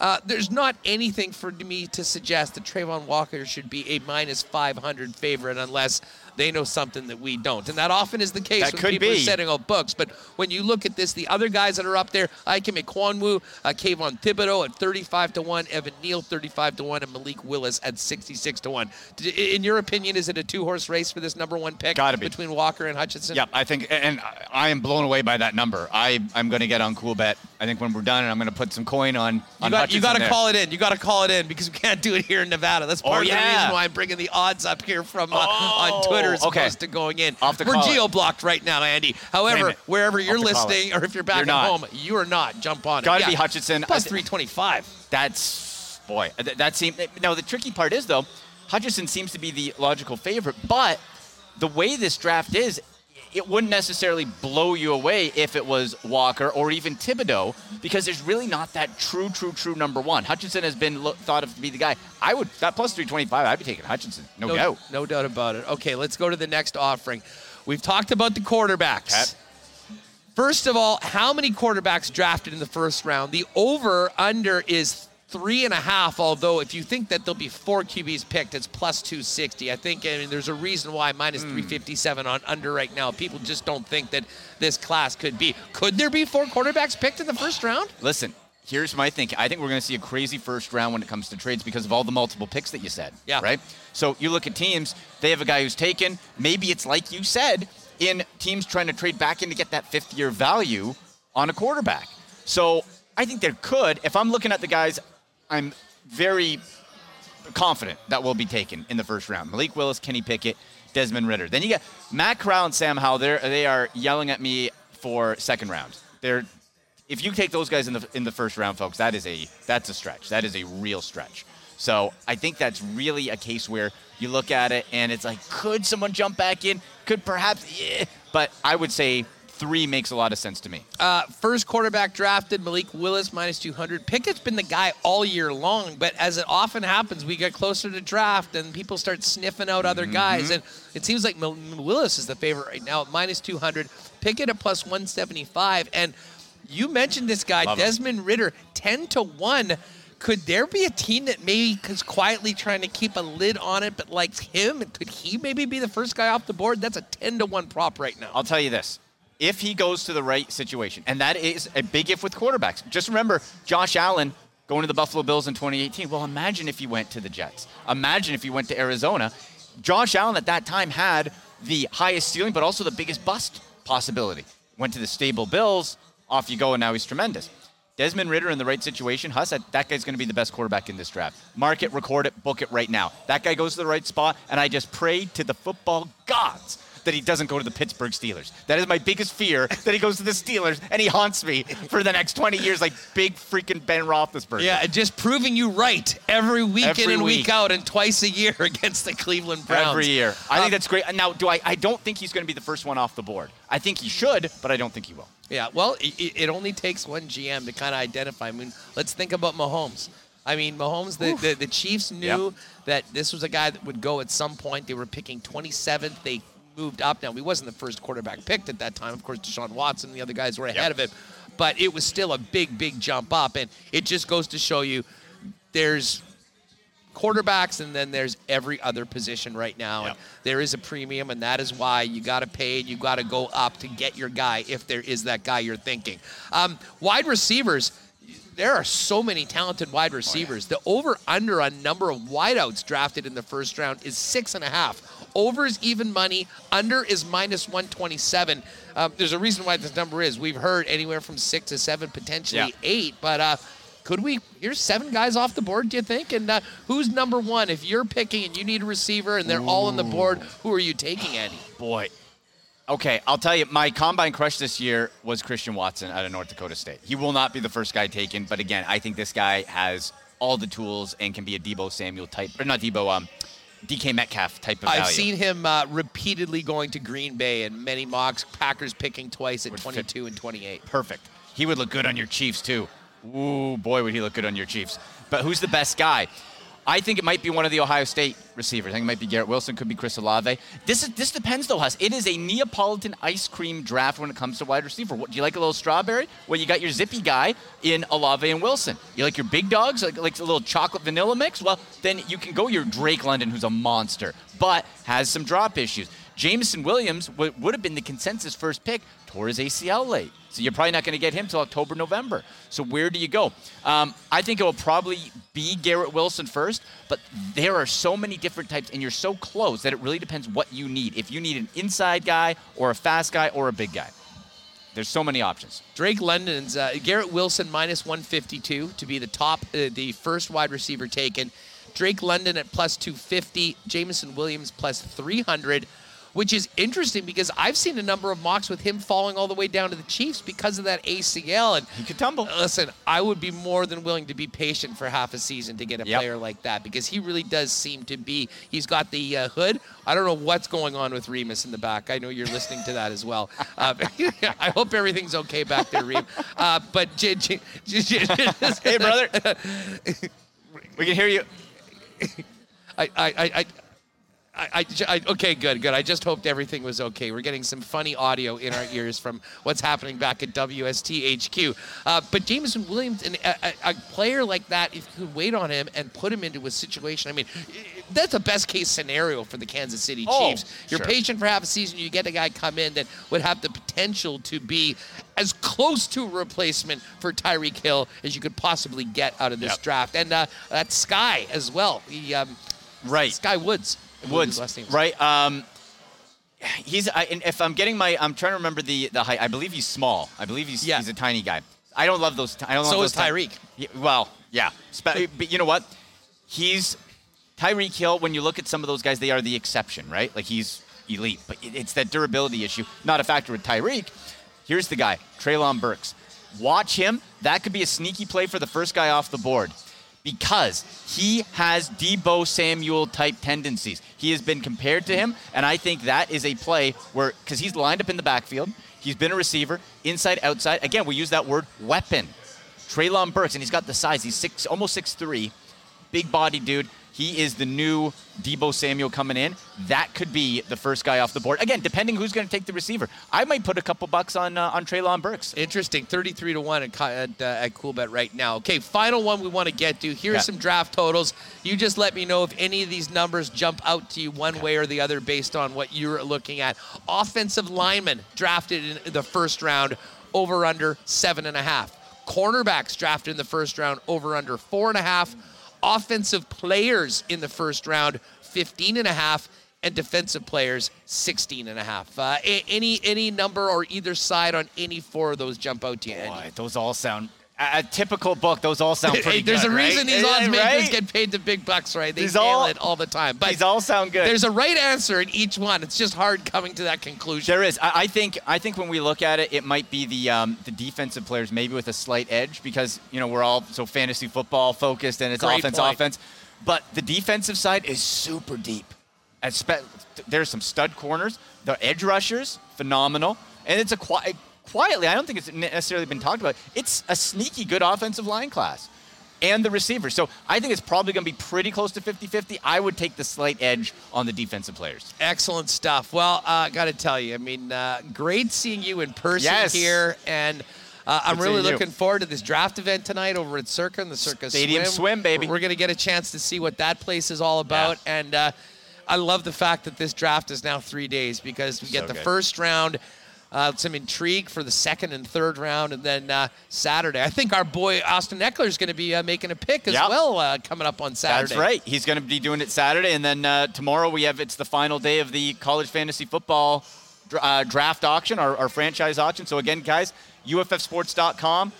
Uh, there's not anything for me to suggest that Travon Walker should be a minus 500 favorite unless they know something that we don't. And that often is the case That when people are setting out books. But when you look at this, the other guys that are up there, Ikem Ekwonu, uh, Kayvon Thibodeaux at 35 to 1, Evan Neal 35 to 1, and Malik Willis at 66 to 1. In your opinion, is it a two horse race for this number one pick Gotta be. between Walker and Hutchinson? Yep, I think, and I am blown away by that number. I I'm going to get on Cool Bet. I think when we're done, and I'm going to put some coin on. You on got, you got to call it in. You got to call it in because we can't do it here in Nevada. That's part Oh, of the reason why I'm bringing the odds up here from uh, on Oh, Twitter as okay. opposed to going in. Have to We're geo blocked right now, Andy. However, wherever you're I'll have to call it. listening or if you're back You're at home, you are not. Jump on it. Got to be Hutchinson. Plus I 325. That's boy. That, that seems. No, the tricky part is though, Hutchinson seems to be the logical favorite, but the way this draft is, it wouldn't necessarily blow you away if it was Walker or even Thibodeaux, because there's really not that true, true, true number one. Hutchinson has been lo- thought of to be the guy. I would that plus 325. I'd be taking Hutchinson, no, no doubt. No doubt about it. Okay, let's go to the next offering. We've talked about the quarterbacks. Pat? First of all, how many quarterbacks drafted in the first round? The over under is three and a half. Although, if you think that there'll be four QBs picked, it's plus 260. I think I mean, there's a reason why minus hmm. 357 on under right now. People just don't think that this class could be. Could there be four quarterbacks picked in the first round? Listen, here's my thinking. I think we're going to see a crazy first round when it comes to trades because of all the multiple picks that you said. Yeah. Right? So you look at teams, they have a guy who's taken. Maybe it's like you said, in teams trying to trade back in to get that fifth year value on a quarterback. So I think there could. If I'm looking at the guys, I'm very confident that will be taken in the first round. Malik Willis, Kenny Pickett, Desmond Ridder. Then you got Matt Corral and Sam Howell. They're, they are yelling at me for second round. They're if you take those guys in the in the first round, folks, that is a that's a stretch. That is a real stretch. So I think that's really a case where you look at it and it's like, could someone jump back in? Could perhaps, yeah. But I would say three makes a lot of sense to me. Uh, first quarterback drafted, Malik Willis, minus 200. Pickett's been the guy all year long, but as it often happens, we get closer to draft and people start sniffing out other guys. And it seems like Willis is the favorite right now at minus 200. Pickett at plus 175. And you mentioned this guy, Love him. Desmond Ridder, 10 to 1. Could there be a team that maybe is quietly trying to keep a lid on it, but likes him? Could he maybe be the first guy off the board? That's a 10 to 1 prop right now. I'll tell you this. If he goes to the right situation, and that is a big if with quarterbacks. Just remember Josh Allen going to the Buffalo Bills in 2018. Well, imagine if he went to the Jets. Imagine if he went to Arizona. Josh Allen at that time had the highest ceiling, but also the biggest bust possibility. Went to the stable Bills, off you go, and now he's tremendous. Desmond Ridder in the right situation, Huss, that, guy's going to be the best quarterback in this draft. Mark it, record it, book it right now. That guy goes to the right spot, and I just pray to the football gods that he doesn't go to the Pittsburgh Steelers. That is my biggest fear that he goes to the Steelers and he haunts me for the next 20 years like big freaking Ben Roethlisberger. Yeah, just proving you right every week Every in and week. week. out and twice a year against the Cleveland Browns. Every year. I Um, think that's great. Now, do I? I don't think he's going to be the first one off the board. I think he should, but I don't think he will. Yeah, well, it, it only takes one GM to kind of identify. I mean, let's think about Mahomes. I mean, Mahomes, the, the, the Chiefs knew Yep. that this was a guy that would go at some point. They were picking 27th. They moved up. Now, he wasn't the first quarterback picked at that time. Of course, Deshaun Watson and the other guys were ahead of him. But it was still a big, big jump up. And it just goes to show you there's quarterbacks and then there's every other position right now and there is a premium and that is why you got to pay and you got to go up to get your guy if there is that guy you're thinking um, wide receivers there are so many talented wide receivers the over under on number of wideouts drafted in the first round is six and a half over is even money under is minus 127 um, there's a reason why this number is we've heard anywhere from six to seven potentially Yeah. eight but uh, could we? Here's seven guys off the board. Do you think? And uh, who's number one? If you're picking and you need a receiver and they're all on the board, who are you taking, Eddie? Boy. Okay, I'll tell you, my combine crush this year was Christian Watson out of North Dakota State. He will not be the first guy taken, but again, I think this guy has all the tools and can be a Deebo Samuel type, or not Deebo, um, DK Metcalf type of value. I've seen him uh, repeatedly going to Green Bay and many mocks. Packers picking twice at Would fit. 22 and 28. Perfect. He would look good on your Chiefs too. Ooh, boy, would he look good on your Chiefs. But who's the best guy? I think it might be one of the Ohio State receivers. I think it might be Garrett Wilson, could be Chris Olave. This is this depends though, Huss. It is a Neapolitan ice cream draft when it comes to wide receiver. What, do you like a little strawberry? Well, you got your zippy guy in Olave and Wilson. You like your big dogs, like, like a little chocolate vanilla mix? Well, then you can go your Drake London, who's a monster, but has some drop issues. Jameson Williams would have been the consensus first pick, tore his ACL late. So you're probably not going to get him till October, November. So where do you go? Um, I think it will probably be Garrett Wilson first, but there are so many different types, and you're so close that it really depends what you need. If you need an inside guy, or a fast guy, or a big guy, there's so many options. Drake London's uh, Garrett Wilson minus 152 to be the top, uh, the first wide receiver taken. Drake London at plus 250. Jameson Williams plus 300, which is interesting because I've seen a number of mocks with him falling all the way down to the Chiefs because of that ACL. And he could tumble. Listen, I would be more than willing to be patient for half a season to get a Yep. player like that because he really does seem to be. He's got the uh, hood. I don't know what's going on with Remis in the back. I know you're listening to that as well. Uh, I hope everything's okay back there, Reem. Uh, but J- J- J- J- Hey, brother. we can hear you. I, I, I, I, I, okay, good, good. I just hoped everything was okay. We're getting some funny audio in our ears from what's happening back at WST HQ. Uh, but Jameson Williams, and a, a, player like that, if you could wait on him and put him into a situation, I mean, that's a best case scenario for the Kansas City Oh, Chiefs. You're sure. patient for half a season, you get a guy come in that would have the potential to be as close to a replacement for Tyreek Hill as you could possibly get out of this Yep. draft. And uh, that's Sky as well. He, um, Right. Sky Woods. Woods, his last name is. right? Um, he's. I, and if I'm getting my, I'm trying to remember the the height. I believe he's small. I believe he's Yeah. he's a tiny guy. I don't love those. I don't So love is those ti- Tyreek. Yeah, well, yeah. Spe- but you know what? He's Tyreek Hill. When you look at some of those guys, they are the exception, right? Like he's elite, but it's that durability issue, not a factor with Tyreek. Here's the guy, Treylon Burks. Watch him. That could be a sneaky play for the first guy off the board because he has Deebo Samuel type tendencies. He has been compared to him, and I think that is a play where, because he's lined up in the backfield, he's been a receiver, inside, outside. Again, we use that word weapon. Treylon Burks, and he's got the size. He's six, almost six three, big body dude. He is the new Deebo Samuel coming in. That could be the first guy off the board. Again, depending who's going to take the receiver. I might put a couple bucks on uh, on Treylon Burks. Interesting, 33 to 1 at, at, uh, at Coolbet right now. Okay, final one we want to get to. Here's Yeah. some draft totals. You just let me know if any of these numbers jump out to you one way or the other based on what you're looking at. Offensive lineman drafted in the first round, over under seven and a half. Cornerbacks drafted in the first round, over under four and a half. Offensive players in the first round, 15 and a half and defensive players 16 and a half. Uh, any any number or either side on any four of those jump out to you. Boy, those all sound a, typical book. Those all sound pretty Hey, there's good, a reason right? these odds makers right? get paid the big bucks, right? They These nail all- it all the time. But These all sound good. there's a right answer in each one. It's just hard coming to that conclusion. There is. I, I think. I think when we look at it, it might be the um, the defensive players, maybe with a slight edge, because you know we're all so fantasy football focused, and it's Great offense, point. offense. But the defensive side is super deep. Spe- there's some stud corners. The edge rushers, phenomenal, and it's a qui- quietly. I don't think it's necessarily been talked about. It's a sneaky good offensive line class. And the receiver. So I think it's probably going to be pretty close to 50 50. I would take the slight edge on the defensive players. Excellent stuff. Well, uh, got to tell you, I mean, uh, great seeing you in person Yes. here, and uh, I'm really you. looking forward to this draft event tonight over at Circa and the Circa Stadium Swim, baby. We're going to get a chance to see what that place is all about, and uh, I love the fact that this draft is now three days because we get So the good. first round. Uh, some intrigue for the second and third round, and then uh, Saturday. I think our boy Austin Ekeler is going to be uh, making a pick as Yep. well uh, coming up on Saturday. That's right. He's going to be doing it Saturday, and then uh, tomorrow we have it's the final day of the college fantasy football uh, draft auction, our, our franchise auction. So again, guys, UFFSports.com.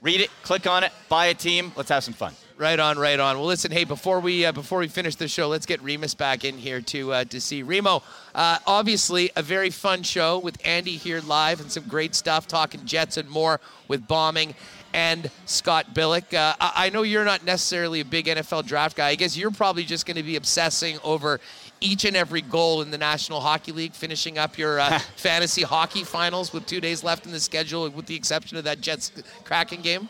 Read it, click on it, buy a team. Let's have some fun. Right on, right on. Well, listen, hey, before we uh, before we finish the show, let's get Remis back in here to uh, to see Remo. Uh, obviously, a very fun show with Andy here live and some great stuff, talking Jets and more with Bauming and Scott Billeck. Uh, I, I know you're not necessarily a big NFL draft guy. I guess you're probably just going to be obsessing over each and every goal in the National Hockey League, finishing up your uh, fantasy hockey finals with two days left in the schedule, with the exception of that Jets Kraken game.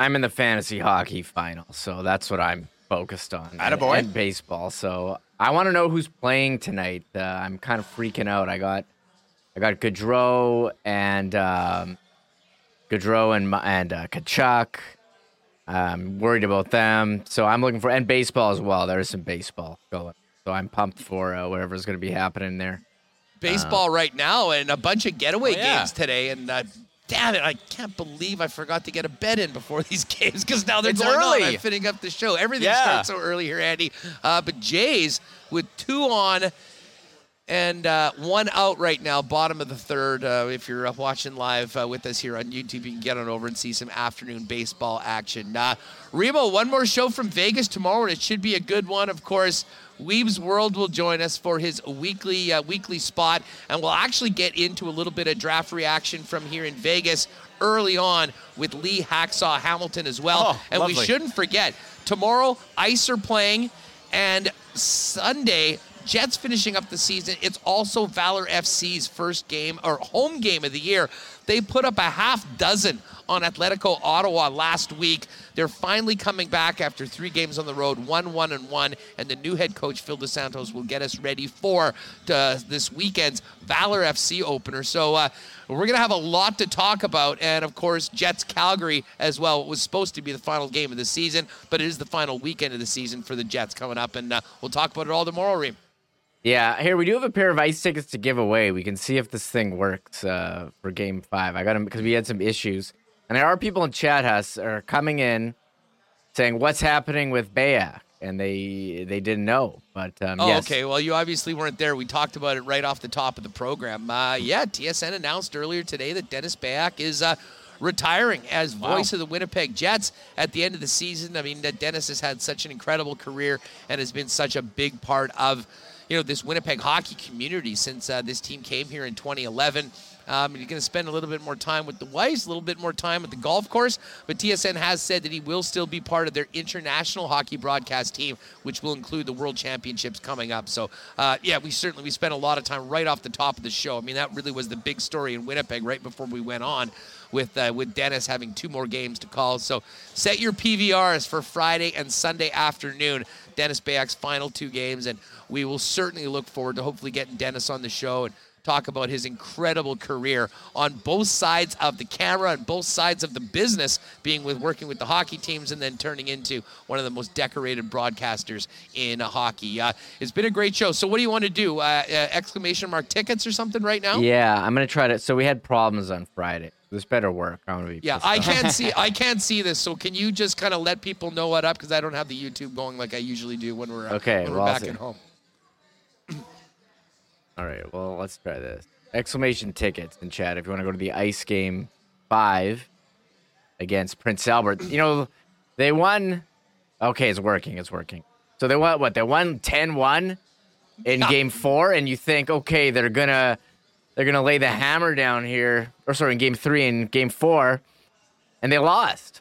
I'm in the fantasy hockey final, so that's what I'm focused on. Attaboy. And baseball. So I want to know who's playing tonight. Uh, I'm kind of freaking out. I got, I got Gaudreau and um, Gaudreau and and uh, Tkachuk. I'm worried about them. So I'm looking for and baseball as well. There is some baseball going. So I'm pumped for uh, whatever's going to be happening there. baseball right now and a bunch of getaway Oh, yeah. games today. And uh, damn it, I can't believe I forgot to get a bed in before these games because now they're It's going on. early. I'm finishing up the show. Everything Yeah. starts so early here, Andy. Uh, but Jays with two on and uh, one out right now, bottom of the third. Uh, if you're uh, watching live uh, with us here on YouTube, you can get on over and see some afternoon baseball action. Uh, Remo, one more show from Vegas tomorrow, and it should be a good one. Of course, Wiebe's World will join us for his weekly uh, weekly spot, and we'll actually get into a little bit of draft reaction from here in Vegas early on with Lee Hacksaw Hamilton as well. Oh, and we shouldn't forget tomorrow, Ice are playing, and Sunday. Jets finishing up the season. It's also Valor FC's first game or home game of the year. They put up a half dozen on Atletico Ottawa last week. They're finally coming back after three games on the road, one, one, and one. And the new head coach Phil Dos Santos will get us ready for this weekend's Valor FC opener. So uh, we're gonna have a lot to talk about, and of course Jets Calgary as well. It was supposed to be the final game of the season, but it is the final weekend of the season for the Jets coming up, and uh, we'll talk about it all tomorrow, Reem. Yeah, here we do have a pair of ice tickets to give away. We can see if this thing works uh, for Game Five. I got them because we had some issues, and there are people in chat house are coming in saying what's happening with Beyak, and they they didn't know. But um, Oh, yes, okay. Well, you obviously weren't there. We talked about it right off the top of the program. Uh, yeah, TSN announced earlier today that Dennis Beyak is uh, retiring as voice of the Winnipeg Jets at the end of the season. I mean, Dennis has had such an incredible career and has been such a big part of you know this Winnipeg hockey community since uh, this team came here in 2011. Um, you're going to spend a little bit more time with the wives, a little bit more time at the golf course. But TSN has said that he will still be part of their international hockey broadcast team, which will include the World Championships coming up. So, uh, yeah, we certainly we spent a lot of time right off the top of the show. I mean, that really was the big story in Winnipeg right before we went on with uh, with Dennis having two more games to call. So set your PVRs for Friday and Sunday afternoon. Dennis Beyak's final two games, and we will certainly look forward to hopefully getting Dennis on the show and talk about his incredible career on both sides of the camera and both sides of the business, being with working with the hockey teams and then turning into one of the most decorated broadcasters in hockey. Uh, it's been a great show. So, what do you want to do? Uh, uh, exclamation mark tickets or something right now? Yeah, I'm gonna try to. So we had problems on Friday. This better work. I'm gonna be. Yeah, I can't see. I can't see this. So can you just kind of let people know what up? Because I don't have the YouTube going like I usually do when we're Okay, when we're I'll back at home. All right, well, let's try this. Exclamation tickets in chat if you want to go to the ice game five against Prince Albert. You know, they won. Okay, it's working. It's working. So they won what? They won 10-1 in game four, and you think, okay, they're gonna they're gonna lay the hammer down here, or sorry, in game three and game four, and they lost.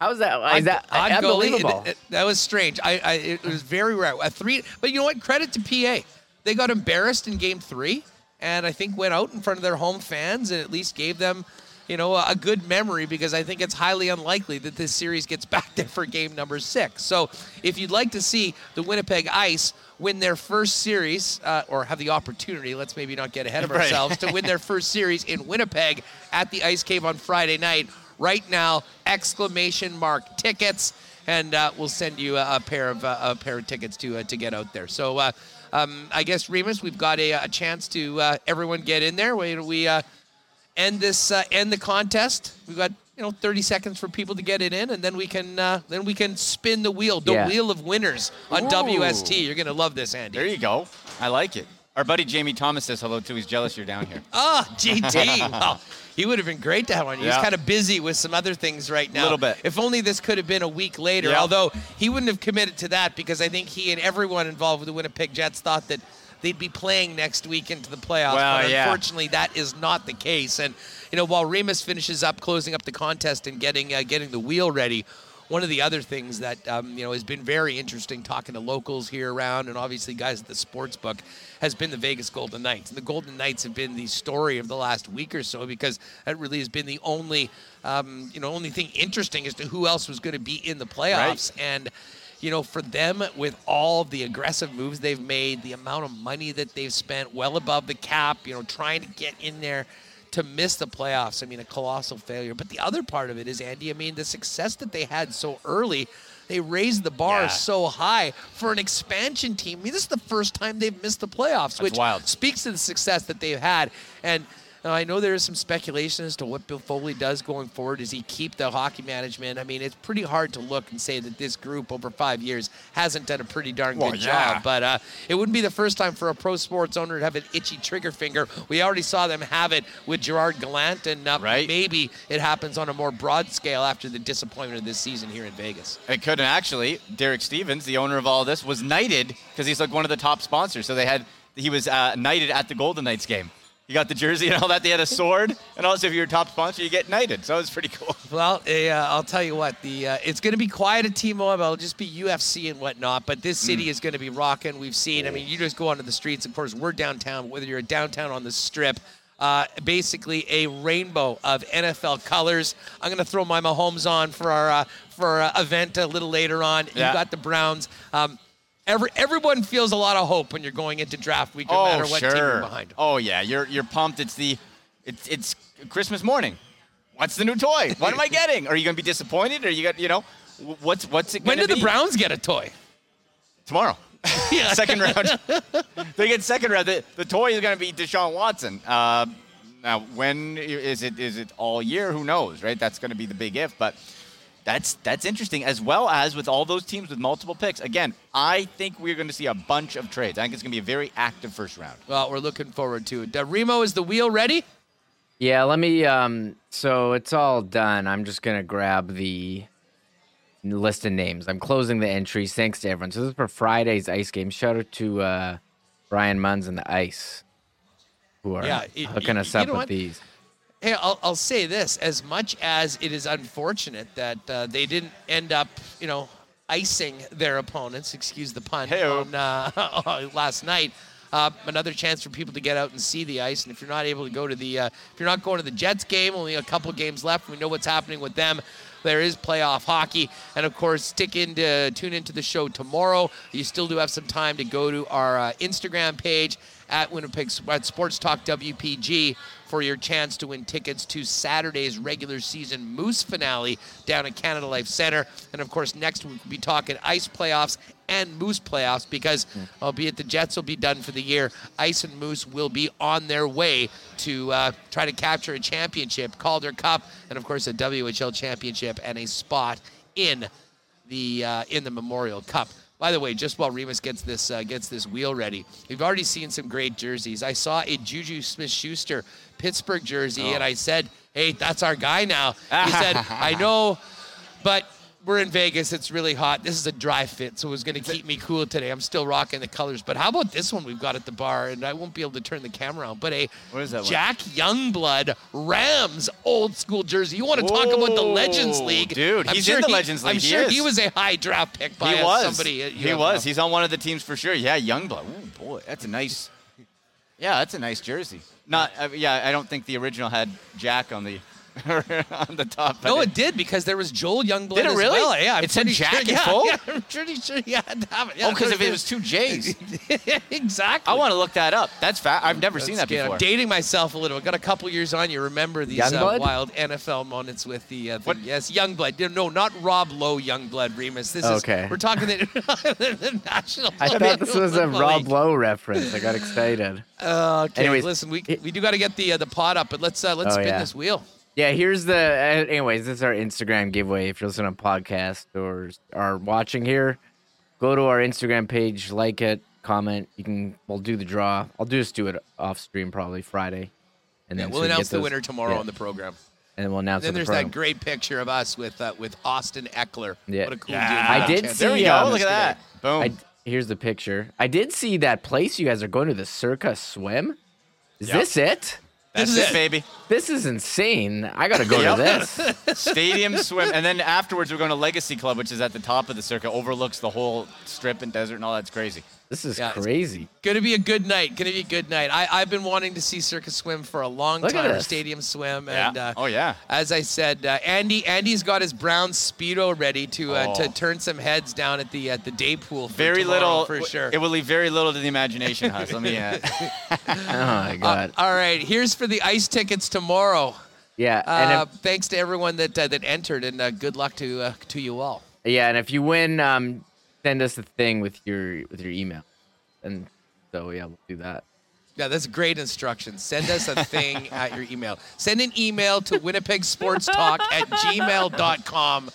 How is that? Is that goalie. unbelievable? Th- th- That was strange. I, I it was very rare. A three, but you know what? Credit to PA. They got embarrassed in game three, and I think went out in front of their home fans and at least gave them, you know, a, good memory because I think it's highly unlikely that this series gets back there for game number six. So if you'd like to see the Winnipeg Ice win their first series, uh, or have the opportunity, let's maybe not get ahead of ourselves, to win their first series in Winnipeg at the Ice Cave on Friday night. Right now, exclamation mark tickets, and uh, we'll send you a, a pair of uh, a pair of tickets to uh, to get out there. So uh, um, I guess Remis, we've got a, a chance to uh, everyone get in there. We we uh, end this uh, end the contest. We've got you know 30 seconds for people to get it in, and then we can uh, then we can spin the wheel, the Yeah. wheel of winners on Ooh. WST. You're gonna love this, Andy. There you go. I like it. Our buddy Jamie Thomas says hello too. He's jealous you're down here. Ah, GT. well, he would have been great to have on. He's Yeah. kind of busy with some other things right now. A little bit. If only this could have been a week later. Yeah. Although he wouldn't have committed to that because I think he and everyone involved with the Winnipeg Jets thought that they'd be playing next week into the playoffs. Well, but yeah. unfortunately, that is not the case. And you know, while Remis finishes up closing up the contest and getting uh, getting the wheel ready. One of the other things that um, you know has been very interesting talking to locals here around, and obviously guys at the sports book, has been the Vegas Golden Knights. And the Golden Knights have been the story of the last week or so because that really has been the only um, you know only thing interesting as to who else was going to be in the playoffs. And you know, for them, with all the aggressive moves they've made, the amount of money that they've spent, well above the cap, you know, trying to get in there to miss the playoffs, I mean, a colossal failure. But the other part of it is, Andy, I mean, the success that they had so early, they raised the bar Yeah. so high for an expansion team. I mean, this is the first time they've missed the playoffs, which wild. speaks to the success that they've had. And uh, I know there is some speculation as to what Bill Foley does going forward. Does he keep the hockey management? I mean, it's pretty hard to look and say that this group over five years hasn't done a pretty darn Well, good yeah. job. But uh, it wouldn't be the first time for a pro sports owner to have an itchy trigger finger. We already saw them have it with Gerard Gallant, and uh, maybe it happens on a more broad scale after the disappointment of this season here in Vegas. It couldn't actually. Derek Stevens, the owner of all this, was knighted because he's like one of the top sponsors. So they had he was uh, knighted at the Golden Knights game. He got the jersey and all that. They had a sword, and also if you're a top sponsor, you get knighted. So it's pretty cool. Well, uh, I'll tell you what. The uh, it's going to be quiet at T-Mobile. It'll just be UFC and whatnot. But this city is going to be rocking. We've seen. I mean, you just go onto the streets. Of course, we're downtown. Whether you're downtown on the Strip, uh, basically a rainbow of NFL colors. I'm going to throw my Mahomes on for our uh, for our event a little later on. Yeah. You got the Browns. Um, every everyone feels a lot of hope when you're going into draft week, no oh matter what sure. team you're behind. Oh yeah, you're you're pumped. It's the it's it's Christmas morning. What's the new toy? What am I getting? Are you gonna be disappointed? Or you got you know what's what's it When gonna do the? Browns get a toy? Tomorrow. second round. they get second round. The, the toy is going to be Deshaun Watson. Uh, now, when is it? Is it all year? Who knows, right? That's going to be the big if. But that's that's interesting. As well as with all those teams with multiple picks. Again, I think we're going to see a bunch of trades. I think it's going to be a very active first round. Well, we're looking forward to it. Uh, Remo, is the wheel ready? Yeah, let me. Um, so it's all done. I'm just gonna grab the list of names. I'm closing the entries. Thanks to everyone. So this is for Friday's ice game. Shout out to uh, Brian Munns and the Ice. who are Yeah, it- hooking us you up know with what? these. Hey, I'll, I'll say this: as much as it is unfortunate that uh, they didn't end up, you know, icing their opponents, excuse the pun, on, uh, last night. Uh, another chance for people to get out and see the ice. And if you're not able to go to the, uh, if you're not going to the Jets game, only a couple games left. We know what's happening with them. There is playoff hockey, and of course, stick in to tune into the show tomorrow. You still do have some time to go to our uh, Instagram page at Winnipeg at Sports Talk WPG for your chance to win tickets to Saturday's regular season Moose finale down at Canada Life Center. And of course, next week we'll be talking ice playoffs and Moose playoffs because, albeit the Jets will be done for the year, Ice and Moose will be on their way to uh, try to capture a championship, Calder Cup, and of course a WHL championship and a spot in the uh, in the Memorial Cup. By the way, just while Remis gets this uh, gets this wheel ready, we've already seen some great jerseys. I saw a Juju Smith-Schuster Pittsburgh jersey, and oh. I said, "Hey, that's our guy now." He said, "I know, but." We're in Vegas. It's really hot. This is a dry fit, so it was going to keep me cool today. I'm still rocking the colors. But how about this one we've got at the bar? And I won't be able to turn the camera on. But a that one? Jack Youngblood Rams old school jersey. You want to talk about the Legends League, dude, I'm he's sure in the he- Legends League. I'm He sure is. he was a high draft pick by he was. somebody. he know, was. He's on one of the teams for sure. Yeah, Youngblood. Ooh, boy, that's a nice. Yeah, that's a nice jersey. Not. Uh, yeah, I don't think the original had Jack on the on the top. No, it did because there was Joel Youngblood. Did it as really? well. Yeah, I'm It said Jack sure, in yeah? Yeah, I'm pretty sure you had to have it. Yeah, oh, because if it was two J's. exactly. I want to look that up. That's fat. I've never seen that good. before. I'm dating myself a little. I've got a couple years on. You remember these uh, wild NFL moments with the, uh, the yes, Youngblood. No, not Rob Lowe Youngblood, Remis. This Okay. is we're talking the, the national. I thought this was a Rob Lowe reference. I got excited. Uh, okay, Anyways, listen, we, we do got to get the uh, the pot up, but let's uh, let's Oh, spin yeah. this wheel. Yeah, here's the. Uh, anyways, this is our Instagram giveaway. If you're listening to podcast or are watching here, go to our Instagram page, like it, comment. You can. We'll do the draw. I'll just do it off stream probably Friday, and Yeah, then we'll so announce get the winner tomorrow yeah, on the program. and then we'll announce. then the there's program. that great picture of us with uh, with Austin Ekeler. Yeah. What a cool Yeah. dude. I did Chance. see. There we go. um, Look at that. Boom. I, here's the picture. I did see that place you guys are going to, the Circa Swim. Is Yep. this it? That's This is it, it. baby. This is insane. I gotta go to this. Stadium swim, and then afterwards we're going to Legacy Club, which is at the top of the Circa, overlooks the whole strip and desert and all. That's crazy. This is Yeah, crazy. Gonna be a good night. Gonna be a good night. I, I've been wanting to see Circa Swim for a long Look time. Stadium Swim, Yeah. and uh, oh yeah. as I said, uh, Andy Andy's got his brown speedo ready to uh, to Oh. turn some heads down at the at the day pool. For Very little for sure. It will leave very little to the imagination, Hus. Let me. Uh, Oh my Uh, god. all right, here's for the ice tickets tomorrow. yeah, and Uh, if, thanks to everyone that uh, that entered, and uh, good luck to uh, to you all. yeah, and if you win, um, send us a thing with your with your email, and so yeah, we'll do that. Yeah, that's great instructions. Send us a thing at your email. Send an email to winnipegsportstalk at gmail.com.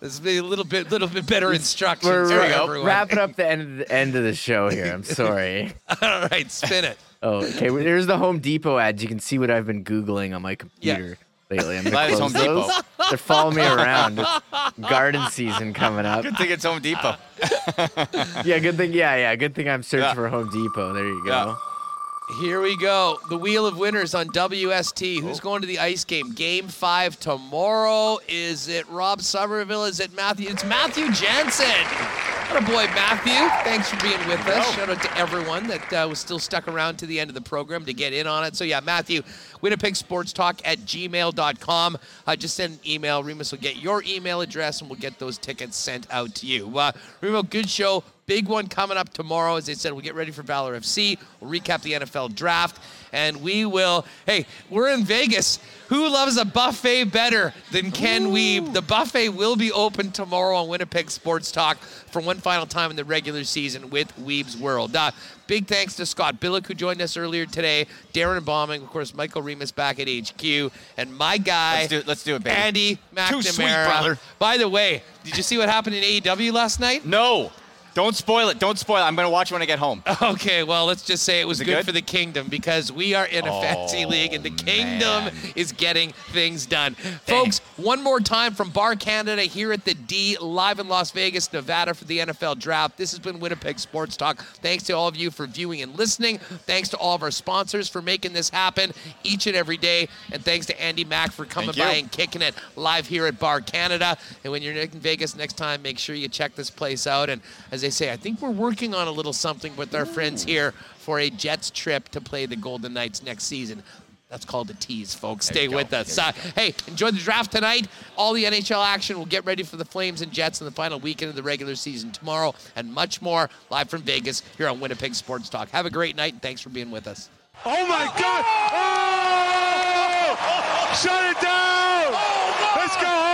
This will be a little bit little bit better instructions We're for ra- everyone. wrapping up the end of the end of the show here. I'm sorry. All right, spin it. Oh, okay. well, Here's the Home Depot ads. You can see what I've been googling on my computer lately. I'm Glad it's Home Depot. They're following me around. It's Garden season coming up. good thing it's Home Depot. Yeah, good thing. Yeah, yeah, good thing I'm searching Yeah. for Home Depot. There you go. Yeah. Here we go. The Wheel of Winners on WST. Oh. Who's going to the ice game? Game five tomorrow. Is it Rob Somerville? Is it Matthew? It's Matthew Jensen. What a boy, Matthew. Thanks for being with us. Shout out to everyone that uh, was still stuck around to the end of the program to get in on it. So, yeah, Matthew, Winnipeg Sports Talk at gmail.com. Uh, just send an email. Remis will get your email address and we'll get those tickets sent out to you. Uh, Remo, good show. Big one coming up tomorrow. As I said, we'll get ready for Valor FC. We'll recap the NFL draft. And we will, hey, we're in Vegas. Who loves a buffet better than Ken Wiebe? The buffet will be open tomorrow on Winnipeg Sports Talk for one final time in the regular season with Wiebe's World. Uh, big thanks to Scott Billeck, who joined us earlier today, Darrin Bauming, of course, Michael Remis back at HQ, and my guy, Let's do it. Let's do it, baby. Andy McNamara. Too sweet, brother. By the way, did you see what happened in AEW last night? No. Don't spoil it. Don't spoil it. I'm going to watch it when I get home. Okay, well, let's just say it was it good, good? for the kingdom because we are in a fantasy Oh, league and the kingdom man. is getting things done. Folks, one more time from Bar Canada here at the D, live in Las Vegas, Nevada for the NFL draft. This has been Winnipeg Sports Talk. Thanks to all of you for viewing and listening. Thanks to all of our sponsors for making this happen each and every day. And thanks to Andy Mack for coming by and kicking it live here at Bar Canada. And when you're in Vegas next time, make sure you check this place out. And as they say, I think we're working on a little something with our friends here for a Jets trip to play the Golden Knights next season. That's called a tease, folks. There Stay with us. Uh, hey, enjoy the draft tonight. All the NHL action. We'll get ready for the Flames and Jets in the final weekend of the regular season tomorrow, and much more live from Vegas here on Winnipeg Sports Talk. Have a great night, and thanks for being with us. Oh my God! Oh! Shut it down! Let's go home!